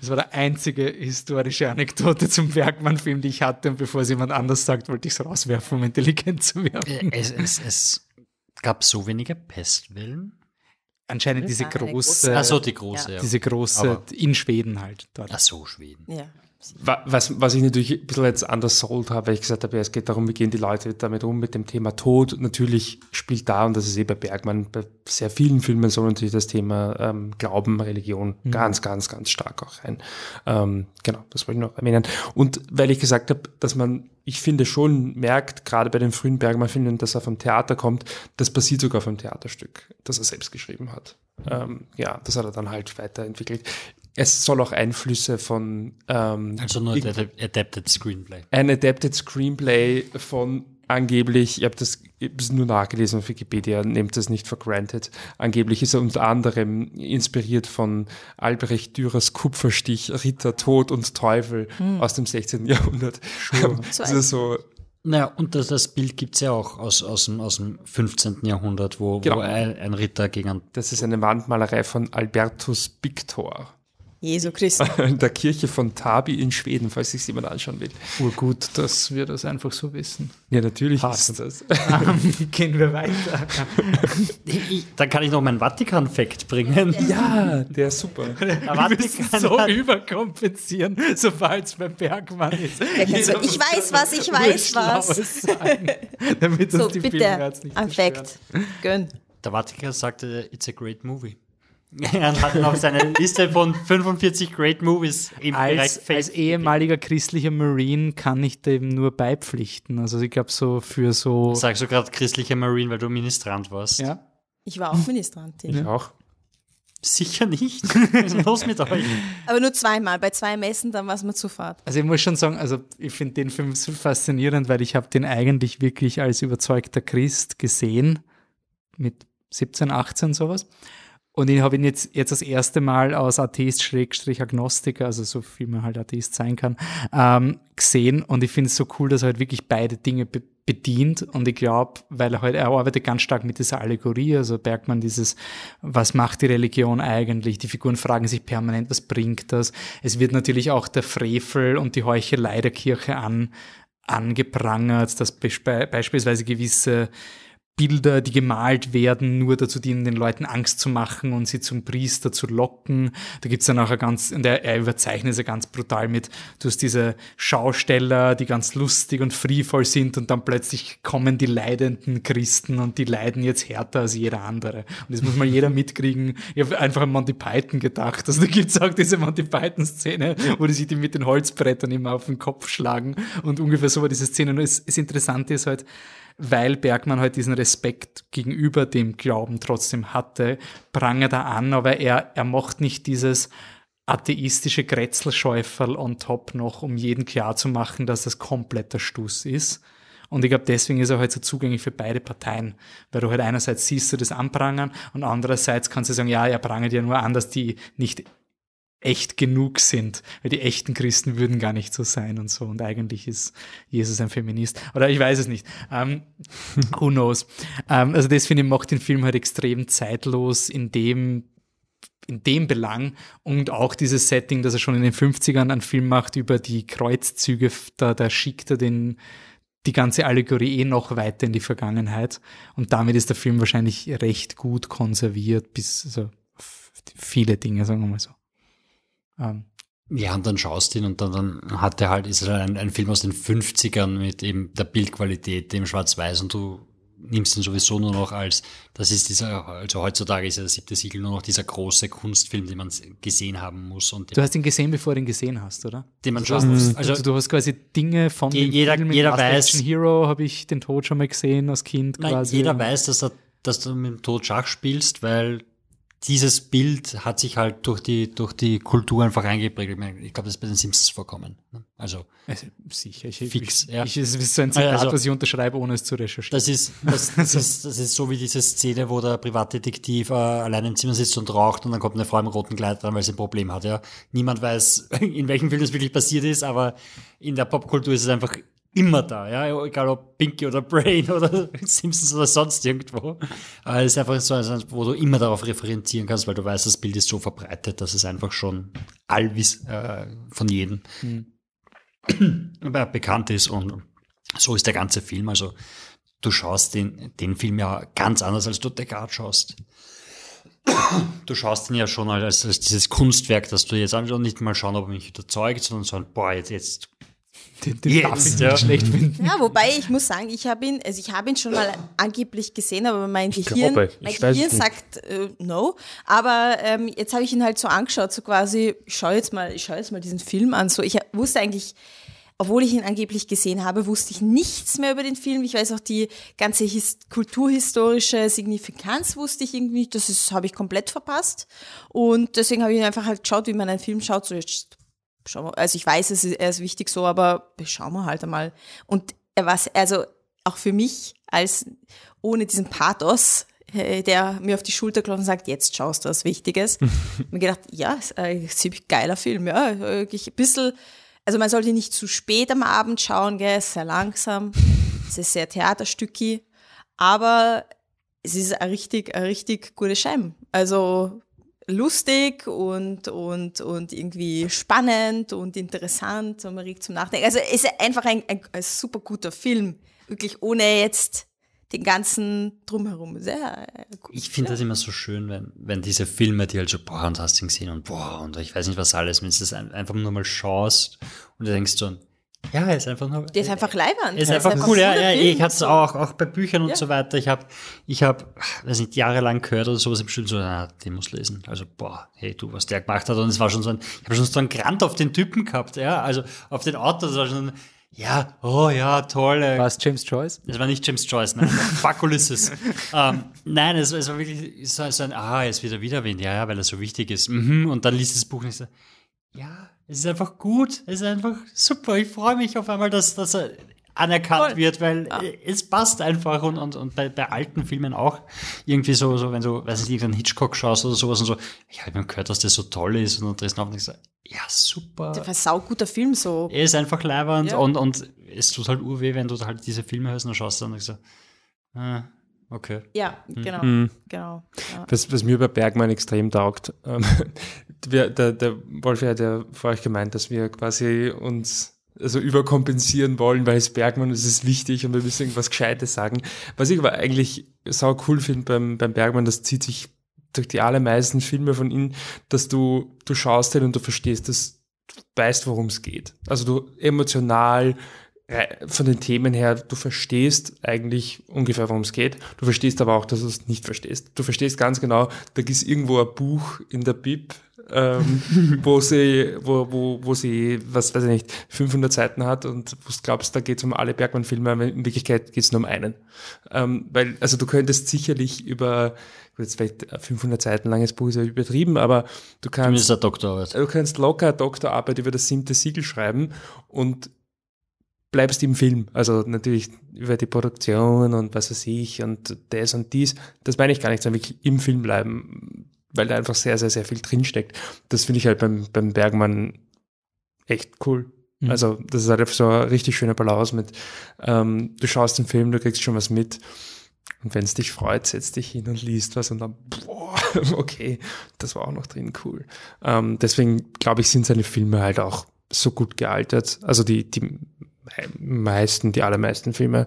Das war der einzige historische Anekdote zum Bergmann-Film, die ich hatte. Und bevor es jemand anders sagt, wollte ich es rauswerfen, um intelligent zu werden. Es, es, es gab so wenige Pestwellen. Anscheinend diese große. Ach so, die große, ja. Diese große Aber in Schweden halt. Dort. Ach so, Schweden. Ja. Was, was ich natürlich ein bisschen jetzt anders sold habe, weil ich gesagt habe, es geht darum, wie gehen die Leute damit um mit dem Thema Tod. Natürlich spielt da, und das ist eh bei Bergmann, bei sehr vielen Filmen so natürlich das Thema ähm, Glauben, Religion mhm. ganz, ganz, ganz stark auch rein. Ähm, genau, das wollte ich noch erwähnen. Und weil ich gesagt habe, dass man, ich finde schon merkt, gerade bei den frühen Bergmann-Filmen, dass er vom Theater kommt, das passiert sogar vom Theaterstück, das er selbst geschrieben hat. Ähm, ja, das hat er dann halt weiterentwickelt. Es soll auch Einflüsse von ähm, also nur ein Adapted Screenplay. Ein Adapted Screenplay von angeblich, ich habe das ich nur nachgelesen auf Wikipedia, nehmt das nicht for granted. Angeblich ist er unter anderem inspiriert von Albrecht Dürers Kupferstich, Ritter, Tod und Teufel hm. aus dem 16. Jahrhundert. Sure. (laughs) also so naja, und das, das Bild gibt's ja auch aus, aus, dem, aus dem 15. Jahrhundert, wo, genau. wo ein, ein Ritter gegen... Das ist eine Wandmalerei von Albertus Pictor. Jesu Christi. (laughs) in der Kirche von Tabi in Schweden, falls sich jemand anschauen will. Urgut, dass wir das einfach so wissen. Ja, natürlich Passt. ist das. Ähm, (laughs) gehen wir weiter. (laughs) Dann kann ich noch meinen Vatikan-Fact bringen. Ja, der ist super. Der Vatikan so hat- überkompensieren, sobald es bei Bergmann ist. So, ich weiß was, ich weiß was. Sagen, damit uns So, die bitte, nicht. Fact. Gönn. Der Vatikan sagte, it's a great movie. (laughs) Er hat noch seine Liste von 45 Great Movies im Bereich Als, Faith. als ehemaliger christlicher Marine kann ich dem nur beipflichten. Also ich glaube so für so... Sagst du gerade christlicher Marine, weil du Ministrant warst? Ja? Ich war auch Ministrantin. Ich auch. Sicher nicht. (laughs) Was ist los mit euch? Aber nur zweimal. Bei zwei Messen, dann war es mir zu fad. Also ich muss schon sagen, also ich finde den Film so faszinierend, weil ich habe den eigentlich wirklich als überzeugter Christ gesehen, mit 17, 18 sowas. Und ich habe ihn jetzt, jetzt das erste Mal aus Atheist-Agnostiker, also so viel man halt Atheist sein kann, ähm, gesehen. Und ich finde es so cool, dass er halt wirklich beide Dinge be bedient. Und ich glaube, weil er halt, er arbeitet ganz stark mit dieser Allegorie, also Bergmann dieses, was macht die Religion eigentlich? Die Figuren fragen sich permanent, was bringt das? Es wird natürlich auch der Frevel und die Heuchelei der Kirche an, angeprangert, dass bespe- beispielsweise gewisse Bilder, die gemalt werden, nur dazu dienen, den Leuten Angst zu machen und sie zum Priester zu locken. Da gibt's dann auch ein ganz, und er, er überzeichnet es ja ganz brutal mit, du hast diese Schausteller, die ganz lustig und frievoll sind und dann plötzlich kommen die leidenden Christen und die leiden jetzt härter als jeder andere. Und das muss mal jeder mitkriegen. Ich habe einfach an Monty Python gedacht. Also da gibt's auch diese Monty Python-Szene, wo die sich die mit den Holzbrettern immer auf den Kopf schlagen und ungefähr so war diese Szene. Das, das Interessante ist halt, weil Bergmann halt diesen Respekt gegenüber dem Glauben trotzdem hatte, prangert er an, aber er, er macht nicht dieses atheistische Grätzelschäuferl on top noch, um jeden klar zu machen, dass das kompletter Stuss ist. Und ich glaube, deswegen ist er halt so zugänglich für beide Parteien, weil du halt einerseits siehst du das anprangern und andererseits kannst du sagen, ja, er prangert ja nur an, dass die nicht echt genug sind, weil die echten Christen würden gar nicht so sein und so. Und eigentlich ist Jesus ein Feminist. Oder ich weiß es nicht. Ähm, (laughs) who knows? Ähm, also das finde ich macht den Film halt extrem zeitlos in dem in dem Belang und auch dieses Setting, dass er schon in den 50ern einen Film macht über die Kreuzzüge, da, da schickt er den, die ganze Allegorie eh noch weiter in die Vergangenheit und damit ist der Film wahrscheinlich recht gut konserviert bis also, viele Dinge, sagen wir mal so. Ähm, Ja, und dann schaust du ihn und dann, dann hat er halt, ist er ein, ein Film aus den 50ern mit eben der Bildqualität, dem Schwarz-Weiß und du nimmst ihn sowieso nur noch als, das ist dieser, also heutzutage ist ja das siebte Siegel nur noch dieser große Kunstfilm, den man gesehen haben muss und du hast ihn gesehen, bevor du ihn gesehen hast, oder? den man muss. Also, also, du hast quasi Dinge von Je- dem jeder- Film. jeder Last weiß- Action Hero habe ich den Tod schon mal gesehen als Kind Nein, quasi. jeder weiß, dass, er, dass du mit dem Tod Schach spielst, weil dieses Bild hat sich halt durch die, durch die Kultur einfach eingeprägt. Ich, meine, ich glaube, das ist bei den Simpsons vorkommen. ne? Also, Also, sicher. Ich, Fix, ich, ja. ich, es ist so ein Zitat, Also- was ich unterschreibe, ohne es zu recherchieren. das ist, das, das, ist, das ist so wie diese Szene, wo der Privatdetektiv äh, allein im Zimmer sitzt und raucht und dann kommt eine Frau im roten Kleid dran, weil sie ein Problem hat. Ja. Niemand weiß, (laughs) in welchem Film das wirklich passiert ist, aber in der Popkultur ist es einfach immer da, ja, egal ob Pinky oder Brain (laughs) oder Simpsons oder sonst irgendwo. Aber es ist einfach so, wo du immer darauf referenzieren kannst, weil du weißt, das Bild ist so verbreitet, dass es einfach schon allwiss äh, von jedem (clears throat) äh, bekannt ist und so ist der ganze Film. Also du schaust den, den Film ja ganz anders, als du Descartes schaust. Du schaust ihn ja schon als, als dieses Kunstwerk, das du jetzt anschaust nicht mal schauen, ob er mich überzeugt, sondern so ein, boah, jetzt, jetzt den, den Jetzt, darf ich ja. nicht schlecht finden. Ja, wobei ich muss sagen, ich habe ihn, also ich habe ihn schon mal angeblich gesehen, aber mein Gehirn, glaube, mein Gehirn sagt äh, no. Aber ähm, jetzt habe ich ihn halt so angeschaut, so quasi, ich schaue jetzt mal, ich schaue jetzt mal diesen Film an. So, ich wusste eigentlich, obwohl ich ihn angeblich gesehen habe, wusste ich nichts mehr über den Film. Ich weiß auch die ganze his kulturhistorische Signifikanz wusste ich irgendwie nicht. Das habe ich komplett verpasst. Und deswegen habe ich einfach halt geschaut, wie man einen Film schaut. So jetzt schauen wir, also ich weiß, es ist, er ist wichtig so, aber schauen wir halt einmal. Und war, also auch für mich als ohne diesen Pathos, äh, der mir auf die Schulter klopft und sagt, jetzt schaust du was Wichtiges. (laughs) mir gedacht, ja, ist ein ziemlich geiler Film, ja, wirklich ein bisschen, also man sollte nicht zu spät am Abend schauen, gell, sehr langsam, es ist sehr theaterstücki, aber es ist ein richtig, ein richtig guter Schein. Also lustig und, und, und irgendwie spannend und interessant und man regt zum Nachdenken. Also es ist einfach ein, ein, ein super guter Film, wirklich ohne jetzt den ganzen drumherum. Sehr gut. Ich finde das immer so schön, wenn, wenn diese Filme, die halt so boah und hast ihn gesehen und boah und ich weiß nicht was alles, wenn du es einfach nur mal schaust und du denkst so, ja, er ist einfach nur. Der ist einfach leibend. Ist einfach ist cool, ja, ja. Ich hatte es auch, auch bei Büchern und ja. so weiter. Ich habe, ich habe, weiß nicht, jahrelang gehört oder sowas im Studium so, ah, den muss lesen. Also, boah, hey, du, was der gemacht hat. Und es war schon so ein, ich habe schon so einen Grant auf den Typen gehabt, ja. Also, auf den Autor, das war schon, ja, oh ja, toll. War es James Joyce? Es war nicht James Joyce, nein, fuck Ulysses. (laughs) ähm, nein, es, es, war wirklich so, so ein, ah, jetzt wieder Wiederwind, ja, ja, weil er so wichtig ist. Mhm. Und dann liest das Buch nicht so, ja, es ist einfach gut, es ist einfach super. Ich freue mich auf einmal, dass, er anerkannt Voll. wird, weil ja. es passt einfach und, und, und bei, bei alten Filmen auch irgendwie so, so wenn du, weiß nicht, irgendeinen Hitchcock schaust oder sowas und so, ich habe mir gehört, dass der so toll ist und dann drehst du auf und denkst, ja, super. Der war ein sauguter Film so. Er ist einfach leibernd ja. und, und es tut halt urweh, wenn du halt diese Filme hörst und schaust und denkst so, ah, Okay. Ja, hm. genau. Mhm. genau ja. Was, was mir bei Bergmann extrem taugt, ähm, (laughs) wir, der, der Wolf hat ja vorher gemeint, dass wir quasi uns also überkompensieren wollen, weil es Bergmann es ist wichtig und wir müssen irgendwas Gescheites sagen. Was ich aber eigentlich sau cool finde beim, beim Bergmann, das zieht sich durch die allermeisten Filme von ihm, dass du, du schaust hin und du verstehst, dass du weißt, worum es geht. Also du emotional von den Themen her, du verstehst eigentlich ungefähr, worum es geht. Du verstehst aber auch, dass du es nicht verstehst. Du verstehst ganz genau, da ist irgendwo ein Buch in der Bib, ähm, (laughs) wo sie, wo, wo, wo sie, was weiß ich nicht, 500 Seiten hat und wo du glaubst, da geht es um alle Bergmann-Filme, aber in Wirklichkeit geht es nur um einen. Ähm, weil, also du könntest sicherlich über, jetzt vielleicht 500 Seiten langes Buch ist ja übertrieben, aber du kannst, Doktorarbeit. du kannst locker Doktorarbeit über das siebte Siegel schreiben und bleibst im Film. Also natürlich über die Produktion und was weiß ich und das und dies. Das meine ich gar nicht, sondern wirklich im Film bleiben, weil da einfach sehr, sehr, sehr viel drinsteckt. Das finde ich halt beim, beim Bergmann echt cool. Mhm. Also das ist halt so eine richtig schöne Balance mit, ähm, du schaust den Film, du kriegst schon was mit. Und wenn es dich freut, setz dich hin und liest was und dann, boah, (laughs) okay, das war auch noch drin, cool. Ähm, deswegen glaube ich, sind seine Filme halt auch so gut gealtert. Also die, die meisten, die allermeisten Filme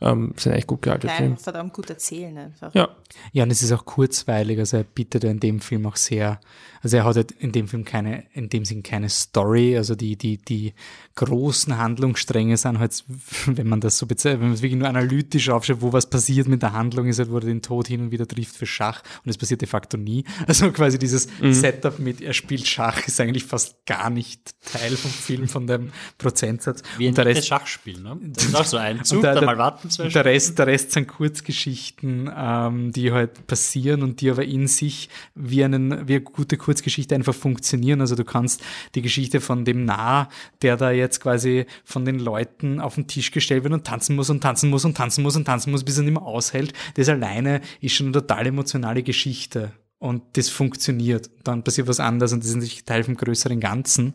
ähm, sind echt gut gealtert. Nein, verdammt gut erzählen einfach. Ja. Ja, und es ist auch kurzweilig, also er bietet ja in dem Film auch sehr, also er hat halt in dem Film keine, in dem Sinn keine Story, also die, die, die großen Handlungsstränge sind halt, (laughs) wenn man das so bezeichnet, wenn man es wirklich nur analytisch aufschaut, wo was passiert mit der Handlung, ist halt, wo er den Tod hin und wieder trifft für Schach und es passiert de facto nie. (laughs) Also quasi dieses mhm. Setup mit, er spielt Schach, ist eigentlich fast gar nicht Teil vom Film, von dem Prozentsatz. Wie ein Rest, Schachspiel, ne? (laughs) Das ist auch so ein Zug, der, dann mal warten zwei der Rest, der Rest sind Kurzgeschichten, ähm, die halt passieren und die aber in sich wie, einen, wie eine gute Kurzgeschichte einfach funktionieren. Also du kannst die Geschichte von dem Nah, der da jetzt quasi von den Leuten auf den Tisch gestellt wird und tanzen muss und tanzen muss und tanzen muss und tanzen muss, bis er nicht mehr aushält, das alleine ist schon eine total emotionale Geschichte. Und das funktioniert. Dann passiert was anderes und das ist nicht Teil vom größeren Ganzen.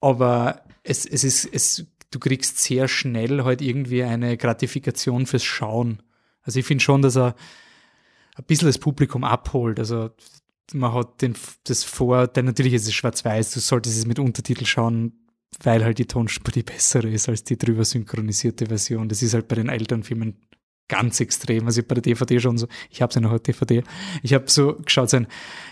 Aber es, es ist, es, du kriegst sehr schnell halt irgendwie eine Gratifikation fürs Schauen. Also ich finde schon, dass er ein bisschen das Publikum abholt. Also man hat den, das vor, denn natürlich ist es schwarz-weiß, du solltest es mit Untertitel schauen, weil halt die Tonspur die bessere ist als die drüber synchronisierte Version. Das ist halt bei den Elternfilmen ganz extrem. Also ich bei der DVD schon so, ich habe sie noch auf DVD, ich habe so geschaut, sein,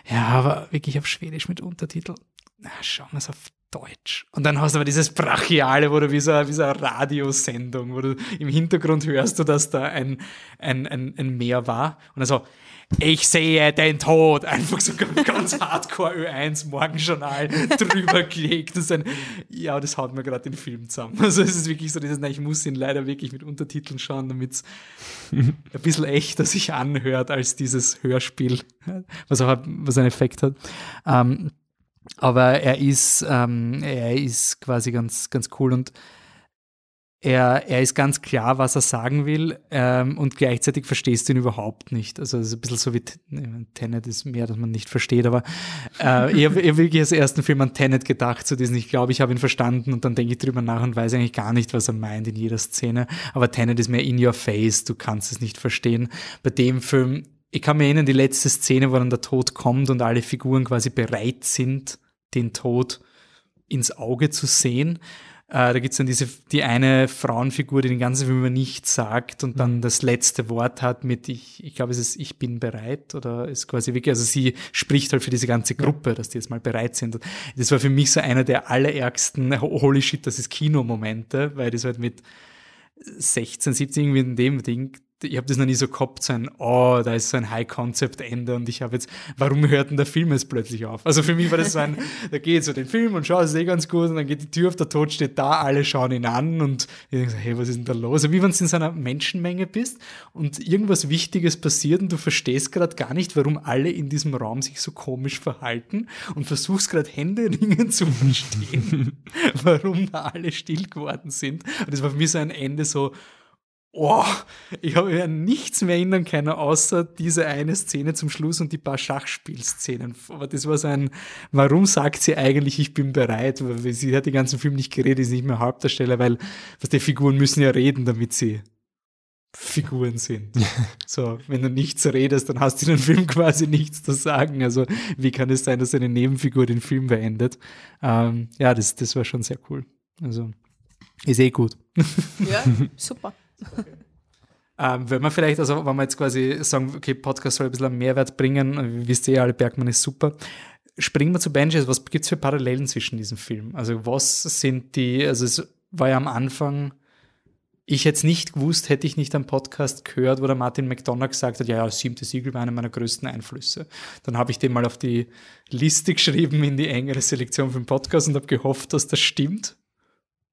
ja, aber wirklich auf Schwedisch mit Untertitel. Na, schauen wir es auf Deutsch. Und dann hast du aber dieses Brachiale, wo du wie so, wie so eine Radiosendung, wo du im Hintergrund hörst du, dass da ein, ein, ein, ein Meer war. Und dann so, ich sehe den Tod. Einfach so ganz hardcore Ö1 Morgenjournal (laughs) drüber gelegt. Das ein, ja, das haut mir gerade den Film zusammen. Also es ist wirklich so dieses, nein, ich muss ihn leider wirklich mit Untertiteln schauen, damit es (laughs) ein bisschen echter sich anhört als dieses Hörspiel, was auch was einen Effekt hat. Ähm, aber er ist, ähm, er ist quasi ganz, ganz cool und er, er ist ganz klar, was er sagen will ähm, und gleichzeitig verstehst du ihn überhaupt nicht. Also es ist ein bisschen so wie Tenet ist mehr, dass man nicht versteht, aber äh, ich habe hab wirklich als ersten Film an Tenet gedacht, so diesen, ich glaube, ich habe ihn verstanden und dann denke ich drüber nach und weiß eigentlich gar nicht, was er meint in jeder Szene. Aber Tenet ist mehr in your face, du kannst es nicht verstehen. Bei dem Film ich kann mir erinnern, die letzte Szene, wo dann der Tod kommt und alle Figuren quasi bereit sind, den Tod ins Auge zu sehen. Äh, da gibt's dann diese, die eine Frauenfigur, die den ganzen Film über nichts sagt und dann das letzte Wort hat mit ich, ich glaube, es ist ich bin bereit oder ist quasi wirklich, also sie spricht halt für diese ganze Gruppe, dass die jetzt mal bereit sind. Das war für mich so einer der allerärgsten (laughs) Holy shit, das ist Kinomomente, weil das halt mit 16, 17 irgendwie in dem Ding ich habe das noch nie so gehabt, so ein, oh, da ist so ein High-Concept-Ende und ich habe jetzt, warum hört denn der Film jetzt plötzlich auf? Also für mich war das so ein, (laughs) da geht so den Film und schau, es ist eh ganz gut und dann geht die Tür auf, der Tod steht da, alle schauen ihn an und ich denke so, hey, was ist denn da los? Wie wenn du in so einer Menschenmenge bist und irgendwas Wichtiges passiert und du verstehst gerade gar nicht, warum alle in diesem Raum sich so komisch verhalten und versuchst gerade Hände ringen zu verstehen, (laughs) warum da alle still geworden sind. Und das war für mich so ein Ende so, Oh, ich habe mir an nichts mehr erinnern können, außer diese eine Szene zum Schluss und die paar Schachspielszenen. Aber das war so ein, warum sagt sie eigentlich, ich bin bereit? Weil sie hat den ganzen Film nicht geredet, ist nicht mehr Hauptdarsteller, weil was die Figuren müssen ja reden, damit sie Figuren sind. so, wenn du nichts redest, dann hast du in dem Film quasi nichts zu sagen. Also, wie kann es sein, dass eine Nebenfigur den Film beendet? Ähm, ja, das, das war schon sehr cool. Also, ist eh gut. Ja, (laughs) super. Ähm, wenn man vielleicht, also wenn wir jetzt quasi sagen, okay, Podcast soll ein bisschen Mehrwert bringen, wisst ihr ja alle, Bergmann ist super. Springen wir zu Benjis, was gibt es für Parallelen zwischen diesem Film? Also was sind die, also es war ja am Anfang, ich hätte es nicht gewusst, hätte ich nicht einen Podcast gehört, wo der Martin McDonough gesagt hat, ja, ja, siebte Siegel war einer meiner größten Einflüsse. Dann habe ich den mal auf die Liste geschrieben in die engere Selektion für den Podcast und habe gehofft, dass das stimmt.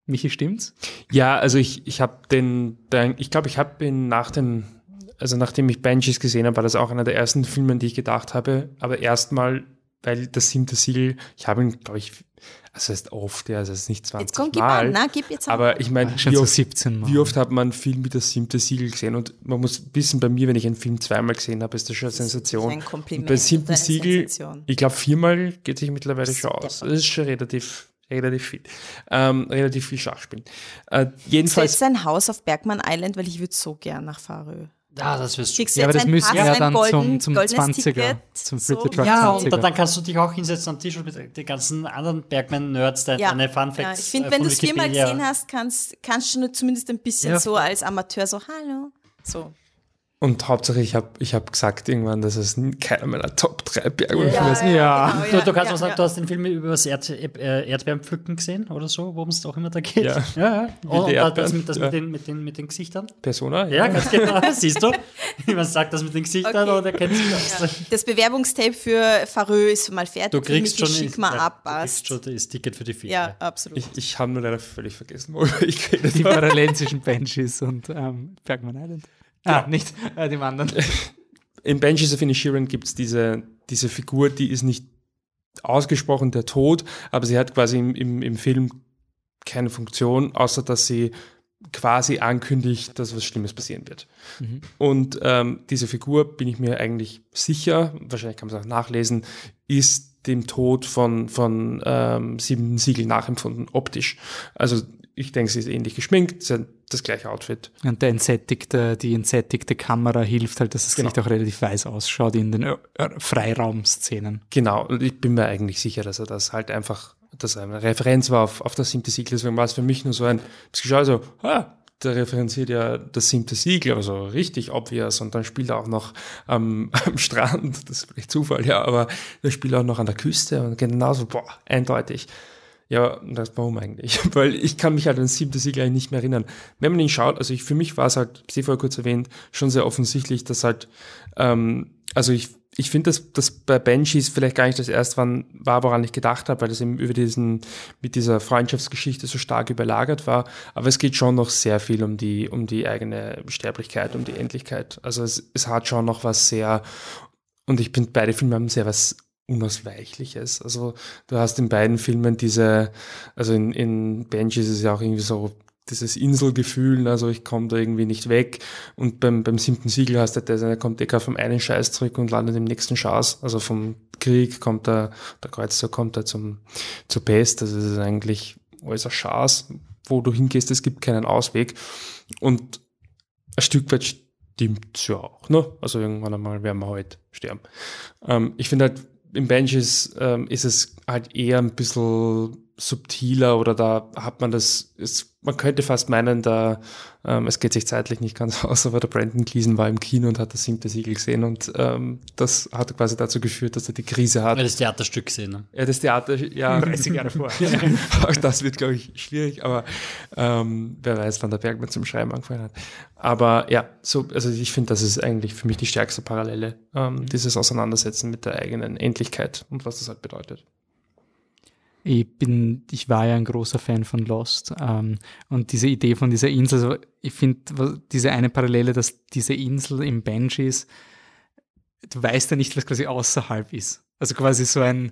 Michi, stimmt's? Ja, also ich, ich habe den, ich glaube, ich habe ihn nach dem, also nachdem ich Banshees gesehen habe, war das auch einer der ersten Filme, die ich gedacht habe, aber erstmal, weil das siebte Siegel, ich habe ihn, glaube ich, also es ist oft, ja, also es ist nicht 20 Jetzt komm, gib Mal. an, na, gib jetzt an. Aber ich meine, Schon wie, so oft- 17 Mal. wie oft hat man einen Film mit das siebte Siegel gesehen? Und man muss wissen, bei mir, wenn ich einen Film zweimal gesehen habe, ist das schon eine Sensation. ein Kompliment Und bei siebten Siegel, Sensation. ich glaube, viermal geht sich mittlerweile schon aus. Das ist schon relativ, relativ viel. Ähm, relativ viel Schachspielen. Äh, jedenfalls, Setz ein Haus auf Bergmann Island, weil ich würde so gern nach Farö. Ja, das wirst du. Ja, aber das müssen wir ja dann golden, zum, zum goldenes 20er, Ticket, zum so Truck Ja, 20er. und dann kannst du dich auch hinsetzen am Tisch und mit den ganzen anderen Bergman-Nerds deine Ja, deine Fun ja, Facts ich finde, äh, wenn du es viermal gesehen hast, kannst, kannst du nur zumindest ein bisschen Ja. so als Amateur so, hallo. So. Und Hauptsache, ich habe ich hab gesagt irgendwann, dass es keiner meiner Top 3 Bergmann-Filme Ja. ist. Ja. Du, du kannst ja, auch sagen, ja. du hast den Film über das Erd, äh, Erdbeerenpflücken gesehen oder so, worum es auch immer da geht. Ja. ja. ja. Und, das, mit, das ja. mit, den, mit, den, mit den Gesichtern. Persona? Ja, ganz genau. (laughs) Siehst du? Man sagt das mit den Gesichtern Okay. und er kennt sich aus. Das Bewerbungstape für Farö ist mal fertig. Du kriegst schon, Schick mal ja, ab, du kriegst schon das Ticket für die Filme. Ja, absolut. Ich, ich habe nur leider völlig vergessen, worüber (laughs) ich geredet Die. Parallelen zwischen Banshees und ähm, Bergman Island. Ah, nicht äh, dem anderen. In Banshees of Inisherin gibt es diese, diese Figur, die ist nicht ausgesprochen der Tod, aber sie hat quasi im, im, im Film keine Funktion, außer dass sie quasi ankündigt, dass was Schlimmes passieren wird. Und ähm, diese Figur, bin ich mir eigentlich sicher, wahrscheinlich kann man es auch nachlesen, ist dem Tod von, von ähm, Sieben Siegel nachempfunden, optisch. Also ich denke, sie ist ähnlich geschminkt, sie hat das gleiche Outfit. Und der entsättigte, die entsättigte Kamera hilft halt, dass das Genau. Gesicht auch relativ weiß ausschaut in den Freiraumszenen. Genau, und ich bin mir eigentlich sicher, dass er das halt einfach, dass er eine Referenz war auf, auf das siebte Siegel. Deswegen war es für mich nur so ein, ich geschaut so, ah, der referenziert ja das siebte Siegel, also richtig obvious. Und dann spielt er auch noch am, (laughs) am Strand, das ist vielleicht Zufall, ja, aber er spielt auch noch an der Küste und genauso, boah, eindeutig. Ja, das, warum eigentlich? (laughs) Weil ich kann mich halt an siebte Siegel eigentlich nicht mehr erinnern. Wenn man ihn schaut, also ich, für mich war es halt, ich vorher kurz erwähnt, schon sehr offensichtlich, dass halt, ähm, also ich, ich finde, dass das bei Banshees vielleicht gar nicht das erste war, woran ich gedacht habe, weil das eben über diesen, mit dieser Freundschaftsgeschichte so stark überlagert war. Aber es geht schon noch sehr viel um die, um die eigene Sterblichkeit, um die Endlichkeit. Also es, es hat schon noch was sehr, und ich finde, beide Filme haben sehr was Unausweichliches. Also du hast in beiden Filmen diese, also in, in Banshees ist es ja auch irgendwie so dieses Inselgefühl, also ich komme da irgendwie nicht weg. Und beim, beim siebten Siegel hast du das, er kommt eh gerade vom einen Scheiß zurück und landet im nächsten Schaß. Also vom Krieg kommt er, der Kreuzzug kommt er zum, zur Pest. Also es ist eigentlich alles ein Schaß, wo du hingehst, es gibt keinen Ausweg. Und ein Stück weit stimmt ja auch, ne? Also irgendwann einmal werden wir heute sterben. Ähm, ich finde halt, im Benches ähm, ist es halt eher ein bisschen subtiler oder da hat man das, ist, man könnte fast meinen, da ähm, es geht sich zeitlich nicht ganz (laughs) aus, aber der Brandon Gleason war im Kino und hat das siebte Siegel gesehen und ähm, das hat quasi dazu geführt, dass er die Krise hat. Ja, das Theaterstück gesehen, ne? Ja, das Theater, ja. (laughs) 30 Jahre vor. (laughs) auch das wird, glaube ich, schwierig, aber ähm, wer weiß, wann der Bergmann zum Schreiben angefangen hat. Aber ja, so, also ich finde, das ist eigentlich für mich die stärkste Parallele, ähm, dieses Auseinandersetzen mit der eigenen Endlichkeit und was das halt bedeutet. Ich bin, ich war ja ein großer Fan von Lost ähm, und diese Idee von dieser Insel, also ich finde diese eine Parallele, dass diese Insel im Banshees, du weißt ja nicht, was quasi außerhalb ist. Also quasi so ein,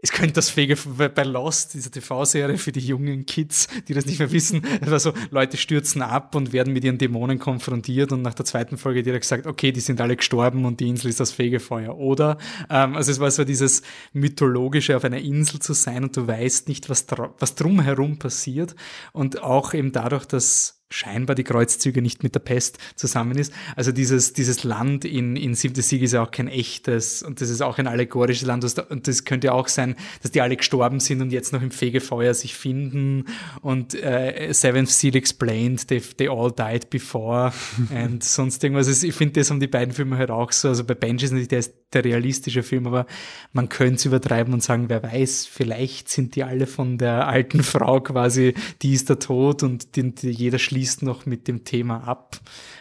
es könnte das Fege bei Lost, dieser TV-Serie für die jungen Kids, die das nicht mehr wissen, also Leute stürzen ab und werden mit ihren Dämonen konfrontiert und nach der zweiten Folge direkt gesagt, okay, die sind alle gestorben und die Insel ist das Fegefeuer. Oder, ähm, also es war so dieses mythologische, auf einer Insel zu sein und du weißt nicht, was, was drumherum passiert und auch eben dadurch, dass scheinbar die Kreuzzüge nicht mit der Pest zusammen ist. Also dieses, dieses Land in, in Siebte Sieg ist ja auch kein echtes und das ist auch ein allegorisches Land und das könnte auch sein, dass die alle gestorben sind und jetzt noch im Fegefeuer sich finden und äh, Seventh Seal explained, they, they all died before und (laughs) sonst irgendwas. Also ich finde, das haben die beiden Filme halt auch so. Also bei Benji ist natürlich der, ist der realistische Film, aber man könnte es übertreiben und sagen, wer weiß, vielleicht sind die alle von der alten Frau quasi, die ist der Tod und die, die, jeder schließt schließt noch mit dem Thema ab.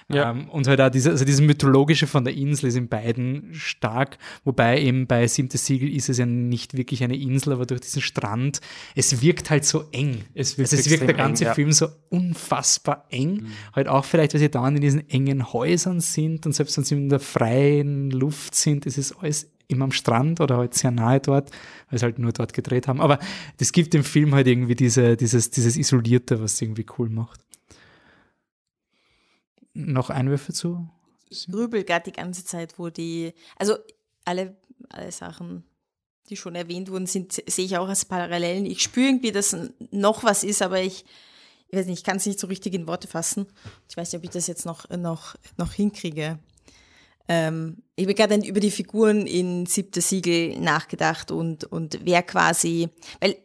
Ja. Ähm, und halt auch diese, also dieses Mythologische von der Insel ist in beiden stark, wobei eben bei Siebte Siegel ist es ja nicht wirklich eine Insel, aber durch diesen Strand, es wirkt halt so eng. Es wirkt, also es wirkt der ganze eng, ja. Film so unfassbar eng. Mhm. Halt auch vielleicht, weil sie dann in diesen engen Häusern sind und selbst wenn sie in der freien Luft sind, ist es alles immer am Strand oder halt sehr nahe dort, weil sie halt nur dort gedreht haben. Aber das gibt dem Film halt irgendwie diese, dieses, dieses Isolierte, was irgendwie cool macht noch Einwürfe zu? Ich grübel gerade die ganze Zeit, wo die, also alle, alle Sachen, die schon erwähnt wurden, sind, sehe ich auch als Parallelen. Ich spüre irgendwie, dass noch was ist, aber ich, ich weiß nicht, ich kann es nicht so richtig in Worte fassen. Ich weiß nicht, ob ich das jetzt noch, noch, noch hinkriege. Ähm, ich habe gerade über die Figuren in Siebte Siegel nachgedacht und, und wer quasi, weil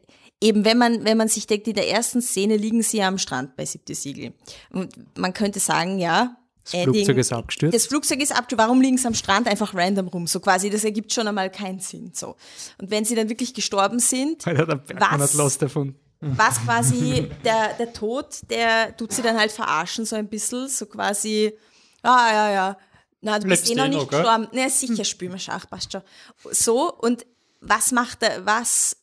eben wenn man, wenn man sich denkt, in der ersten Szene liegen sie ja am Strand bei Siebte Siegel. Und man könnte sagen, ja, das Ending, Flugzeug ist abgestürzt. Das Flugzeug ist abgestürzt. Warum liegen sie am Strand einfach random rum? So quasi, das ergibt schon einmal keinen Sinn. So. Und wenn sie dann wirklich gestorben sind, Weil er der was, hat Lost erfunden. was quasi der, der Tod, der tut sie dann halt verarschen so ein bisschen, so quasi, ah ja, ja, na, du bist eh noch nicht gestorben. Na, sicher, spielen wir Schach, passt schon. So, und was macht er, was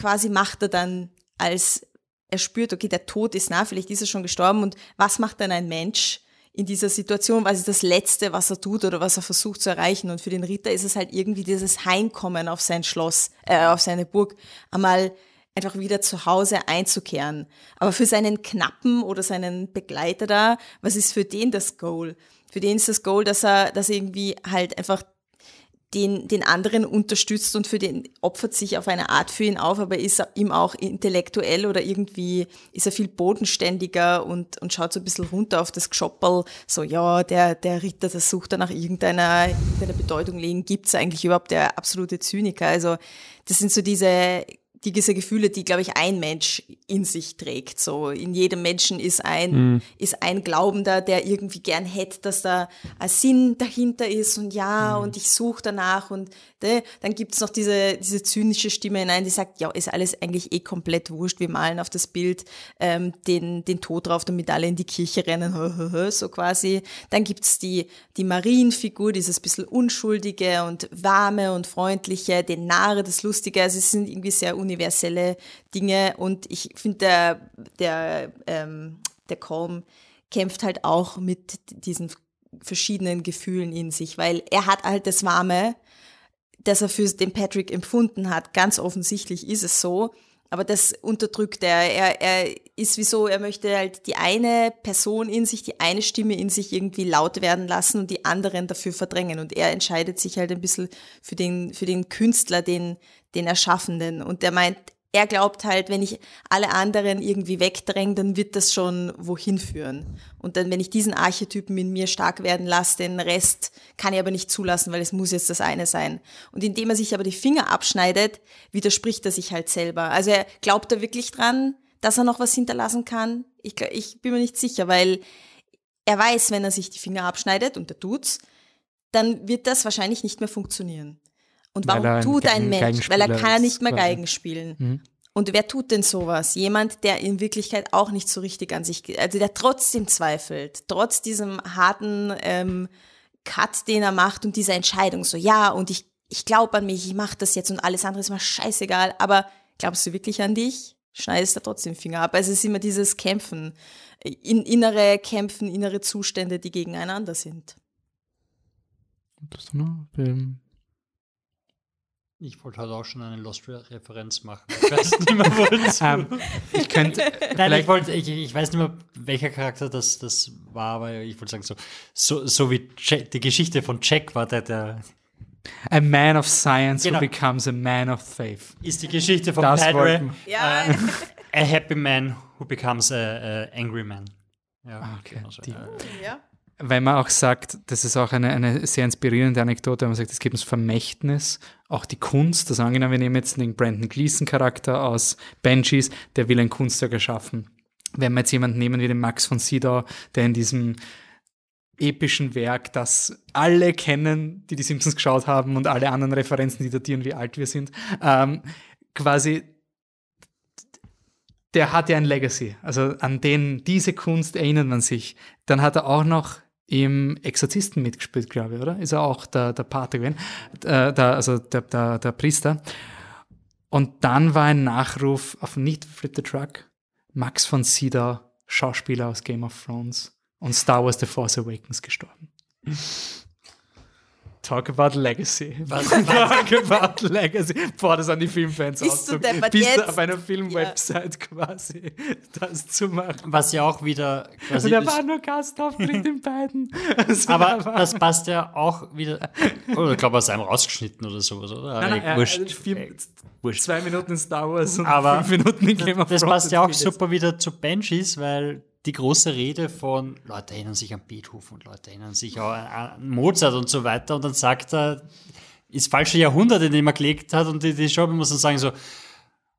quasi macht er dann, als er spürt, okay, der Tod ist nah, vielleicht ist er schon gestorben und was macht dann ein Mensch in dieser Situation? Was ist das Letzte, was er tut oder was er versucht zu erreichen? Und für den Ritter ist es halt irgendwie dieses Heimkommen auf sein Schloss, äh, auf seine Burg, einmal einfach wieder zu Hause einzukehren. Aber für seinen Knappen oder seinen Begleiter da, was ist für den das Goal? Für den ist das Goal, dass er, dass er irgendwie halt einfach den, den anderen unterstützt und für den opfert sich auf eine Art für ihn auf, aber ist ihm auch intellektuell oder irgendwie ist er viel bodenständiger und, und schaut so ein bisschen runter auf das Geschopperl, so ja, der, der Ritter, der sucht da nach irgendeiner, irgendeiner Bedeutung. Legen, gibt's eigentlich überhaupt? Der absolute Zyniker? Also das sind so diese die, diese Gefühle, die, glaube ich, ein Mensch in sich trägt. So in jedem Menschen ist ein, mhm. ist ein Glaubender, der irgendwie gern hätte, dass da ein Sinn dahinter ist und ja, mhm. und ich suche danach und de, dann gibt's noch diese, diese zynische Stimme hinein, die sagt, ja, ist alles eigentlich eh komplett wurscht, wir malen auf das Bild ähm, den, den Tod drauf, damit alle in die Kirche rennen, (laughs) so quasi. Dann gibt's die, die Marienfigur, dieses bisschen unschuldige und warme und freundliche, den Nare, das Lustige, also es sind irgendwie sehr universelle Dinge und ich finde, der, der, ähm, der Colm kämpft halt auch mit diesen verschiedenen Gefühlen in sich, weil er hat halt das Warme, das er für den Patrick empfunden hat. Ganz offensichtlich ist es so. Aber das unterdrückt er. Er, er ist wieso, er möchte halt die eine Person in sich, die eine Stimme in sich irgendwie laut werden lassen und die anderen dafür verdrängen. Und er entscheidet sich halt ein bisschen für den, für den Künstler, den, den Erschaffenden. Und der meint, er glaubt halt, wenn ich alle anderen irgendwie wegdränge, dann wird das schon wohin führen. Und dann, wenn ich diesen Archetypen in mir stark werden lasse, den Rest kann ich aber nicht zulassen, weil es muss jetzt das eine sein. Und indem er sich aber die Finger abschneidet, widerspricht er sich halt selber. Also er glaubt da wirklich dran, dass er noch was hinterlassen kann. Ich, ich bin mir nicht sicher, weil er weiß, wenn er sich die Finger abschneidet, und er tut's, dann wird das wahrscheinlich nicht mehr funktionieren. Und warum er tut ein Mensch? Weil er kann ja ist, nicht mehr. Geigen spielen. Mhm. Und wer tut denn sowas? Jemand, der in Wirklichkeit auch nicht so richtig an sich, also der trotzdem zweifelt, trotz diesem harten ähm, Cut, den er macht und dieser Entscheidung, so ja, und ich, ich glaube an mich, ich mache das jetzt und alles andere ist mir scheißegal, aber glaubst du wirklich an dich? Schneidest da trotzdem Finger ab. Also es ist immer dieses Kämpfen, in, innere Kämpfen, innere Zustände, die gegeneinander sind. Das noch? Ähm, Ich wollte heute auch schon eine Lost-Referenz machen. Ich weiß nicht mehr, wozu. (laughs) ähm, ich könnte (laughs) Nein, ich wollte, ich, ich weiß nicht mehr, welcher Charakter das, das war, aber ich wollte sagen, so, so, so wie Jack, die Geschichte von Jack war, der, der a man of science Genau. who becomes a man of faith. ist die Geschichte von Das Padre, Ja, (laughs) a happy man who becomes a, a angry man. Ja, Ah, okay. genau so. Die- Äh, ja. Weil man auch sagt, das ist auch eine, eine sehr inspirierende Anekdote, wenn man sagt, es geht ums Vermächtnis, auch die Kunst. Also angenommen, wir nehmen jetzt den Brandon Gleason-Charakter aus Banshees, der will ein Kunstwerk erschaffen. Wenn wir jetzt jemanden nehmen wie den Max von Sydow, der in diesem epischen Werk, das alle kennen, die die Simpsons geschaut haben und alle anderen Referenzen, die datieren, wie alt wir sind, ähm, quasi der hat ja ein Legacy. Also an den diese Kunst erinnert man sich. Dann hat er auch noch im Exorzisten mitgespielt, glaube ich, oder? Ist er auch der, der Pate gewesen? Äh, der, also der, der, der Priester. Und dann war ein Nachruf auf nicht Flip the Truck, Max von Sydow, Schauspieler aus Game of Thrones und Star Wars The Force Awakens gestorben. Talk about Legacy. (laughs) Talk about Legacy. Boah, das an die Filmfans Bist du Bist jetzt? auf einer Filmwebsite quasi das zu machen. Was ja auch wieder quasi Und er war nur Gastauftritt in beiden. Das (laughs) aber das passt ja auch wieder. Oder ich glaube, aus einem rausgeschnitten oder sowas, oder? Nein, nein, Äh, wurscht. äh, vier, wurscht. zwei Minuten in Star Wars und Aber fünf Minuten in Game of Das Thrones. passt ja auch Das super wieder zu Banshees, weil die große Rede von Leute erinnern sich an Beethoven und Leute erinnern sich auch an Mozart und so weiter und dann sagt er, ist falsche Jahrhundert, in dem er gelegt hat und die, die Show muss dann sagen so,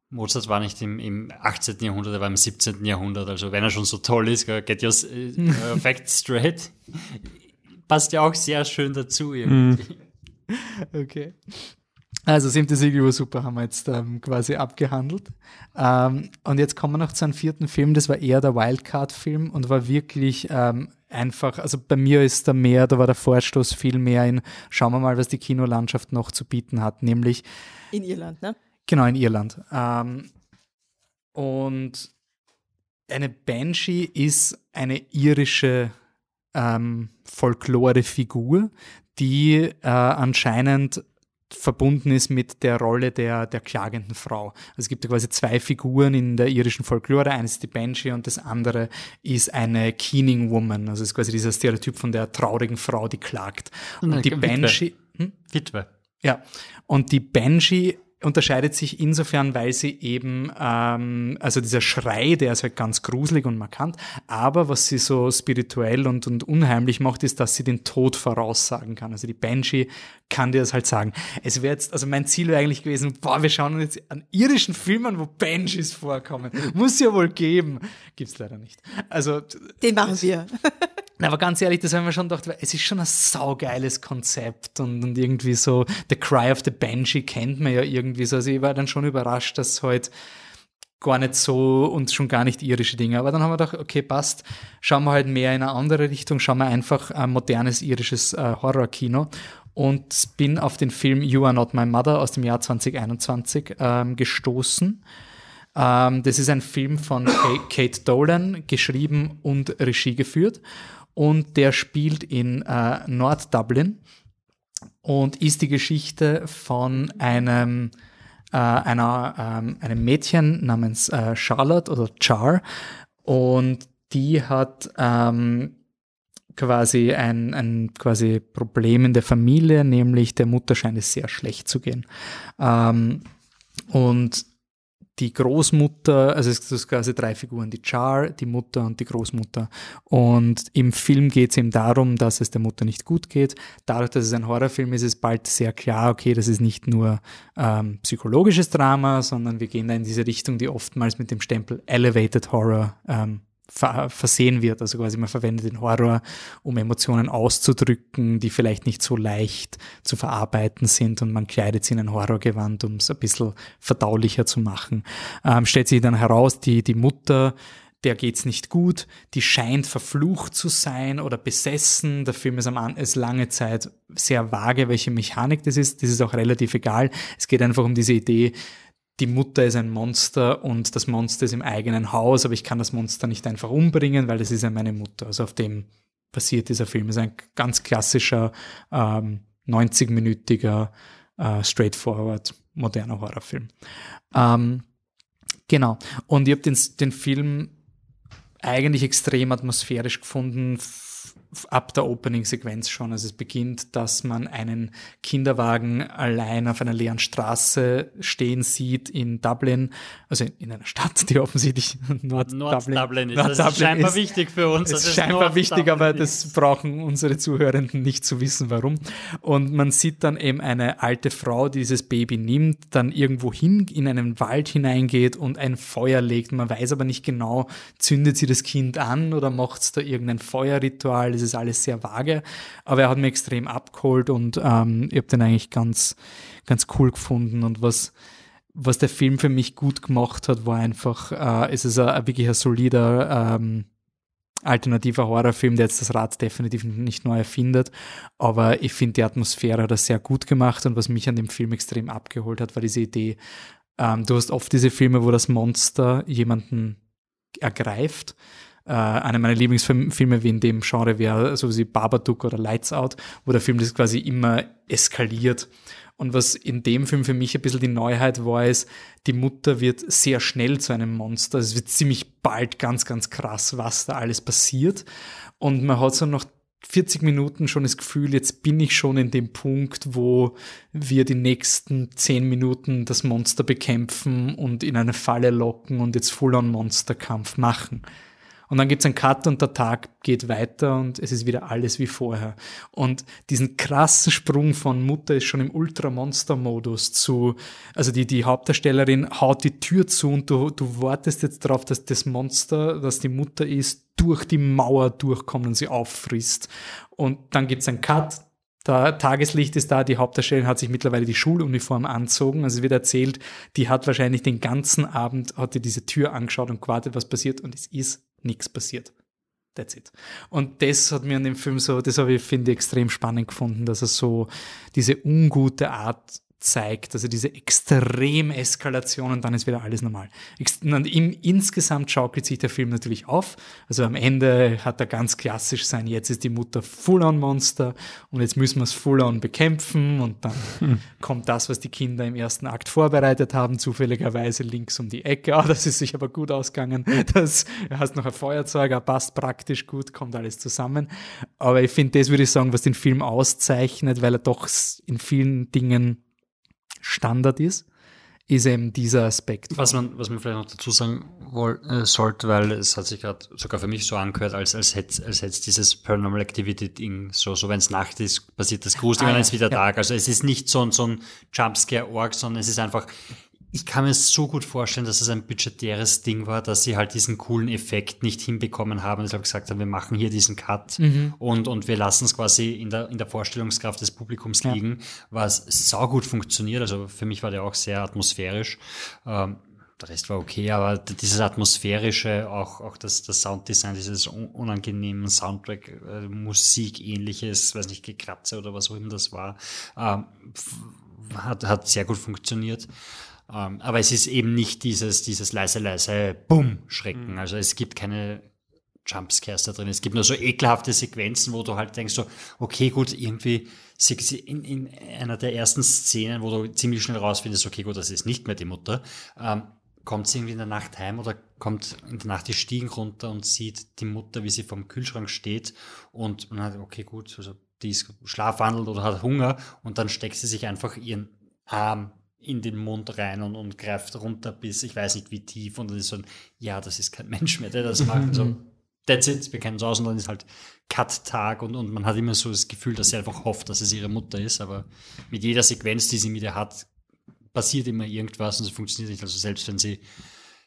Mozart war nicht im, im 18. Jahrhundert, er war im 17. Jahrhundert, also wenn er schon so toll ist, get your äh, (laughs) facts straight, passt ja auch sehr schön dazu irgendwie. (laughs) Okay. Also siebte Siegel war super, haben wir jetzt ähm, quasi abgehandelt. Ähm, und jetzt kommen wir noch zu einem vierten Film, das war eher der Wildcard-Film und war wirklich ähm, einfach, also bei mir ist da mehr, da war der Vorstoß viel mehr in, schauen wir mal, was die Kinolandschaft noch zu bieten hat, nämlich In Irland, ne? Genau, in Irland. Ähm, und eine Banshee ist eine irische ähm, Folklore-Figur, die äh, anscheinend verbunden ist mit der Rolle der, der klagenden Frau. Also es gibt ja quasi zwei Figuren in der irischen Folklore. Eines ist die Banshee und das andere ist eine Keening Woman. Also es ist quasi dieser Stereotyp von der traurigen Frau, die klagt. Und Eine die Witwe. Banshee... Hm? Witwe. Ja, und die Banshee unterscheidet sich insofern, weil sie eben, ähm, also dieser Schrei, der ist halt ganz gruselig und markant, aber was sie so spirituell und, und unheimlich macht, ist, dass sie den Tod voraussagen kann. Also die Banshee kann dir das halt sagen. Es wäre jetzt, also mein Ziel wäre eigentlich gewesen, boah, wir schauen uns jetzt an irischen Filmen, wo Banshees vorkommen. Muss ja wohl geben. Gibt's leider nicht. Also, Den machen wir. (laughs) na, aber ganz ehrlich, das haben wir schon gedacht, es ist schon ein saugeiles Konzept und, und irgendwie so, The Cry of the Banshee kennt man ja irgendwie so. Also ich war dann schon überrascht, dass halt gar nicht so und schon gar nicht irische Dinge. Aber dann haben wir gedacht, okay, passt, schauen wir halt mehr in eine andere Richtung, schauen wir einfach ein modernes irisches äh, Horrorkino und bin auf den Film You Are Not My Mother aus dem Jahr 2021 ähm, gestoßen. Ähm, das ist ein Film von Ka- Kate Dolan, geschrieben und Regie geführt. Und der spielt in äh, Nord-Dublin und ist die Geschichte von einem, äh, einer, ähm, einem Mädchen namens äh, Charlotte oder Char. Und die hat ähm, quasi ein, ein quasi Problem in der Familie, nämlich der Mutter scheint es sehr schlecht zu gehen. Ähm, und die Großmutter, also es sind quasi drei Figuren, die Char, die Mutter und die Großmutter. Und im Film geht es eben darum, dass es der Mutter nicht gut geht. Dadurch, dass es ein Horrorfilm ist, ist bald sehr klar, okay, das ist nicht nur ähm, psychologisches Drama, sondern wir gehen da in diese Richtung, die oftmals mit dem Stempel Elevated Horror ähm, versehen wird. Also quasi man verwendet den Horror, um Emotionen auszudrücken, die vielleicht nicht so leicht zu verarbeiten sind und man kleidet sie in ein Horrorgewand, um es ein bisschen verdaulicher zu machen. Ähm, stellt sich dann heraus, die, die Mutter der geht's nicht gut, die scheint verflucht zu sein oder besessen. Der Film ist, am, ist lange Zeit sehr vage, welche Mechanik das ist. Das ist auch relativ egal. Es geht einfach um diese Idee, die Mutter ist ein Monster und das Monster ist im eigenen Haus, aber ich kann das Monster nicht einfach umbringen, weil das ist ja meine Mutter. Also auf dem basiert dieser Film. Es ist ein ganz klassischer ähm, 90-minütiger äh, straightforward moderner Horrorfilm. Ähm, genau. Und ich habe den, den Film eigentlich extrem atmosphärisch gefunden ab der Opening-Sequenz schon. Also es beginnt, dass man einen Kinderwagen allein auf einer leeren Straße stehen sieht in Dublin, also in einer Stadt, die offensichtlich Nord, Nord Dublin, ist. Nord das Dublin ist scheinbar ist. wichtig für uns. Es dass ist scheinbar Nord wichtig, Dublin aber das brauchen unsere Zuhörenden nicht zu wissen, warum. Und man sieht dann eben eine alte Frau, die dieses Baby nimmt, dann irgendwo hin in einen Wald hineingeht und ein Feuer legt. Man weiß aber nicht genau, zündet sie das Kind an oder macht es da irgendein Feuerritual. Das ist alles sehr vage. Aber er hat mir extrem abgeholt und ähm, ich habe den eigentlich ganz, ganz cool gefunden. Und was, was der Film für mich gut gemacht hat, war einfach, äh, es ist ein, ein wirklich ein solider ähm, alternativer Horrorfilm, der jetzt das Rad definitiv nicht neu erfindet. Aber ich finde, die Atmosphäre hat er sehr gut gemacht und was mich an dem Film extrem abgeholt hat, war diese Idee, ähm, du hast oft diese Filme, wo das Monster jemanden ergreift. Äh, einer meiner Lieblingsfilme wie in dem Genre wäre so wie Babadook oder Lights Out, wo der Film das quasi immer eskaliert. Und was in dem Film für mich ein bisschen die Neuheit war, ist, die Mutter wird sehr schnell zu einem Monster. Es wird ziemlich bald ganz, ganz krass, was da alles passiert. Und man hat so noch 40 Minuten schon das Gefühl, jetzt bin ich schon in dem Punkt, wo wir die nächsten 10 Minuten das Monster bekämpfen und in eine Falle locken und jetzt Full-on-Monsterkampf machen. Und dann gibt's einen Cut und der Tag geht weiter und es ist wieder alles wie vorher. Und diesen krassen Sprung von Mutter ist schon im Ultra-Monster-Modus zu, also die, die Hauptdarstellerin haut die Tür zu und du, du wartest jetzt darauf, dass das Monster, das die Mutter ist, durch die Mauer durchkommt und sie auffrisst. Und dann gibt's einen Cut, da Tageslicht ist da, die Hauptdarstellerin hat sich mittlerweile die Schuluniform anzogen. Also es wird erzählt, die hat wahrscheinlich den ganzen Abend, hat die diese Tür angeschaut und gewartet, was passiert und es ist nichts passiert. That's it. Und das hat mir an dem Film so, das habe ich, finde ich, extrem spannend gefunden, dass er so diese ungute Art zeigt, also diese extreme Eskalation und dann ist wieder alles normal. Im, insgesamt schaukelt sich der Film natürlich auf. Also am Ende hat er ganz klassisch sein, jetzt ist die Mutter Full-on-Monster und jetzt müssen wir es Full-on bekämpfen und dann hm. kommt das, was die Kinder im ersten Akt vorbereitet haben, zufälligerweise links um die Ecke. Ah, das ist sich aber gut ausgegangen. Das, du hast noch ein Feuerzeug, er passt praktisch gut, kommt alles zusammen. Aber ich finde, das würde ich sagen, was den Film auszeichnet, weil er doch in vielen Dingen Standard ist, ist eben dieser Aspekt. Was man, was man vielleicht noch dazu sagen woll, äh, sollte, weil es hat sich gerade sogar für mich so angehört, als, als hätte als hätte dieses Paranormal Activity Ding, so, so wenn es Nacht ist, passiert das Gruselig, ah, wenn es wieder ja. Tag. Also es ist nicht so, so ein Jumpscare-Org, sondern es ist einfach, ich kann mir so gut vorstellen, dass es ein budgetäres Ding war, dass sie halt diesen coolen Effekt nicht hinbekommen haben. Deshalb gesagt haben, wir machen hier diesen Cut mhm. und, und wir lassen es quasi in der, in der Vorstellungskraft des Publikums ja. liegen, was saugut funktioniert. Also für mich war der auch sehr atmosphärisch. Ähm, der Rest war okay, aber dieses atmosphärische, auch, auch das, das Sounddesign, dieses unangenehmen Soundtrack, äh, Musik ähnliches, weiß nicht, Gekratze oder was auch immer das war, ähm, hat, hat sehr gut funktioniert. Ähm, aber es ist eben nicht dieses, dieses leise, leise Bumm-Schrecken. Mhm. Also es gibt keine Jumpscares da drin. Es gibt nur so ekelhafte Sequenzen, wo du halt denkst so, okay, gut, irgendwie in, in einer der ersten Szenen, wo du ziemlich schnell rausfindest, okay, gut, das ist nicht mehr die Mutter, ähm, kommt sie irgendwie in der Nacht heim oder kommt in der Nacht die Stiegen runter und sieht die Mutter, wie sie vom Kühlschrank steht und man hat, okay, gut, also die ist schlafwandelt oder hat Hunger und dann steckt sie sich einfach ihren Arm in den Mund rein und, und greift runter bis ich weiß nicht wie tief und dann ist so ein, ja, das ist kein Mensch mehr, der das (laughs) macht. So, that's it, wir kennen es aus und dann ist halt Cut-Tag und, und man hat immer so das Gefühl, dass sie einfach hofft, dass es ihre Mutter ist, aber mit jeder Sequenz, die sie mit ihr hat, passiert immer irgendwas und es funktioniert nicht. Also selbst wenn sie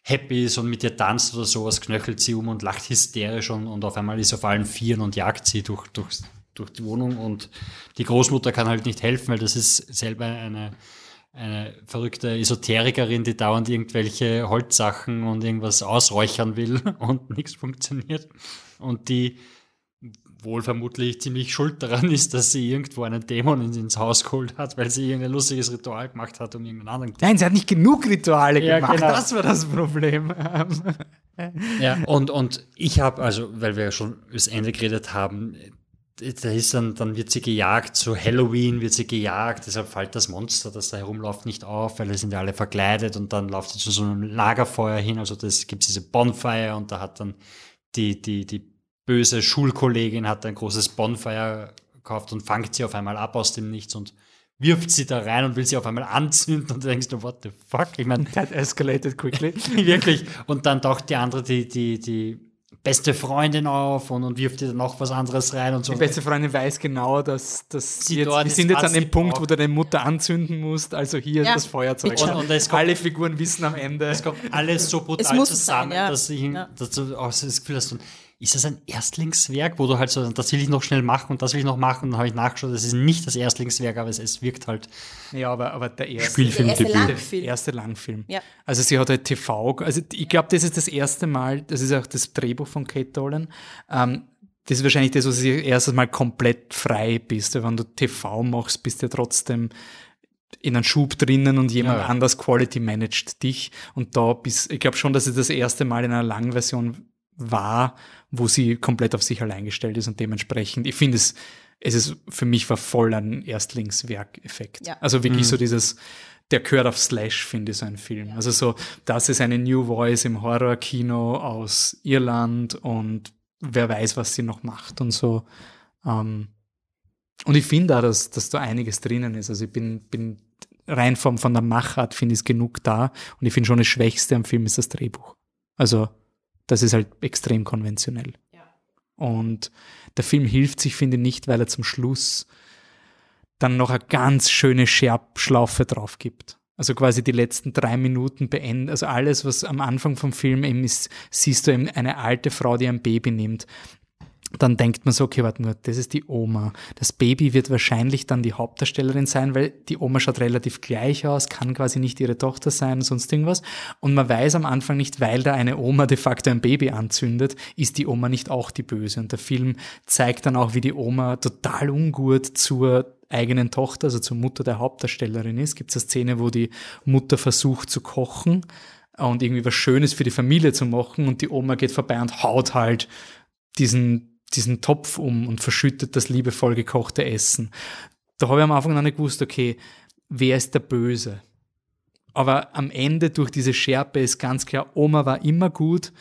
happy ist und mit ihr tanzt oder sowas, knöchelt sie um und lacht hysterisch und, und auf einmal ist sie auf allen Vieren und jagt sie durch, durch, durch die Wohnung und die Großmutter kann halt nicht helfen, weil das ist selber eine eine verrückte Esoterikerin, die dauernd irgendwelche Holzsachen und irgendwas ausräuchern will (laughs) und nichts funktioniert. Und die wohl vermutlich ziemlich schuld daran ist, dass sie irgendwo einen Dämon ins Haus geholt hat, weil sie irgendein lustiges Ritual gemacht hat, um irgendeinen anderen. Nein, sie hat nicht genug Rituale ja, gemacht. Genau. Das war das Problem. ja, und, und ich habe, also, weil wir ja schon das Ende geredet haben, da ist dann, dann wird sie gejagt, zu Halloween wird sie gejagt, deshalb fällt das Monster, das da herumläuft, nicht auf, weil es sind ja alle verkleidet und dann läuft sie zu so einem Lagerfeuer hin, also das gibt diese Bonfire und da hat dann die, die, die böse Schulkollegin hat ein großes Bonfire gekauft und fangt sie auf einmal ab aus dem Nichts und wirft sie da rein und will sie auf einmal anzünden und du denkst du, what the fuck? Ich meine, that escalated quickly. (laughs) wirklich. Und dann taucht die andere, die, die, die beste Freundin auf und, und wirft dir dann noch was anderes rein und so. Die beste Freundin weiß genau, dass, dass sie jetzt, wir sind jetzt an dem Punkt, wo du deine Mutter anzünden musst, also hier ja. ist das Feuerzeug. Und, und kommt, alle Figuren wissen am Ende. Es kommt alles so brutal zusammen, sein, ja. dass, ich, ja. dass du auch das Gefühl hast, ist das ein Erstlingswerk, wo du halt so, das will ich noch schnell machen und das will ich noch machen. Und dann habe ich nachgeschaut, das ist nicht das Erstlingswerk, aber es, es wirkt halt. Ja, aber, aber der erste Spielfilm, der erste Langfilm. Der erste Langfilm. Ja. Also sie hat halt TV, also ich glaube, das ist das erste Mal, das ist auch das Drehbuch von Kate Dolan. Ähm, das ist wahrscheinlich das, wo du erstes Mal komplett frei bist. Wenn du TV machst, bist du ja trotzdem in einem Schub drinnen und jemand ja, ja. anders Quality managt dich. Und da bist, ich glaube schon, dass es das erste Mal in einer langen Version war, wo sie komplett auf sich allein gestellt ist und dementsprechend, ich finde es, es ist für mich war voll ein Erstlingswerkeffekt. Ja. Also wirklich mhm. so dieses, der gehört auf Slash, finde ich, so ein Film. Ja. Also so, das ist eine New Voice im Horrorkino aus Irland und wer weiß, was sie noch macht und so. Ähm, und ich finde auch, dass, dass da einiges drinnen ist. Also ich bin, bin rein vom, von der Machart finde ich es genug da. Und ich finde schon das Schwächste am Film ist das Drehbuch. Also das ist halt extrem konventionell. Ja. Und der Film hilft sich, finde ich, nicht, weil er zum Schluss dann noch eine ganz schöne Scherbschlaufe drauf gibt. Also quasi die letzten drei Minuten beenden, also alles, was am Anfang vom Film eben ist, siehst du eben eine alte Frau, die ein Baby nimmt dann denkt man so, okay, warte nur, das ist die Oma. Das Baby wird wahrscheinlich dann die Hauptdarstellerin sein, weil die Oma schaut relativ gleich aus, kann quasi nicht ihre Tochter sein, sonst irgendwas. Und man weiß am Anfang nicht, weil da eine Oma de facto ein Baby anzündet, ist die Oma nicht auch die Böse. Und der Film zeigt dann auch, wie die Oma total ungut zur eigenen Tochter, also zur Mutter der Hauptdarstellerin ist. Gibt es eine Szene, wo die Mutter versucht zu kochen und irgendwie was Schönes für die Familie zu machen und die Oma geht vorbei und haut halt diesen diesen Topf um und verschüttet das liebevoll gekochte Essen. Da habe ich am Anfang noch nicht gewusst, okay, wer ist der Böse? Aber am Ende durch diese Schärpe ist ganz klar, Oma war immer gut,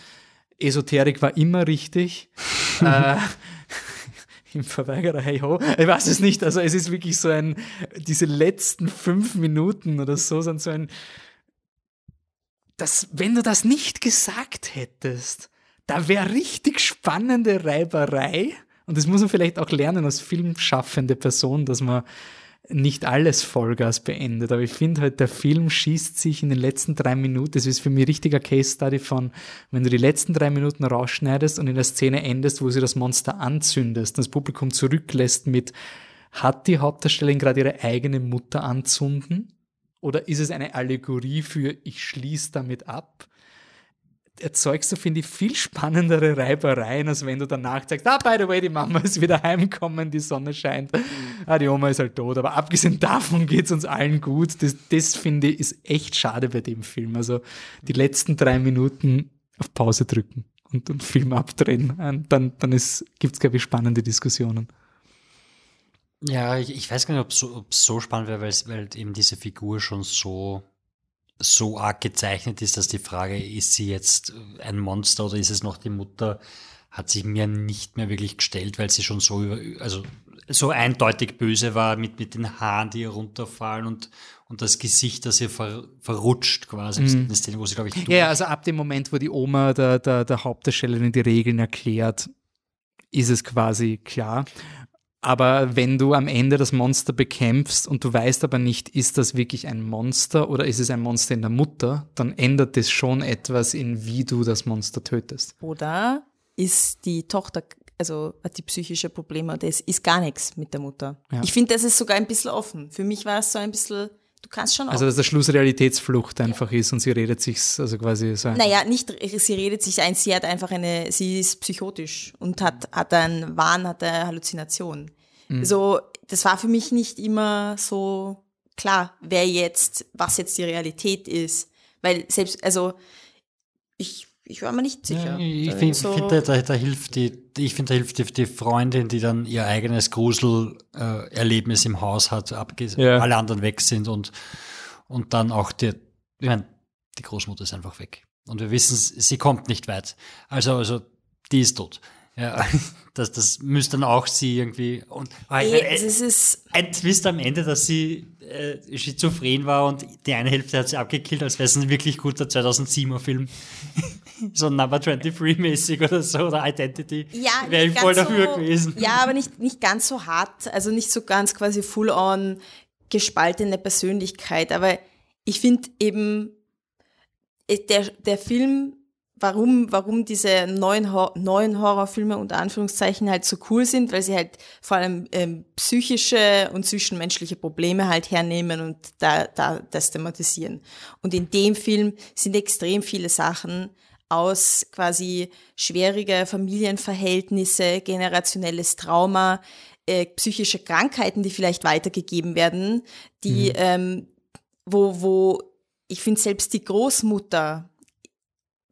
Esoterik war immer richtig. (laughs) äh, (laughs) Im Verweigerer, hey ho. Ich weiß es nicht. Also es ist wirklich so ein, diese letzten fünf Minuten oder so sind so ein, dass, wenn du das nicht gesagt hättest, da wäre richtig spannende Reiberei. Und das muss man vielleicht auch lernen als filmschaffende Person, dass man nicht alles Vollgas beendet. Aber ich finde halt, der Film schießt sich in den letzten drei Minuten, das ist für mich richtiger Case Study von, wenn du die letzten drei Minuten rausschneidest und in der Szene endest, wo sie das Monster anzündest, das Publikum zurücklässt mit, hat die Hauptdarstellerin gerade ihre eigene Mutter anzünden? Oder ist es eine Allegorie für, ich schließe damit ab? Erzeugst du, finde ich, viel spannendere Reibereien, als wenn du danach sagst, ah, by the way, die Mama ist wieder heimgekommen, die Sonne scheint, ah, die Oma ist halt tot. Aber abgesehen davon geht es uns allen gut. Das, das finde ich, ist echt schade bei dem Film. Also die letzten drei Minuten auf Pause drücken und, und Film abdrehen. Und dann, dann gibt es, glaube ich, spannende Diskussionen. Ja, ich, ich weiß gar nicht, ob es so, so spannend wäre, weil eben diese Figur schon so so arg gezeichnet ist, dass die Frage, ist sie jetzt ein Monster oder ist es noch die Mutter, hat sich mir nicht mehr wirklich gestellt, weil sie schon so über, also so eindeutig böse war mit, mit den Haaren, die ihr runterfallen und, und das Gesicht, das ihr ver, verrutscht quasi. Mhm. Eine Szene, wo sie, glaube ich, Ja, also ab dem Moment, wo die Oma der, der, der Hauptdarstellerin die Regeln erklärt, ist es quasi klar. Aber wenn du am Ende das Monster bekämpfst und du weißt aber nicht, ist das wirklich ein Monster oder ist es ein Monster in der Mutter, dann ändert das schon etwas in wie du das Monster tötest. Oder ist die Tochter, also hat die psychische Probleme, das ist gar nichts mit der Mutter. Ja. Ich finde, das ist sogar ein bisschen offen. Für mich war es so ein bisschen Du kannst schon auch. Also, dass der Schluss Realitätsflucht einfach ja. ist und sie redet sich, also quasi so. Naja, nicht, sie redet sich ein, sie hat einfach eine, sie ist psychotisch und hat, hat einen Wahn, hat eine Halluzination. Mhm. So, das war für mich nicht immer so klar, wer jetzt, was jetzt die Realität ist. Weil selbst, also, ich ich war mir nicht sicher. Ja, ich finde, so find, da, da, hilft die, ich finde, da hilft die, die, Freundin, die dann ihr eigenes Gruselerlebnis äh, im Haus hat, abgesehen, ja. alle anderen weg sind und, und dann auch die, ich meine, die Großmutter ist einfach weg. Und wir wissen, sie kommt nicht weit. Also, also, die ist tot. Ja, (laughs) das, das müsste dann auch sie irgendwie. Und Ey, ein, es ist ein Twist am Ende, dass sie äh, schizophren war und die eine Hälfte hat sie abgekillt, als wäre es (laughs) ein wirklich guter 2007er Film. so Number 23-mäßig oder so, oder Identity. Ja, wäre ich voll dafür so, gewesen. Ja, aber nicht, nicht ganz so hart, also nicht so ganz quasi full-on gespaltene Persönlichkeit. Aber ich finde eben, äh, der, der Film warum, warum diese neuen, neuen Horrorfilme unter Anführungszeichen halt so cool sind, weil sie halt vor allem ähm, psychische und zwischenmenschliche Probleme halt hernehmen und da, da das thematisieren. Und in dem Film sind extrem viele Sachen aus quasi schwierige Familienverhältnisse, generationelles Trauma, äh, psychische Krankheiten, die vielleicht weitergegeben werden, die, mhm. ähm, wo, wo ich finde selbst die Großmutter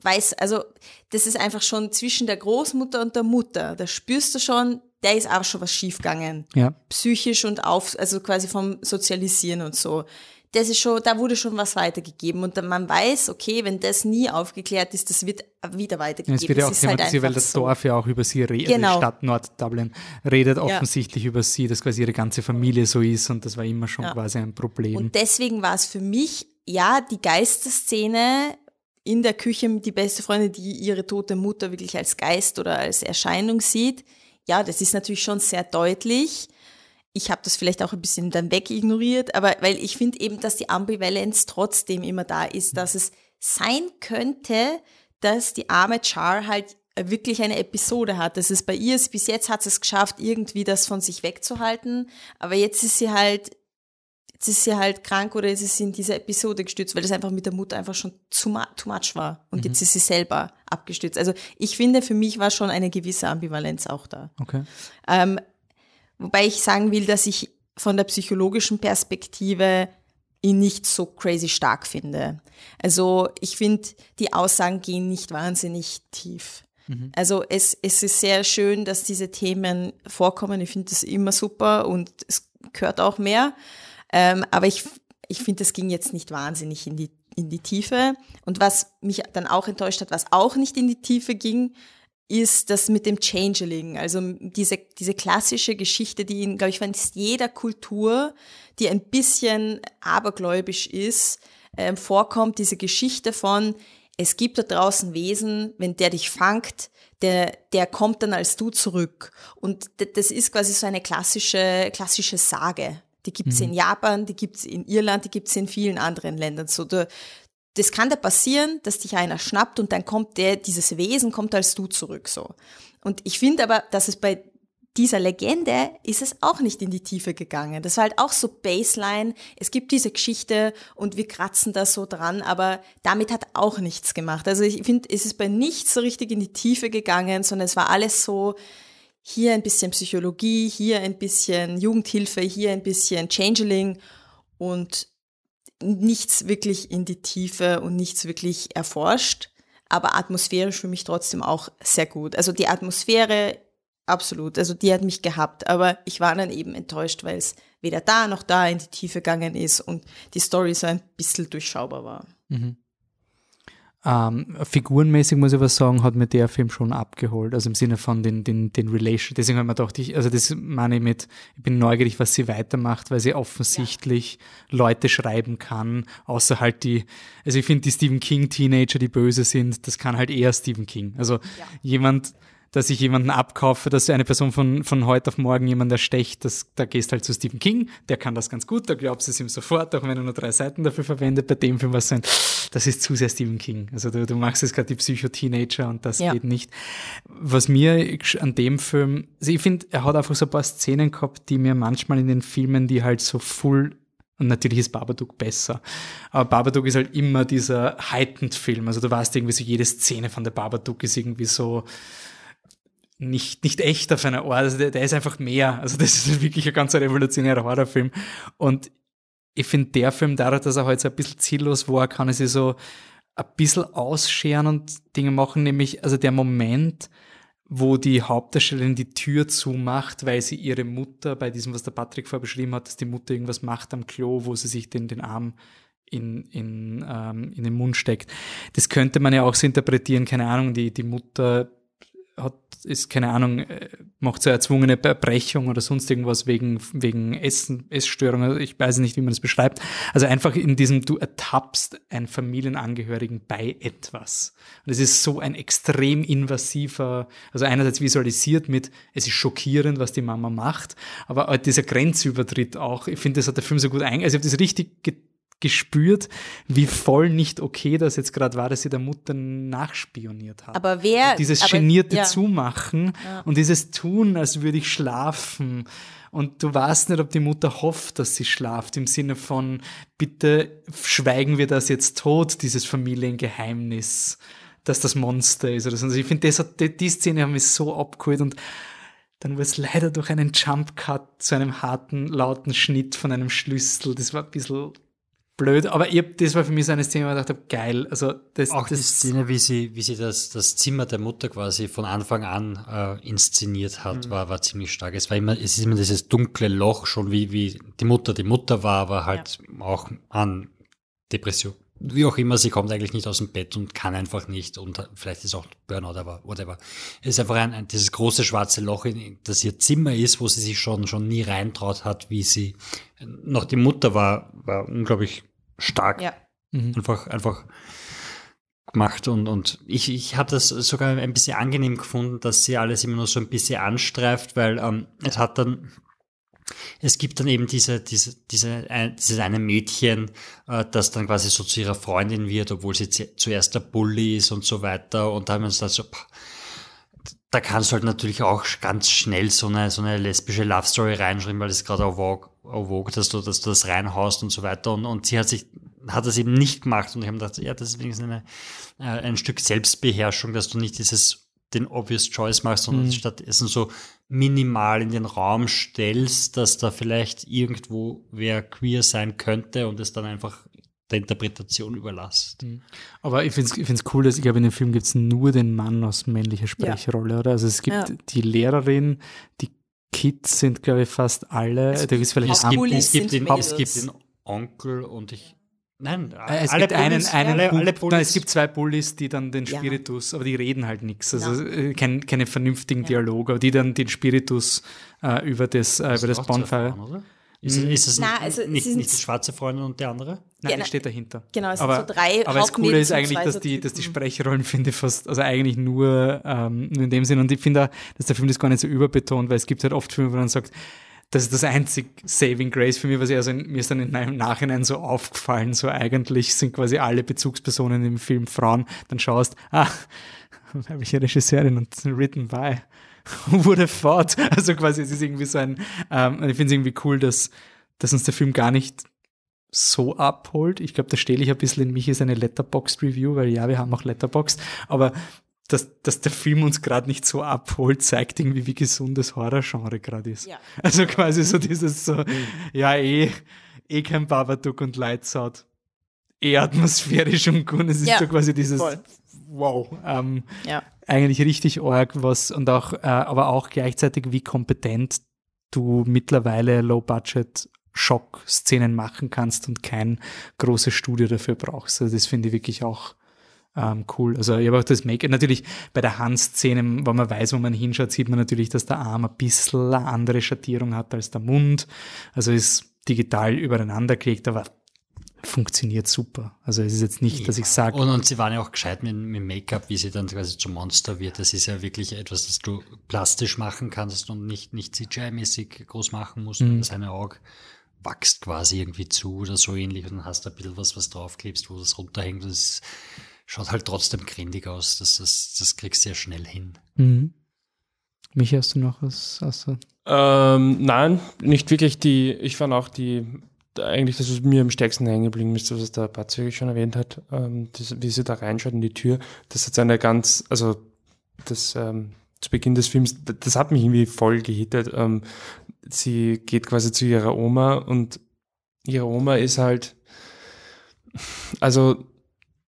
weiß, also das ist einfach schon zwischen der Großmutter und der Mutter. Da spürst du schon, der ist auch schon was schiefgegangen. Ja. Psychisch und auf, also quasi vom Sozialisieren und so. Das ist schon, da wurde schon was weitergegeben und man weiß, okay, wenn das nie aufgeklärt ist, das wird wieder weitergegeben. Es wird ja auch halt thematisiert, halt weil das so. Dorf ja auch über sie redet, genau. die Stadt Nord-Dublin redet ja. offensichtlich über sie, dass quasi ihre ganze Familie so ist und das war immer schon ja. quasi ein Problem. Und deswegen war es für mich, ja, die Geisterszene in der Küche die beste Freundin, die ihre tote Mutter wirklich als Geist oder als Erscheinung sieht. Ja, das ist natürlich schon sehr deutlich. Ich habe das vielleicht auch ein bisschen dann wegignoriert, aber weil ich finde eben, dass die Ambivalenz trotzdem immer da ist, dass es sein könnte, dass die arme Char halt wirklich eine Episode hat. Das ist bei ihr, bis jetzt hat sie es geschafft, irgendwie das von sich wegzuhalten, aber jetzt ist sie halt jetzt ist sie halt krank oder jetzt ist sie in dieser Episode gestürzt, weil das einfach mit der Mutter einfach schon too, much war. Und mhm. jetzt ist sie selber abgestürzt. Also ich finde, für mich war schon eine gewisse Ambivalenz auch da. Okay. Ähm, wobei ich sagen will, dass ich von der psychologischen Perspektive ihn nicht so crazy stark finde. Also ich finde, die Aussagen gehen nicht wahnsinnig tief. Mhm. Also es, es ist sehr schön, dass diese Themen vorkommen. Ich finde das immer super und es gehört auch mehr. Ähm, aber ich, ich finde, das ging jetzt nicht wahnsinnig in die, in die Tiefe. Und was mich dann auch enttäuscht hat, was auch nicht in die Tiefe ging, ist das mit dem Changeling. Also diese, diese klassische Geschichte, die in, glaube ich, von jeder Kultur, die ein bisschen abergläubisch ist, ähm, vorkommt, diese Geschichte von, es gibt da draußen Wesen, wenn der dich fangt, der, der kommt dann als du zurück. Und das ist quasi so eine klassische, klassische Sage. Die gibt's mhm. in Japan, die gibt's in Irland, die gibt's in vielen anderen Ländern. So, du, das kann da passieren, dass dich einer schnappt und dann kommt der, dieses Wesen kommt als du zurück, so. Und ich finde aber, dass es bei dieser Legende ist es auch nicht in die Tiefe gegangen. Das war halt auch so Baseline. Es gibt diese Geschichte und wir kratzen da so dran, aber damit hat auch nichts gemacht. Also ich finde, es ist bei nichts so richtig in die Tiefe gegangen, sondern es war alles so, hier ein bisschen Psychologie, hier ein bisschen Jugendhilfe, hier ein bisschen Changeling und nichts wirklich in die Tiefe und nichts wirklich erforscht, aber atmosphärisch für mich trotzdem auch sehr gut. Also die Atmosphäre absolut, also die hat mich gehabt, aber ich war dann eben enttäuscht, weil es weder da noch da in die Tiefe gegangen ist und die Story so ein bisschen durchschaubar war. Mhm. Ähm, figurenmäßig muss ich was sagen, hat mir der Film schon abgeholt. Also im Sinne von den, den, den Relation. Deswegen habe ich mir gedacht, ich, also das meine ich mit, ich bin neugierig, was sie weitermacht, weil sie offensichtlich ja. Leute schreiben kann, außer halt die, also ich finde die Stephen King Teenager, die böse sind, das kann halt eher Stephen King. Also ja. jemand, dass ich jemanden abkaufe, dass eine Person von, von heute auf morgen jemand erstecht, das, da gehst halt zu Stephen King, der kann das ganz gut, da glaubst du es ihm sofort, auch wenn er nur drei Seiten dafür verwendet. Bei dem Film war es so das ist zu sehr Stephen King. Also du, du machst jetzt gerade die Psycho-Teenager und das ja. geht nicht. Was mir an dem Film, also ich finde, er hat einfach so ein paar Szenen gehabt, die mir manchmal in den Filmen, die halt so full und natürlich ist Babadook besser. Aber Babadook ist halt immer dieser heightened Film. Also du weißt irgendwie so, jede Szene von der Babadook ist irgendwie so, nicht, nicht echt auf einer Art. Also der, der ist einfach mehr. Also das ist wirklich ein ganz revolutionärer Horrorfilm. Und ich finde, der Film, dadurch, dass er halt so ein bisschen ziellos war, kann er sich so ein bisschen ausscheren und Dinge machen, nämlich, also der Moment, wo die Hauptdarstellerin die Tür zumacht, weil sie ihre Mutter, bei diesem, was der Patrick vorher beschrieben hat, dass die Mutter irgendwas macht am Klo, wo sie sich den, den Arm in, in, ähm, in den Mund steckt. Das könnte man ja auch so interpretieren, keine Ahnung, die, die Mutter hat, ist keine Ahnung, äh, macht so eine erzwungene Erbrechung oder sonst irgendwas wegen, wegen Essen, Essstörungen, ich weiß nicht, wie man das beschreibt. Also einfach in diesem, du ertappst einen Familienangehörigen bei etwas. Und es ist so ein extrem invasiver, also einerseits visualisiert mit, es ist schockierend, was die Mama macht, aber dieser Grenzübertritt auch, ich finde, das hat der Film so gut eingegangen, also ich habe das richtig gespürt, wie voll nicht okay das jetzt gerade war, dass sie der Mutter nachspioniert hat. Aber wer. Und dieses aber, genierte ja. Zumachen ja. und dieses Tun, als würde ich schlafen. Und du weißt nicht, ob die Mutter hofft, dass sie schlaft, im Sinne von, bitte schweigen wir das jetzt tot, dieses Familiengeheimnis, dass das Monster ist oder so. Also ich finde, die, die Szene haben mich so abgeholt und dann wurde es leider durch einen Jump Cut zu einem harten, lauten Schnitt von einem Schlüssel. Das war ein bisschen blöd, aber ich hab, das war für mich so eine Szene, wo ich dachte, geil. Also das, Auch das, die Szene, wie sie, wie sie das, das Zimmer der Mutter quasi von Anfang an äh, inszeniert hat, mhm. war, war ziemlich stark. Es war immer, es ist immer dieses dunkle Loch, schon wie, wie die Mutter die Mutter war, aber halt ja. auch an Depression. Wie auch immer, sie kommt eigentlich nicht aus dem Bett und kann einfach nicht und vielleicht ist auch Burnout, aber whatever. Es ist einfach ein, ein dieses große schwarze Loch, in, das ihr Zimmer ist, wo sie sich schon, schon nie reintraut hat, wie sie noch die Mutter war, war unglaublich stark. Ja. Mhm. Einfach, einfach gemacht und, und ich, ich habe das sogar ein bisschen angenehm gefunden, dass sie alles immer nur so ein bisschen anstreift, weil ähm, es hat dann es gibt dann eben diese, diese, diese, ein, dieses eine Mädchen, äh, das dann quasi so zu ihrer Freundin wird, obwohl sie zuerst der Bully ist und so weiter. Und da haben wir uns dann so, pff, da kannst du halt natürlich auch ganz schnell so eine, so eine lesbische Love Story reinschreiben, weil das gerade Vogue, dass du, dass du das reinhaust und so weiter. Und, und sie hat sich, hat das eben nicht gemacht. Und ich habe gedacht, ja, das ist wenigstens eine, äh, ein Stück Selbstbeherrschung, dass du nicht dieses, den obvious choice machst, sondern mhm. stattdessen so minimal in den Raum stellst, dass da vielleicht irgendwo wer queer sein könnte und es dann einfach der Interpretation überlasst. Mhm. Aber ich finde es ich cool, dass ich glaube, in dem Film gibt es nur den Mann aus männlicher Sprechrolle, ja. oder? Also es gibt ja. die Lehrerin, die Kids sind, glaube ich, fast alle. Es, da vielleicht es, gibt, es, gibt den, es gibt den Onkel und ich. Nein, äh, es alle gibt einen, einen alle, alle Nein, es gibt zwei Bullies, die dann den Spiritus, ja. aber die reden halt nichts. Also ja. Äh, kein, keine vernünftigen ja. Dialoge, aber die dann den Spiritus äh, über das, äh, über das Bonfire. Ist, es, ist es Na, also nicht, nicht die schwarze Freundin und der andere? Nein, genau, die steht dahinter. Genau, es aber, sind so drei Aber das Coole ist eigentlich, dass die, dass die Sprechrollen, finde ich, fast, also eigentlich nur, ähm, nur in dem Sinn. Und ich finde, dass der Film das gar nicht so überbetont, weil es gibt halt oft Filme, wo man sagt, das ist das einzig Saving Grace für mich, was ich also in, mir ist dann in meinem Nachhinein so aufgefallen. So eigentlich sind quasi alle Bezugspersonen im Film Frauen. Dann schaust, ah, (laughs) habe ich eine Regisseurin und written by (laughs) wurde fort. Also quasi, es ist irgendwie so ein, ähm, ich finde es irgendwie cool, dass, dass uns der Film gar nicht so abholt. Ich glaube, da stehle ich ein bisschen in mich ist eine Letterboxd-Review, weil ja, wir haben auch Letterboxd, aber dass, dass der Film uns gerade nicht so abholt, zeigt irgendwie, wie gesund das Horrorgenre gerade ist. Ja. Also quasi so dieses so, ja, eh, eh kein Babadook und Lights Out. Eh atmosphärisch und gut. Es ist ja, so quasi dieses, voll. wow, ähm, ja eigentlich richtig arg, was und auch, äh, aber auch gleichzeitig, wie kompetent du mittlerweile Low-Budget Schock-Szenen machen kannst und kein großes Studio dafür brauchst. Also das finde ich wirklich auch ähm, cool. Also ich habe auch das Make natürlich bei der Handszene, wenn man weiß, wo man hinschaut, sieht man natürlich, dass der Arm ein bisschen eine andere Schattierung hat als der Mund. Also ist digital übereinander gelegt, aber funktioniert super. Also es ist jetzt nicht, dass ich sage. Und, und sie waren ja auch gescheit mit, mit Make-up, wie sie dann quasi zum Monster wird. Das ist ja wirklich etwas, das du plastisch machen kannst und nicht, nicht CGI-mäßig groß machen musst. Mhm. Seine Auge wächst quasi irgendwie zu oder so ähnlich und dann hast du ein bisschen was, was draufklebst, wo das runterhängt. Das schaut halt trotzdem grindig aus. Das, das, das kriegst du ja schnell hin. Mhm. Michi, hast du noch was? Außer? Ähm, nein, nicht wirklich die, ich fand auch die eigentlich das, was mir am stärksten hängen geblieben ist, was der Patrick schon erwähnt hat, ähm, das, wie sie da reinschaut in die Tür, das hat eine ganz, also das ähm, zu Beginn des Films, das hat mich irgendwie voll gehittet. Ähm, sie geht quasi zu ihrer Oma und ihre Oma ist halt, also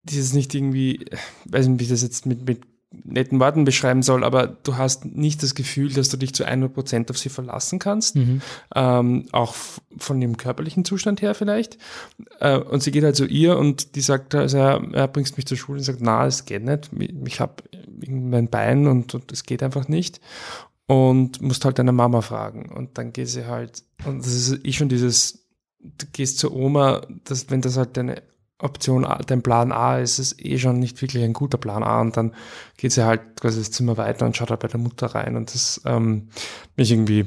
dieses nicht irgendwie, weiß nicht, wie ich das jetzt mit, mit netten Worten beschreiben soll, aber du hast nicht das Gefühl, dass du dich zu 100% auf sie verlassen kannst, mhm. ähm, auch von dem körperlichen Zustand her vielleicht. Äh, und sie geht halt zu ihr und die sagt, also er, er bringst mich zur Schule und sagt, na, es geht nicht, ich habe mein Bein und, es geht einfach nicht und musst halt deine Mama fragen und dann geht sie halt, und das ist eh schon dieses, du gehst zur Oma, dass, wenn das halt deine Option A, dein Plan A ist es eh schon nicht wirklich ein guter Plan A und dann geht sie halt quasi das Zimmer weiter und schaut halt bei der Mutter rein und das ähm, mich irgendwie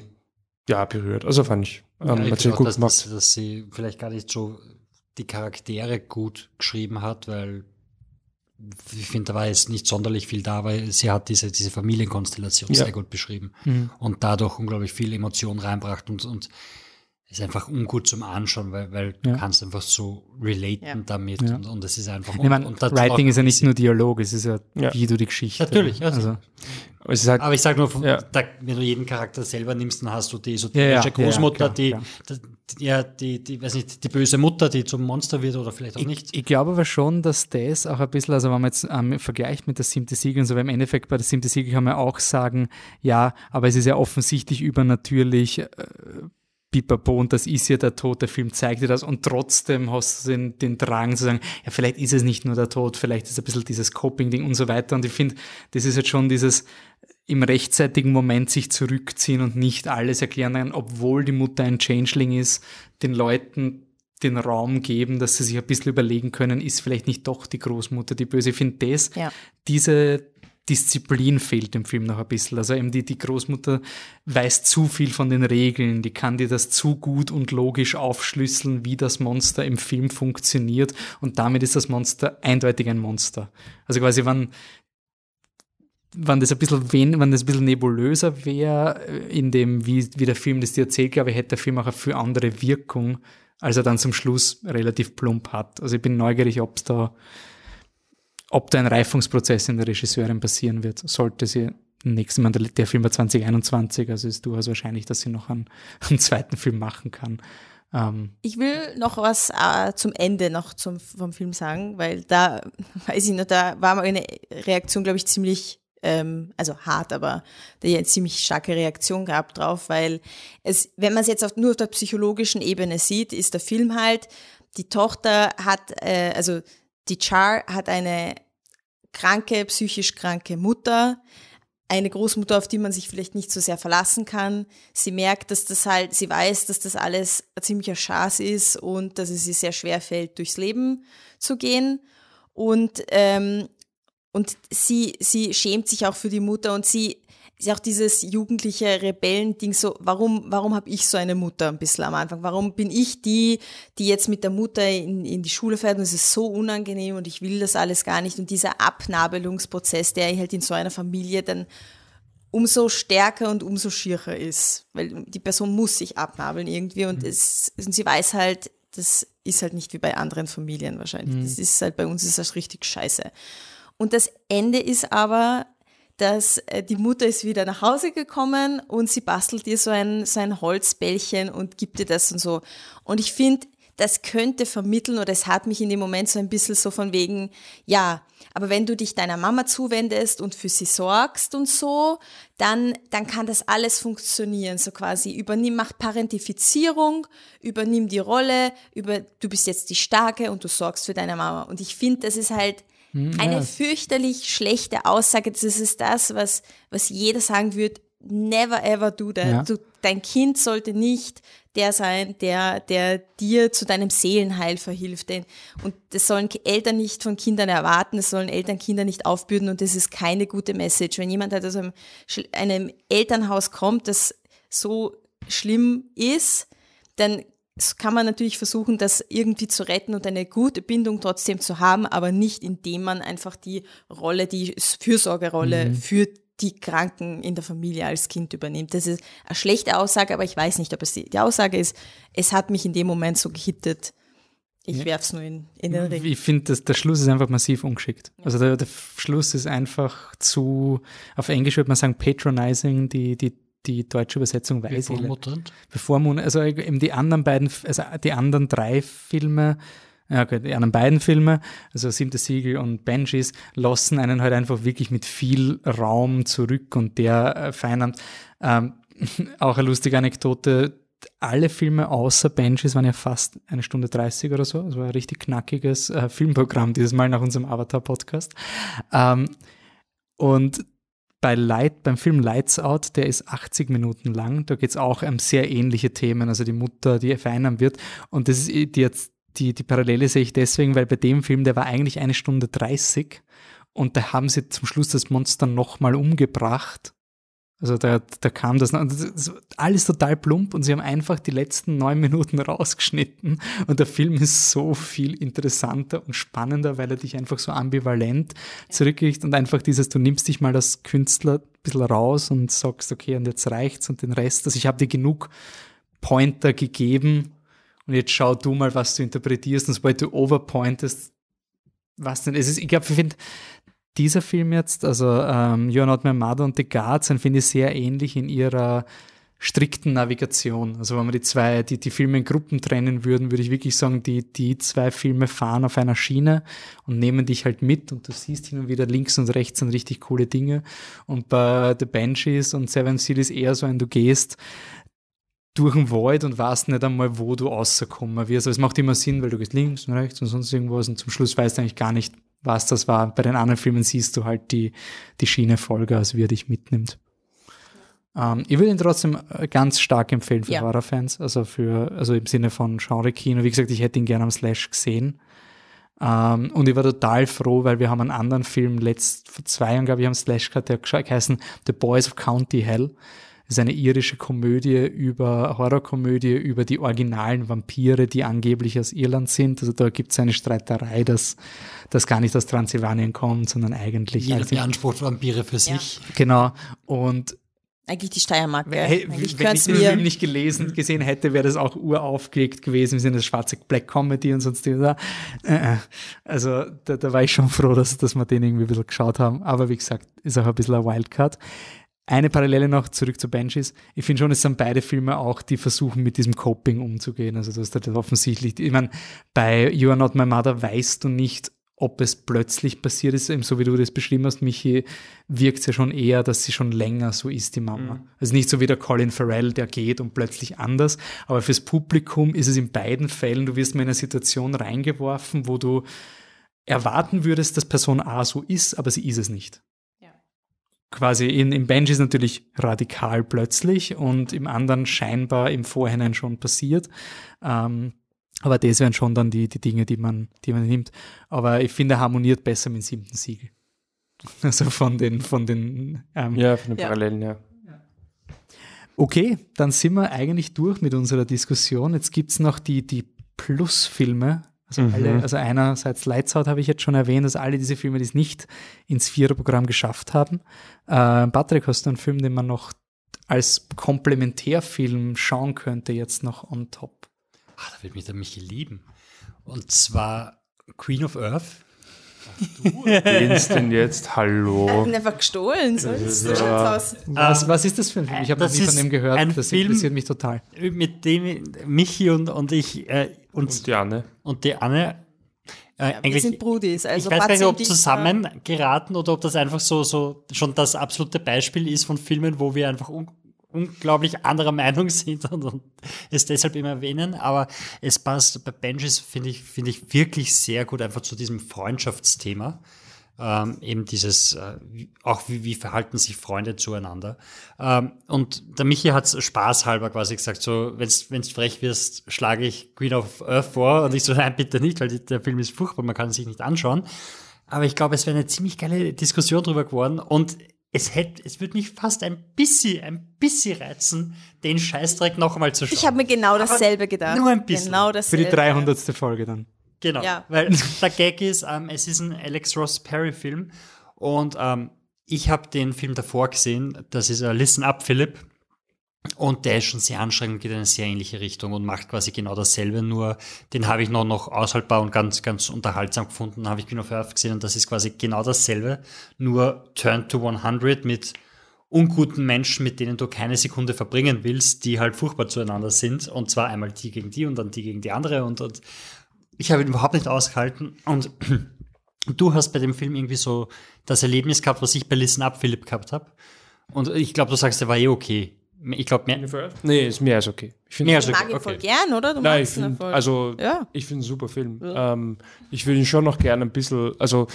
ja berührt. Also fand ich, ähm, ja, ich auch, gut dass. Dass, dass sie vielleicht gar nicht so die Charaktere gut geschrieben hat, weil ich finde, da war jetzt nicht sonderlich viel da, weil sie hat diese, diese Familienkonstellation ja. sehr gut beschrieben mhm. und dadurch unglaublich viel Emotion reinbracht und, und ist einfach ungut zum Anschauen, weil, weil ja. du kannst einfach so relaten ja. damit ja. Und, und es ist einfach. Ich meine, und Writing ist ja nicht nur Dialog, es ist ja, wie du die Geschichte. Natürlich, also. also halt, aber ich sage nur, da, wenn du jeden Charakter selber nimmst, dann hast du die esoterische Großmutter, die, die, ja, die, die, weiß nicht, die böse Mutter, die zum Monster wird oder vielleicht auch ich, nicht. Ich glaube aber schon, dass das auch ein bisschen, also wenn man jetzt ähm, vergleicht mit der siebte Siegel und so, weil im Endeffekt bei der siebte Siegel kann man auch sagen, ja, aber es ist ja offensichtlich übernatürlich, äh, pipapo und das ist ja der Tod, der Film zeigt dir das und trotzdem hast du den, den Drang zu sagen, ja, vielleicht ist es nicht nur der Tod, vielleicht ist es ein bisschen dieses Coping-Ding und so weiter und ich finde, das ist jetzt schon dieses im rechtzeitigen Moment sich zurückziehen und nicht alles erklären, obwohl die Mutter ein Changeling ist, den Leuten den Raum geben, dass sie sich ein bisschen überlegen können, ist vielleicht nicht doch die Großmutter die Böse. Ich finde das, ja. diese, Disziplin fehlt im Film noch ein bisschen. Also eben die, die Großmutter weiß zu viel von den Regeln, die kann dir das zu gut und logisch aufschlüsseln, wie das Monster im Film funktioniert und damit ist das Monster eindeutig ein Monster. Also quasi, wenn, wenn das ein bisschen, wen, wenn das ein bisschen nebulöser wäre, in dem, wie, wie der Film das dir erzählt, glaube ich, hätte der Film auch eine viel andere Wirkung, als er dann zum Schluss relativ plump hat. Also ich bin neugierig, ob es da ob da ein Reifungsprozess in der Regisseurin passieren wird, sollte sie nächsten Mal, der Film war 2021, also ist durchaus wahrscheinlich, dass sie noch einen, (laughs) einen zweiten Film machen kann. Ähm ich will noch was äh, zum Ende noch zum, vom Film sagen, weil da, (laughs) weiß ich noch, da war meine Reaktion, glaube ich, ziemlich, ähm, also hart, aber da eine ziemlich starke Reaktion gehabt drauf, weil es, wenn man es jetzt auf, nur auf der psychologischen Ebene sieht, ist der Film halt, die Tochter hat, äh, also die Char hat eine kranke, psychisch kranke Mutter, eine Großmutter, auf die man sich vielleicht nicht so sehr verlassen kann. Sie merkt, dass das halt, sie weiß, dass das alles ein ziemlicher Schaß ist und dass es ihr sehr schwer fällt, durchs Leben zu gehen. Und, ähm, und sie, sie schämt sich auch für die Mutter und sie ist auch dieses jugendliche Rebellending so, warum, warum habe ich so eine Mutter ein bisschen am Anfang? Warum bin ich die, die jetzt mit der Mutter in, in die Schule fährt und es ist so unangenehm und ich will das alles gar nicht und dieser Abnabelungsprozess, der halt in so einer Familie dann umso stärker und umso schierer ist, weil die Person muss sich abnabeln irgendwie und, mhm. es, und sie weiß halt, das ist halt nicht wie bei anderen Familien wahrscheinlich. Mhm. Das ist halt bei uns ist das richtig scheiße. Und das Ende ist aber dass äh, die Mutter ist wieder nach Hause gekommen und sie bastelt ihr so ein, so ein Holzbällchen und gibt dir das und so. Und ich finde, das könnte vermitteln oder es hat mich in dem Moment so ein bisschen so von wegen, ja, aber wenn du dich deiner Mama zuwendest und für sie sorgst und so, dann, dann kann das alles funktionieren. So quasi übernimm, mach Parentifizierung, übernimm die Rolle, über, du bist jetzt die Starke und du sorgst für deine Mama. Und ich finde, das ist halt, Eine fürchterlich schlechte Aussage. Das ist das, was, was jeder sagen würde. Never ever do that. Ja. Du, dein Kind sollte nicht der sein, der, der dir zu deinem Seelenheil verhilft. Denn, und das sollen Eltern nicht von Kindern erwarten, das sollen Eltern Kinder nicht aufbürden und das ist keine gute Message. Wenn jemand halt aus einem, einem Elternhaus kommt, das so schlimm ist, dann kann man natürlich versuchen, das irgendwie zu retten und eine gute Bindung trotzdem zu haben, aber nicht indem man einfach die Rolle, die Fürsorgerolle für die Kranken in der Familie als Kind übernimmt. Das ist eine schlechte Aussage, aber ich weiß nicht, ob es die, die Aussage ist. Es hat mich in dem Moment so gehittet. Ich werf's nur in, in den Ring. Ich finde, der Schluss ist einfach massiv ungeschickt. Also der, der Schluss ist einfach zu, auf Englisch würde man sagen, patronizing, die, die, die deutsche Übersetzung weiß ich. Bevormundend. Bevormundend, also eben die anderen beiden, also die anderen drei Filme, ja, okay, die anderen beiden Filme, also Siebte Siegel und Banshees, lassen einen halt einfach wirklich mit viel Raum zurück und der äh, vereinnahmt. Ähm, (laughs) auch eine lustige Anekdote, alle Filme außer Banshees waren ja fast eine Stunde 30 oder so. Es war ein richtig knackiges äh, Filmprogramm dieses Mal nach unserem Avatar-Podcast. Ähm, und bei Light, beim Film Lights Out, der ist 80 Minuten lang, da geht es auch um sehr ähnliche Themen, also die Mutter, die vereinnahmt wird. Und das ist die jetzt, die, die Parallele sehe ich deswegen, weil bei dem Film, der war eigentlich eine Stunde 30 und da haben sie zum Schluss das Monster nochmal umgebracht. Also da, da kam das, das alles total plump und sie haben einfach die letzten neun Minuten rausgeschnitten. Und der Film ist so viel interessanter und spannender, weil er dich einfach so ambivalent zurückkriegt und einfach dieses, du nimmst dich mal als Künstler ein bisschen raus und sagst, okay, und jetzt reicht's und den Rest, also ich habe dir genug Pointer gegeben und jetzt schau du mal, was du interpretierst. Und sobald du overpointest, was denn, es ist, ich glaube, ich finde, dieser Film jetzt, also ähm, You're Not My Mother und The Guards, sind, finde ich, sehr ähnlich in ihrer strikten Navigation. Also wenn man die zwei, die, die Filme in Gruppen trennen würden, würde ich wirklich sagen, die, die zwei Filme fahren auf einer Schiene und nehmen dich halt mit und du siehst hin und wieder links und rechts sind richtig coole Dinge. Und bei The Banshees und Seven ist eher so ein, du gehst durch den Wald und weißt nicht einmal, wo du rauskommen wirst. Aber es macht immer Sinn, weil du gehst links und rechts und sonst irgendwas und zum Schluss weißt du eigentlich gar nicht, was das war. Bei den anderen Filmen siehst du halt die, die Schiene Vollgas, wie er dich mitnimmt. Ähm, ich würde ihn trotzdem äh, ganz stark empfehlen für Ja. Horrorfans, also für, also im Sinne von Genre-Kino. Wie gesagt, ich hätte ihn gerne am Slash gesehen. Ähm, und ich war total froh, weil wir haben einen anderen Film letzt, vor zwei Jahren, glaube ich, am Slash gehabt, der geheißen The Boys of County Hell. Das ist eine irische Komödie über, Horrorkomödie über die originalen Vampire, die angeblich aus Irland sind. Also da gibt es eine Streiterei, dass das gar nicht aus Transsilvanien kommt, sondern eigentlich Jeder als in- beansprucht Vampire für sich. Genau. Und Eigentlich die Steiermark. Hey, wenn ich den Film nicht gelesen, gesehen hätte, wäre das auch uraufgelegt gewesen im Sinne des schwarze Black Comedy und sonst irgendwas. Äh, äh. Also da, da war ich schon froh, dass, dass wir den irgendwie ein bisschen geschaut haben. Aber wie gesagt, ist auch ein bisschen ein Wildcard. Eine Parallele noch zurück zu Banshees. Ich finde schon, es sind beide Filme auch, die versuchen, mit diesem Coping umzugehen. Also, das ist halt offensichtlich, ich meine, bei You Are Not My Mother weißt du nicht, ob es plötzlich passiert ist, eben so wie du das beschrieben hast, Michi, wirkt es ja schon eher, dass sie schon länger so ist, die Mama. Also nicht so wie der Colin Farrell, der geht und plötzlich anders, aber fürs Publikum ist es in beiden Fällen, du wirst mal in eine Situation reingeworfen, wo du erwarten würdest, dass Person A so ist, aber sie ist es nicht. Quasi in, im Benji ist natürlich radikal plötzlich und im anderen scheinbar im Vorhinein schon passiert. Ähm, aber das wären schon dann die, die Dinge, die man, die man nimmt. Aber ich finde, er harmoniert besser mit dem siebten Siegel. (laughs) Also von den, von den ähm, Ja, von den Ja. Parallelen, ja. Okay, dann sind wir eigentlich durch mit unserer Diskussion. Jetzt gibt's noch die, die Plus-Filme. Also, Mhm. alle, also einerseits Lights Out habe ich jetzt schon erwähnt, also alle diese Filme, die es nicht ins Viererprogramm geschafft haben. Äh, Patrick, hast du einen Film, den man noch als Komplementärfilm schauen könnte, jetzt noch on top? Ah, da wird mich der Michi lieben. Und zwar Queen of Earth. Wen's denn jetzt? Er Hallo. hat ihn einfach gestohlen. So schaut's ja- aus. Was, was ist das für ein Film? Ich habe noch das nie von dem gehört. ein Das Film- interessiert mich total. Mit dem Michi und, und ich äh, uns Und die Anne. und die Anne äh, Wir eigentlich sind Brudis. Also ich weiß gar nicht, ob und ich, zusammen geraten oder ob das einfach so, so schon das absolute Beispiel ist von Filmen, wo wir einfach un unglaublich anderer Meinung (laughs) sind und, und es deshalb immer erwähnen. Aber es passt bei Benjis, finde ich, finde ich wirklich sehr gut einfach zu diesem Freundschaftsthema. Ähm, eben dieses, äh, auch wie, wie verhalten sich Freunde zueinander. Ähm, und der Michi hat spaßhalber quasi gesagt, so, wenn du frech wirst, schlage ich Queen of Earth vor. Und ich so, nein, bitte nicht, weil der Film ist furchtbar, man kann sich nicht anschauen. Aber ich glaube, es wäre eine ziemlich geile Diskussion drüber geworden. Und es hätte, es würde mich fast ein bisschen, ein bisschen reizen, den Scheißdreck noch einmal zu schauen. Ich habe mir genau dasselbe gedacht. Nur ein bisschen. Genau Für dasselbe. die 300. Folge dann. Genau, Ja. weil (laughs) der Gag ist, ähm, es ist ein Alex Ross Perry Film und ähm, ich habe den Film davor gesehen, das ist äh, Listen Up Philip und der ist schon sehr anstrengend, geht in eine sehr ähnliche Richtung und macht quasi genau dasselbe, nur den habe ich noch, noch aushaltbar und ganz, ganz unterhaltsam gefunden, habe ich Queen of Earth gesehen und das ist quasi genau dasselbe, nur Turn to 100 mit unguten Menschen, mit denen du keine Sekunde verbringen willst, die halt furchtbar zueinander sind und zwar einmal die gegen die und dann die gegen die andere und, und ich habe ihn überhaupt nicht ausgehalten und (clears throat) du hast bei dem Film irgendwie so das Erlebnis gehabt, was ich bei Listen Up Philipp gehabt habe. Und ich glaube, du sagst, der war eh okay. Ich glaube, mehr, Nee, ist mehr als okay. Ich finde mag okay. ihn voll okay. gern, oder? Du Nein, ich finde, voll. also, Ja. ich finde einen super Film. Ähm, ich würde ihn schon noch gerne ein bisschen, also,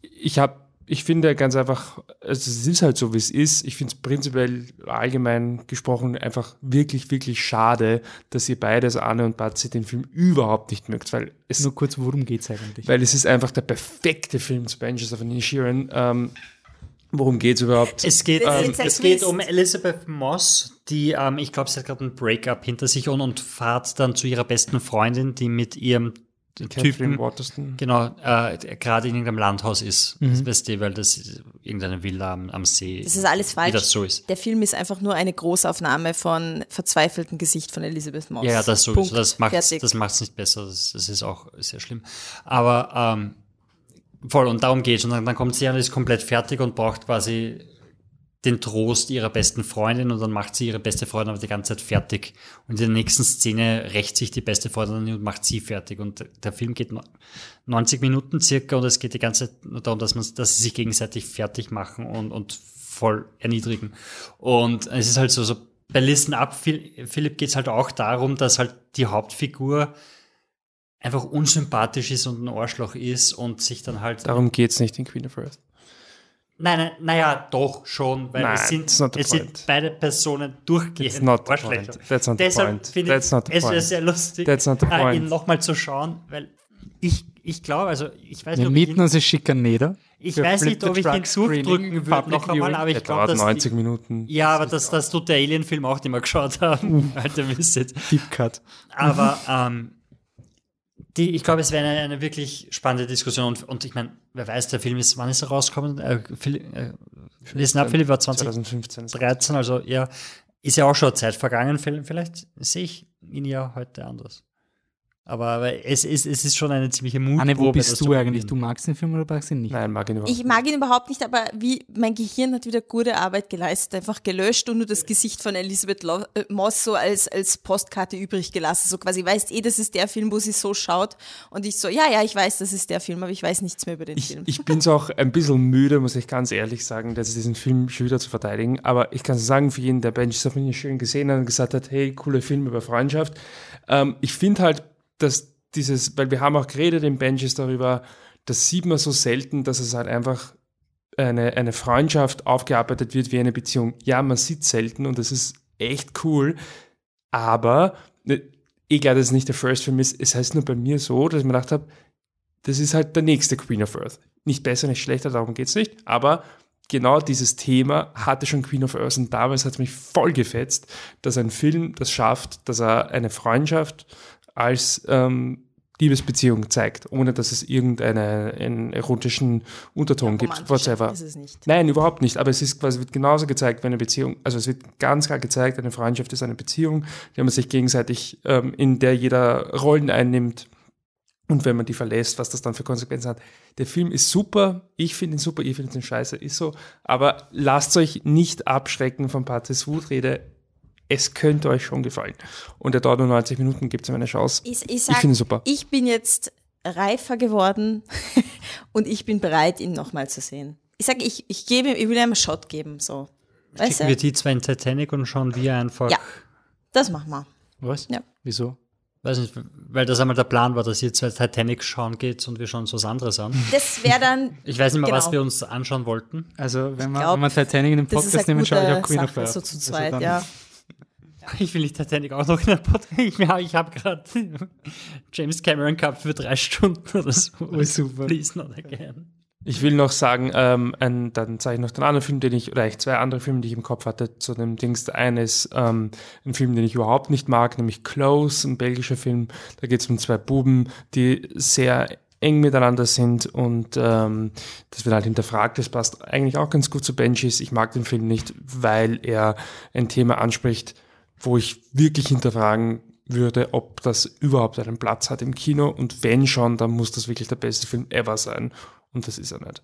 ich habe, ich finde ganz einfach, also es ist halt so, wie es ist. Ich finde es prinzipiell allgemein gesprochen einfach wirklich, wirklich schade, dass ihr beides, Anne und Batzi, den Film überhaupt nicht mögt, weil es Nur kurz, worum geht's eigentlich? weil es ist einfach der perfekte Film zu Benches of Inishiren. Ähm, worum geht's überhaupt? Es geht, Das ähm, es geht um Elizabeth Moss, die, ähm, ich glaube, sie hat gerade ein Breakup hinter sich und, und fahrt dann zu ihrer besten Freundin, die mit ihrem Typen, Waterston. genau, äh, gerade in irgendeinem Landhaus ist. Mhm. Das weißt du, weil das ist irgendeine Villa am, am See. Das ist alles falsch. Wie das so ist. Der Film ist einfach nur eine Großaufnahme von verzweifeltem Gesicht von Elisabeth Moss. Ja, ja, das sowieso. Punkt. Das macht das macht's nicht besser. Das, das ist auch sehr schlimm. Aber ähm, voll, und darum geht's. Und dann, dann kommt sie an, ist komplett fertig und braucht quasi den Trost ihrer besten Freundin und dann macht sie ihre beste Freundin aber die ganze Zeit fertig. Und in der nächsten Szene rächt sich die beste Freundin und macht sie fertig. Und der Film geht no- 90 Minuten circa und es geht die ganze Zeit nur darum, dass man, dass sie sich gegenseitig fertig machen und, und voll erniedrigen. Und es ist halt so, so bei Listen Up, Phil- Philipp geht's halt auch darum, dass halt die Hauptfigur einfach unsympathisch ist und ein Arschloch ist und sich dann halt Darum geht's nicht in Queen of Earth. Nein, nein, naja, doch schon, weil Nein, es sind, that's not the es point. sind beide Personen durchgehend That's not Arschlöcher. point. That's not the Deshalb finde ich not the es wäre point. sehr lustig, That's not the äh, point. ihn nochmal zu schauen, weil ich, ich glaube, also ich weiß Wir nicht, ob ich, mieten ihn, uns in Schikaneder. ich weiß nicht, ob ich Truck Screening, durchdrücken würde noch einmal, aber ich glaube, dass 90 die, Minuten. ja, aber das, das tut der Alien-Film auch, den wir geschaut haben. (laughs) Alter Mist. Deep Cut. Aber ähm, die, ich glaube, es wäre eine, eine wirklich spannende Diskussion. Und, und ich meine, wer weiß, der Film ist, wann ist er rausgekommen? Äh, Phil, äh, Listen Up, Philipp war 2013, 2015. also ja, ist ja auch schon Zeit vergangen. Vielleicht sehe ich ihn ja heute anders. Aber, aber es, es, es ist schon eine ziemliche Mutprobe. Anne, wo bist du eigentlich? Du magst den Film oder magst du ihn nicht? Nein, mag ihn überhaupt Ich mag ihn überhaupt nicht, aber wie mein Gehirn hat wieder gute Arbeit geleistet, einfach gelöscht und nur das Gesicht von Elisabeth Lo äh, Moss so als, als Postkarte übrig gelassen. So quasi, weißt eh, das ist der Film, wo sie so schaut. Und ich so, ja, ja, ich weiß, das ist der Film, aber ich weiß nichts mehr über den Ich, Film. ich bin so auch ein bisschen müde, muss ich ganz ehrlich sagen, dass ich diesen Film schon wieder zu verteidigen. Aber ich kann sagen, für jeden, der Bench of schön gesehen hat und gesagt hat, hey, cooler Film über Freundschaft. Ähm, ich finde halt, dass dieses, weil wir haben auch geredet in Benches darüber, das sieht man so selten, dass es halt einfach eine, eine Freundschaft aufgearbeitet wird wie eine Beziehung. Ja, man sieht selten und das ist echt cool, aber ne, egal, dass es nicht der First Film ist, es heißt nur bei mir so, dass ich mir gedacht habe, das ist halt der nächste Queen of Earth. Nicht besser, nicht schlechter, darum geht's nicht, aber genau dieses Thema hatte schon Queen of Earth und damals hat es mich voll gefetzt, dass ein Film das schafft, dass er eine Freundschaft als ähm, Liebesbeziehung zeigt, ohne dass es irgendeinen erotischen Unterton gibt, Romantisch whatsoever. ist es nicht. Nein, überhaupt nicht. Aber es ist quasi wird genauso gezeigt wie eine Beziehung. Also es wird ganz klar gezeigt, eine Freundschaft ist eine Beziehung, in der man sich gegenseitig, ähm, in der jeder Rollen einnimmt. Und wenn man die verlässt, was das dann für Konsequenzen hat. Der Film ist super. Ich finde ihn super. Ihr findet ihn scheiße. Ist so. Aber lasst euch nicht abschrecken von Patrice Wutrede. Es könnte euch schon gefallen. Und der dauert nur 90 Minuten. Gibt es ihm eine Chance. Ich, ich, Ich finde ihn super. ich bin jetzt reifer geworden (laughs) und ich bin bereit, ihn nochmal zu sehen. Ich sage, ich, ich gebe, ich will ihm einen Shot geben, so. Weißt Schicken du? wir die zwei in Titanic und schauen wir einfach. Ja. Das machen wir. Was? Ja. Wieso? Weiß nicht, weil das einmal der Plan war, dass ihr zwei Titanic schauen geht und wir schauen uns was anderes an. Das wäre dann. (laughs) Ich weiß nicht mehr, was Genau. wir uns anschauen wollten. Also, wenn wir, glaub, wenn wir Titanic in den Podcast nehmen, schaue ich auch Queen of Earth. so zu Also zweit, dann- ja. (laughs) Ich will nicht Titanic auch noch in der Podcast. (laughs) Ich, habe gerade (laughs) James Cameron gehabt für drei Stunden oder so. Oh, super. Please not again. Ich will noch sagen, ähm, ein, dann sage ich noch den anderen Film, den ich, oder eigentlich zwei andere Filme, die ich im Kopf hatte, zu dem Dings. Der eine ist ähm, ein Film, den ich überhaupt nicht mag, nämlich Close, ein belgischer Film. Da geht es um zwei Buben, die sehr eng miteinander sind und ähm, das wird halt hinterfragt. Das passt eigentlich auch ganz gut zu Benjis. Ich mag den Film nicht, weil er ein Thema anspricht, wo ich wirklich hinterfragen würde, ob das überhaupt einen Platz hat im Kino und wenn schon, dann muss das wirklich der beste Film ever sein und das ist er nicht.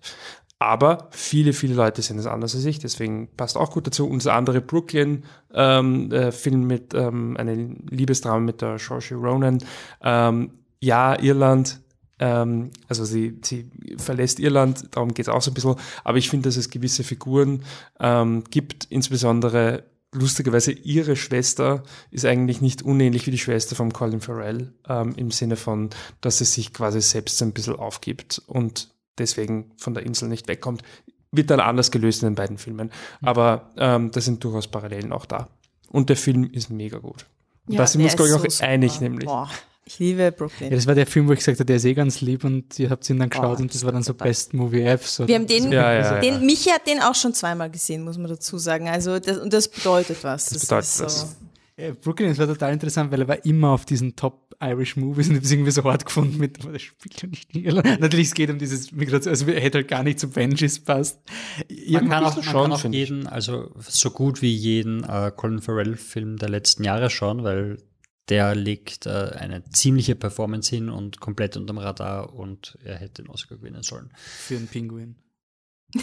Aber viele, viele Leute sehen es anders als ich, deswegen passt auch gut dazu. Unser andere Brooklyn ähm, äh, Film mit ähm, einem Liebesdrama mit der Saoirse Ronan. Ähm, ja, Irland, ähm, also sie, sie verlässt Irland, darum geht es auch so ein bisschen. Aber ich finde, dass es gewisse Figuren ähm, gibt, insbesondere lustigerweise ihre Schwester ist eigentlich nicht unähnlich wie die Schwester von Colin Farrell, ähm, im Sinne von, dass sie sich quasi selbst so ein bisschen aufgibt und deswegen von der Insel nicht wegkommt. Wird dann anders gelöst in den beiden Filmen. Aber ähm, da sind durchaus Parallelen auch da. Und der Film ist mega gut. Und da sind wir uns, glaube ich, auch so einig, super. nämlich. Boah, ich liebe Ja, Brooklyn. das war der Film, wo ich gesagt habe, der ist eh ganz lieb und ihr habt ihn dann geschaut Oh, und das war dann so. Best Movie Ever. So. Wir haben den, Ja, ja, ja. den Michi hat den auch schon zweimal gesehen, muss man dazu sagen. Also das, und das bedeutet was. Das, bedeutet ist so. was. Äh, Brooklyn, das war total interessant, weil er war immer auf diesen Top Irish Movies und ich habe es irgendwie so hart gefunden mit, aber das spielt ja nicht in Irland. Natürlich, es geht um dieses Migration, also er hätte halt gar nicht zu Benjis passt. Ja, Man kann auch, man schon, kann auch jeden, also so gut wie jeden äh, Colin Farrell-Film der letzten Jahre schauen, weil der legt äh, eine ziemliche Performance hin und komplett unterm Radar und er hätte den Oscar gewinnen sollen. für einen Pinguin.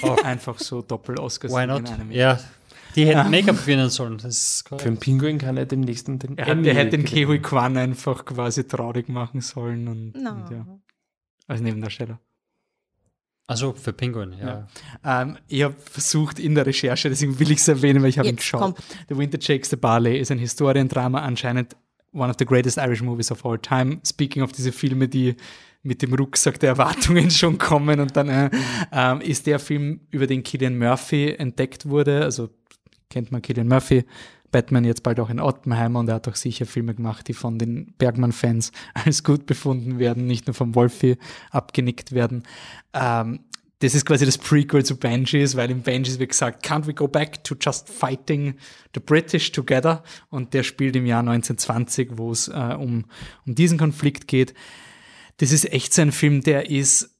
Oh. (laughs) Einfach so Doppel-Oscars Why in not? einem. Ja, die hätten Make-up gewinnen sollen. Das ist Für einen. Pinguin kann er demnächst den Er, Emmy er hätte den. Kehui Kwan einfach quasi traurig machen sollen und, No. und ja, als Nebendarsteller. Also für Penguin, ja. Ähm, ich habe versucht in der Recherche, deswegen will ich es erwähnen, weil ich habe ihn geschaut. kommt. The Winter Shakes the Barley ist ein Historiendrama, anscheinend one of the greatest Irish movies of all time. Speaking of diese Filme, die mit dem Rucksack der Erwartungen (laughs) schon kommen und dann äh, ähm, ist der Film, über den Killian Murphy entdeckt wurde, also kennt man Killian Murphy, Batman jetzt bald auch in Oppenheimer und er hat auch sicher Filme gemacht, die von den Bergman-Fans (laughs) als gut befunden werden, nicht nur vom Wolfie abgenickt werden. Ähm, das ist quasi das Prequel zu Banshees, weil in Banshees wird gesagt, can't we go back to just fighting the British together? Und der spielt im Jahr 1920, wo es äh, um, um diesen Konflikt geht. Das ist echt so ein Film, der ist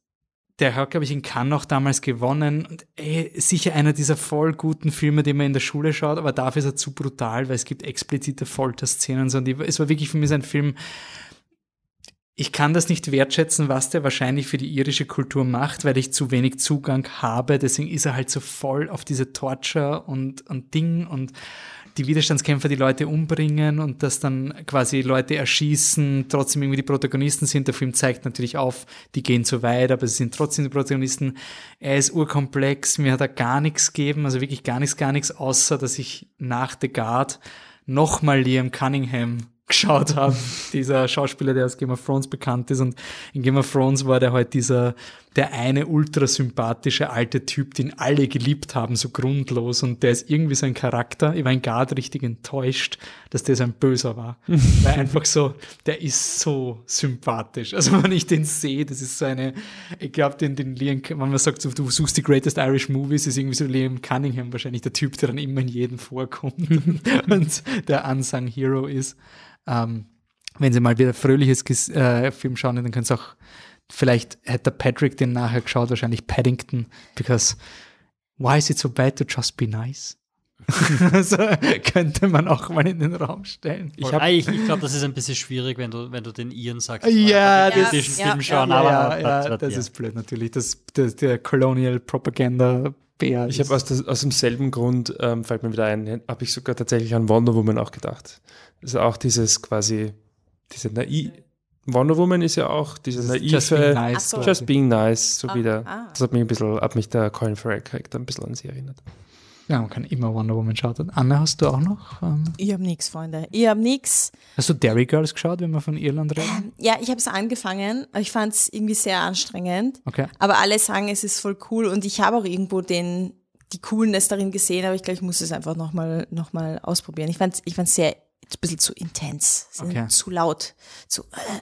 der hat, glaube ich, in Cannes auch damals gewonnen. Und ey, sicher einer dieser voll guten Filme, die man in der Schule schaut, aber dafür ist er zu brutal, weil es gibt explizite Folterszenen die, es war wirklich für mich so ein Film, ich kann das nicht wertschätzen, was der wahrscheinlich für die irische Kultur macht, weil ich zu wenig Zugang habe. Deswegen ist er halt so voll auf diese Torture und, und Ding und die Widerstandskämpfer die Leute umbringen und dass dann quasi Leute erschießen, trotzdem irgendwie die Protagonisten sind. Der Film zeigt natürlich auf, die gehen zu weit, aber sie sind trotzdem die Protagonisten. Er ist urkomplex, mir hat er gar nichts gegeben, also wirklich gar nichts, gar nichts, außer dass ich nach The Guard nochmal Liam Cunningham geschaut habe, dieser Schauspieler, der aus Game of Thrones bekannt ist. Und in Game of Thrones war der halt dieser, der eine ultrasympathische alte Typ, den alle geliebt haben, so grundlos. Und der ist irgendwie so ein Charakter. Ich war in Guard richtig enttäuscht, dass der so ein Böser war. (laughs) Weil einfach so, der ist so sympathisch. Also wenn ich den sehe, das ist so eine, ich glaube, den, den Liam, wenn man sagt, so, du suchst die Greatest Irish Movies, ist irgendwie so Liam Cunningham wahrscheinlich der Typ, der dann immer in jedem vorkommt (laughs) und der unsung Hero ist. Ähm, wenn Sie mal wieder fröhliches äh, Film schauen, dann können Sie auch, vielleicht hätte Patrick den nachher geschaut, wahrscheinlich Paddington, because why is it so bad to just be nice? (laughs) also könnte man auch mal in den Raum stellen. Ich, ich, ich glaube, das ist ein bisschen schwierig, wenn du, wenn du den Iren sagst. Ja, das- ja, schauen, ja, ja, ja. ist blöd natürlich. Das, das, der Colonial Propaganda Bär. Ich habe aus, das- aus demselben Grund, ähm, fällt mir wieder ein, habe ich sogar tatsächlich an Wonder Woman auch gedacht. Also auch dieses quasi, diese naiv. Wonder Woman ist ja auch diese naive. Just being nice. So. Just being nice, so Ah, wieder. ah. Das hat mich ein bisschen, hat mich der Colin Farrell Charakter ein bisschen an sie erinnert. Ja, man kann immer Wonder Woman schauen. Anna, hast du auch noch? Ähm, Ich habe nichts, Freunde. Ich habe nichts. hast du Derry Girls geschaut, wenn wir von Irland reden? Ja, ich habe es angefangen, aber ich fand es irgendwie sehr anstrengend. Okay. Aber alle sagen, es ist voll cool und ich habe auch irgendwo den, die Coolness darin gesehen, aber ich glaube, ich muss es einfach nochmal noch mal ausprobieren. Ich fand es ich fand's sehr, ein bisschen zu intens, Okay. zu laut, zu. Äh.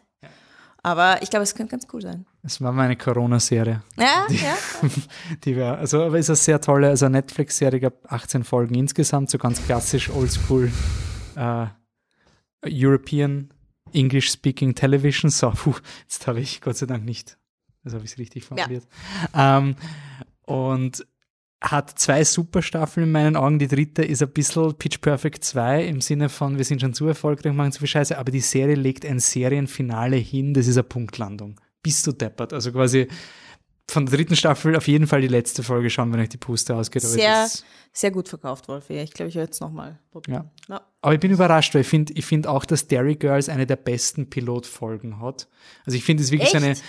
Aber ich glaube, es könnte ganz cool sein. Das war meine Corona-Serie. Ja, ja. (laughs) Die wäre, also, aber ist eine sehr tolle, also Netflix-Serie, gab 18 Folgen insgesamt, so ganz klassisch, oldschool, äh, European English-Speaking Television. So, puh, jetzt habe ich Gott sei Dank nicht, also habe ich es richtig formuliert. Ähm, und hat zwei Superstaffeln in meinen Augen. Die dritte ist ein bisschen Pitch Perfect 2 im Sinne von, wir sind schon zu erfolgreich, machen zu viel Scheiße, aber die Serie legt ein Serienfinale hin, das ist eine Punktlandung. Bist du deppert. Also quasi von der dritten Staffel auf jeden Fall die letzte Folge schauen, wenn euch die Puste ausgeht. Sehr, sehr gut verkauft, Wolfi. Ich glaube, ich werde es nochmal probieren. Ja. aber ich bin überrascht, weil ich finde ich find auch, dass Derry Girls eine der besten Pilotfolgen hat. Also ich finde es wirklich so eine, Echt?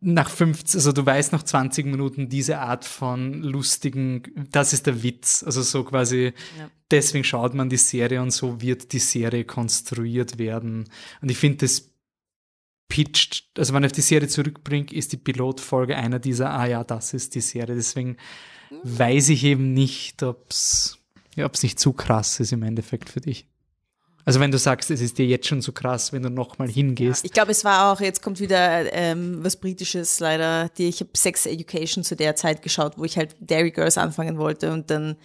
Nach 15, also du weißt nach 20 Minuten diese Art von lustigen, das ist der Witz. Also so quasi, Ja. deswegen schaut man die Serie und so wird die Serie konstruiert werden. Und ich finde das pitcht, also wenn ich auf die Serie zurückbringe, ist die Pilotfolge einer dieser, ah ja, das ist die Serie. Deswegen weiß ich eben nicht, ob es ja, ob's nicht zu krass ist im Endeffekt für dich. Also wenn du sagst, es ist dir jetzt schon zu krass, wenn du nochmal hingehst. Ich glaube, es war auch, jetzt kommt wieder ähm, was Britisches leider. Die, ich habe Sex Education zu der Zeit geschaut, wo ich halt Dairy Girls anfangen wollte und dann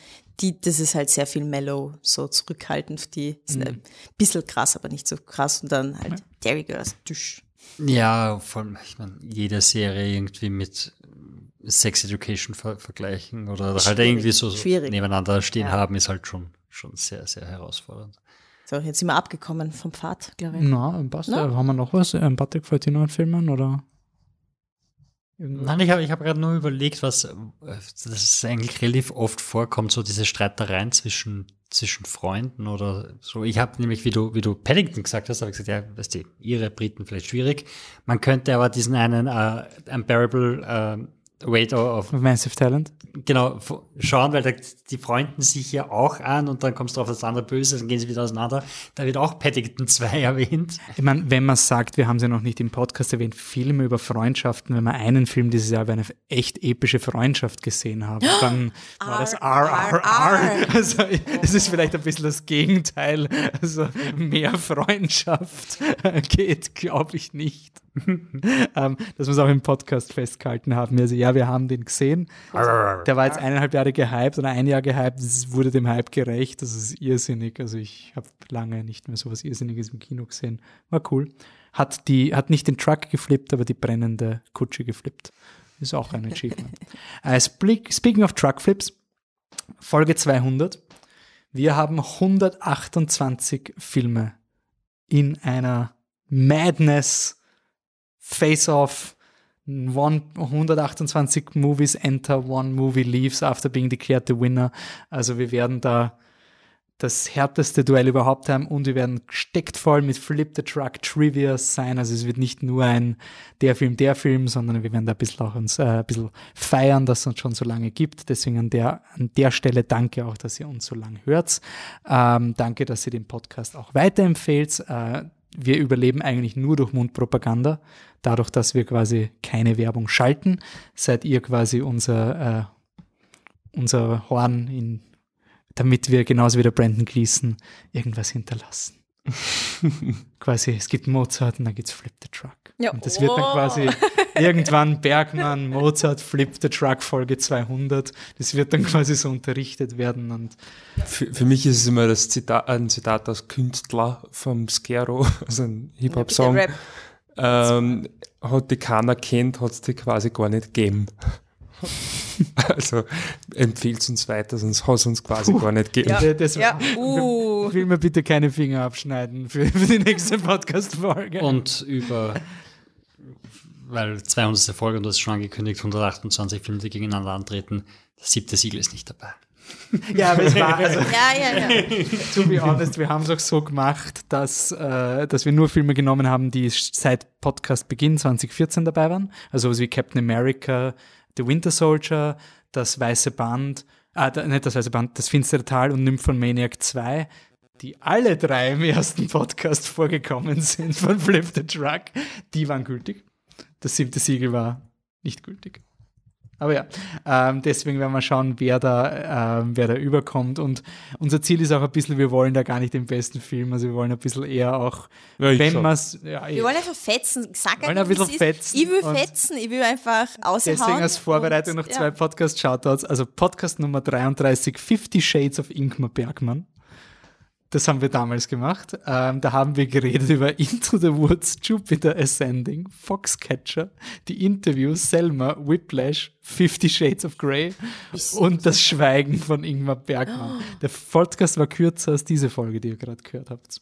die, das ist halt sehr viel mellow, so zurückhaltend. Die sind ein bisschen krass, aber nicht so krass. Und dann halt Dairy Girls. Tüsch. Ja, vor allem, ich meine, jede Serie irgendwie mit Sex Education ver vergleichen oder halt irgendwie so, so nebeneinander stehen Ja. haben, ist halt schon, schon sehr, sehr herausfordernd. So, jetzt sind wir abgekommen vom Pfad, glaube ich. Na, passt. Na? Haben wir noch was? Ähm, Patrick, wollt ihr noch einen Filmen oder? Irgendwas? Nein, ich habe ich hab gerade nur überlegt, was äh, dass es eigentlich relativ oft vorkommt, so diese Streitereien zwischen, zwischen Freunden oder so. Ich habe nämlich, wie du, wie du Paddington gesagt hast, habe ich gesagt, ja, weißt du, ihre Briten vielleicht schwierig. Man könnte aber diesen einen äh, Unbearable äh, Weight of Massive Talent. genau schauen, weil da, die freunden sich ja auch an und dann kommst du auf das andere Böse, dann gehen sie wieder auseinander. Da wird auch Paddington (laughs) 2 erwähnt. Ich meine, wenn man sagt, wir haben sie noch nicht im Podcast erwähnt, Filme über Freundschaften, wenn wir einen Film dieses Jahr über eine echt epische Freundschaft gesehen haben, (gasps) dann war das RRR. (laughs) Also es ist vielleicht ein bisschen das Gegenteil. Also mehr Freundschaft (laughs) geht, glaube ich nicht. (laughs) ähm, dass wir es auch im Podcast festgehalten haben. Also ja, wir haben den gesehen. Der war jetzt eineinhalb Jahre gehypt oder ein Jahr gehypt. Es wurde dem Hype gerecht. Das ist irrsinnig. Also ich habe lange nicht mehr so was Irrsinniges im Kino gesehen. War cool. Hat, die, hat nicht den Truck geflippt, aber die brennende Kutsche geflippt. Ist auch ein Achievement. (laughs) spe- speaking of Truck Flips, Folge 200. Wir haben 128 Filme in einer Madness Face-Off one, 128 Movies enter, one movie leaves after being declared the winner. Also wir werden da das härteste Duell überhaupt haben und wir werden steckt voll mit Flip the Truck Trivia sein. Also es wird nicht nur ein der Film, der Film, sondern wir werden da ein bisschen auch uns äh, ein bisschen feiern, dass es uns schon so lange gibt. Deswegen an der, an der Stelle danke auch, dass ihr uns so lange hört. Ähm, danke, dass ihr den Podcast auch weiterempfehlt. Äh, wir überleben eigentlich nur durch Mundpropaganda. Dadurch, dass wir quasi keine Werbung schalten, seid ihr quasi unser, äh, unser Horn, in, damit wir genauso wie der Brandon Gleason irgendwas hinterlassen. (laughs) quasi, es gibt Mozart und dann gibt's Flip the Truck. Ja. Und das wird dann quasi (laughs) irgendwann Bergmann, Mozart, Flip the Truck, Folge 200. Das wird dann quasi so unterrichtet werden und Für, für mich ist es immer das Zitat, ein Zitat aus Künstler vom Scaro, (laughs) also ein Hip-Hop-Song. Ähm, hat die keiner kennt, hat es die quasi gar nicht gegeben. (laughs) also empfiehlt uns weiter, sonst hat es uns quasi gar nicht gegeben. Ja. das, Ja, uh. will mir bitte keine Finger abschneiden für, für die nächste Podcast-Folge. Und über, weil 200. Folge, und du hast schon angekündigt, 128 Filme, die gegeneinander antreten, das siebte Siegel ist nicht dabei. (laughs) Ja, aber es war, (laughs) also, Ja, ja, ja. (laughs) to be honest, wir haben es auch so gemacht, dass, äh, dass wir nur Filme genommen haben, die seit Podcast-Beginn 2014 dabei waren. Also sowas wie Captain America, The Winter Soldier, Das Weiße Band ah, da, nicht das weiße Band, das finstere Tal und Nymphomaniac 2, die alle drei im ersten Podcast vorgekommen sind von Flip the Truck, die waren gültig. Das siebte Siegel war nicht gültig. Aber ja, ähm, deswegen werden wir schauen, wer da, ähm, wer da überkommt. Und unser Ziel ist auch ein bisschen, wir wollen da gar nicht den besten Film, also wir wollen ein bisschen eher auch, Ja, ich wenn man es, ja, Wir wollen einfach fetzen. Sag Wollen einfach, ein bisschen fetzen Ich will fetzen, ich will einfach aushauen. Deswegen als Vorbereitung und, noch zwei ja. Podcast-Shoutouts. Also Podcast Nummer 33, Fifty Shades of Ingmar Bergmann. Das haben wir damals gemacht. Ähm, da haben wir geredet über Into the Woods, Jupiter Ascending, Foxcatcher, die Interviews, Selma, Whiplash, Fifty Shades of Grey und das Schweigen von Ingmar Bergmann. Der Podcast war kürzer als diese Folge, die ihr gerade gehört habt.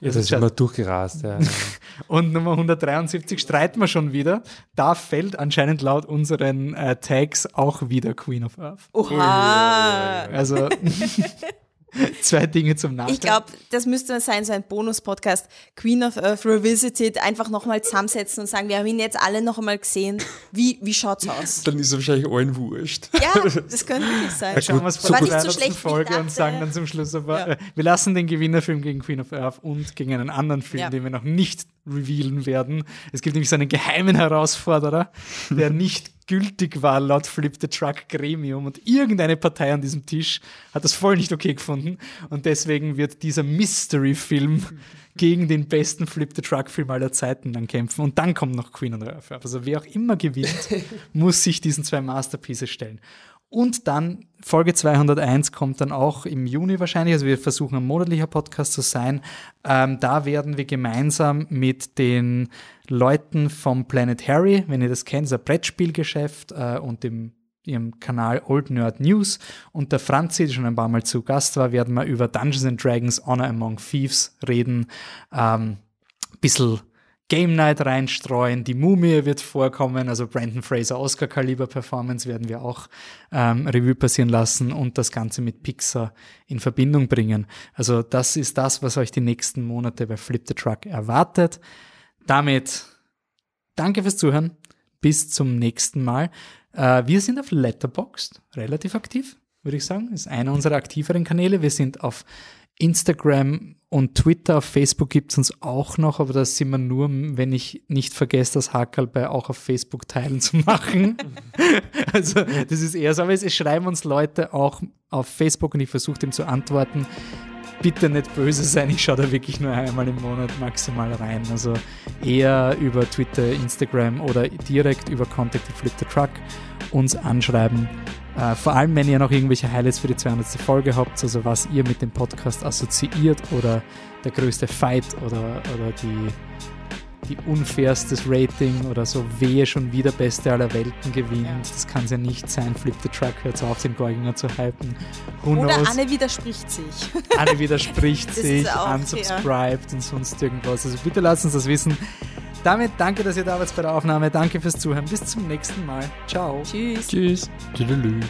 Ja, das ist immer durchgerast. Ja. (laughs) Und Nummer 173 streiten wir schon wieder. Da fällt anscheinend laut unseren äh, Tags auch wieder Queen of Earth. Oha. Also (laughs) (laughs) zwei Dinge zum Nachdenken. Ich glaube, das müsste sein, so ein Bonus-Podcast. Queen of Earth Revisited, einfach nochmal zusammensetzen und sagen, wir haben ihn jetzt alle noch einmal gesehen. Wie, wie schaut's aus? Dann ist es wahrscheinlich allen wurscht. Ja, (laughs) das könnte wirklich sein. Schauen wir es War vor der nicht so 300. schlecht, wie ich Folge und sagen dann zum Schluss aber, Ja. äh, wir lassen den Gewinnerfilm gegen Queen of Earth und gegen einen anderen Film, Ja. den wir noch nicht revealen werden. Es gibt nämlich so einen geheimen Herausforderer, der (laughs) nicht gültig war laut Flip the Truck Gremium und irgendeine Partei an diesem Tisch hat das voll nicht okay gefunden und deswegen wird dieser Mystery-Film (laughs) gegen den besten Flip the Truck-Film aller Zeiten dann kämpfen und dann kommt noch Queen of Earth. Also wer auch immer gewinnt, (laughs) muss sich diesen zwei Masterpieces stellen. Und dann Folge 201 kommt dann auch im Juni wahrscheinlich. Also wir versuchen ein monatlicher Podcast zu sein. Ähm, da werden wir gemeinsam mit den Leuten vom Planet Harry, wenn ihr das kennt, das Brettspielgeschäft äh, und dem ihrem Kanal Old Nerd News und der Franzi, die schon ein paar Mal zu Gast war, werden wir über Dungeons and Dragons Honor Among Thieves reden. Ähm, bisschen Game Night reinstreuen, die Mumie wird vorkommen, also Brandon Fraser Oscar-Kaliber Performance werden wir auch ähm, Revue passieren lassen und das Ganze mit Pixar in Verbindung bringen. Also das ist das, was euch die nächsten Monate bei Flip the Truck erwartet. Damit danke fürs Zuhören. Bis zum nächsten Mal. Äh, wir sind auf Letterboxd relativ aktiv, würde ich sagen. Ist einer unserer aktiveren Kanäle. Wir sind auf Instagram und Twitter, auf Facebook gibt es uns auch noch, aber das sind wir nur, wenn ich nicht vergesse, das Hackerl bei auch auf Facebook teilen zu machen. (laughs) also das ist eher so, aber es, es schreiben uns Leute auch auf Facebook und ich versuche dem zu antworten. Bitte nicht böse sein, ich schaue da wirklich nur einmal im Monat maximal rein. Also eher über Twitter, Instagram oder direkt über Contact Flip the Truck uns anschreiben. Äh, vor allem, wenn ihr noch irgendwelche Highlights für die 200. Folge habt, also was ihr mit dem Podcast assoziiert oder der größte Fight oder, oder die, die unfairstes Rating oder so, wehe schon wieder Beste aller Welten gewinnt. Das kann es ja nicht sein. Flip the Truck hört auf, den Gorginger zu hypen. Who Oder knows? Anne widerspricht sich. (laughs) Anne widerspricht sich, unsubscribed und sonst irgendwas. Also bitte lasst uns das wissen. Damit danke, dass ihr da wart bei der Aufnahme. Danke fürs Zuhören. Bis zum nächsten Mal. Ciao. Tschüss. Tschüss. Tüdelü.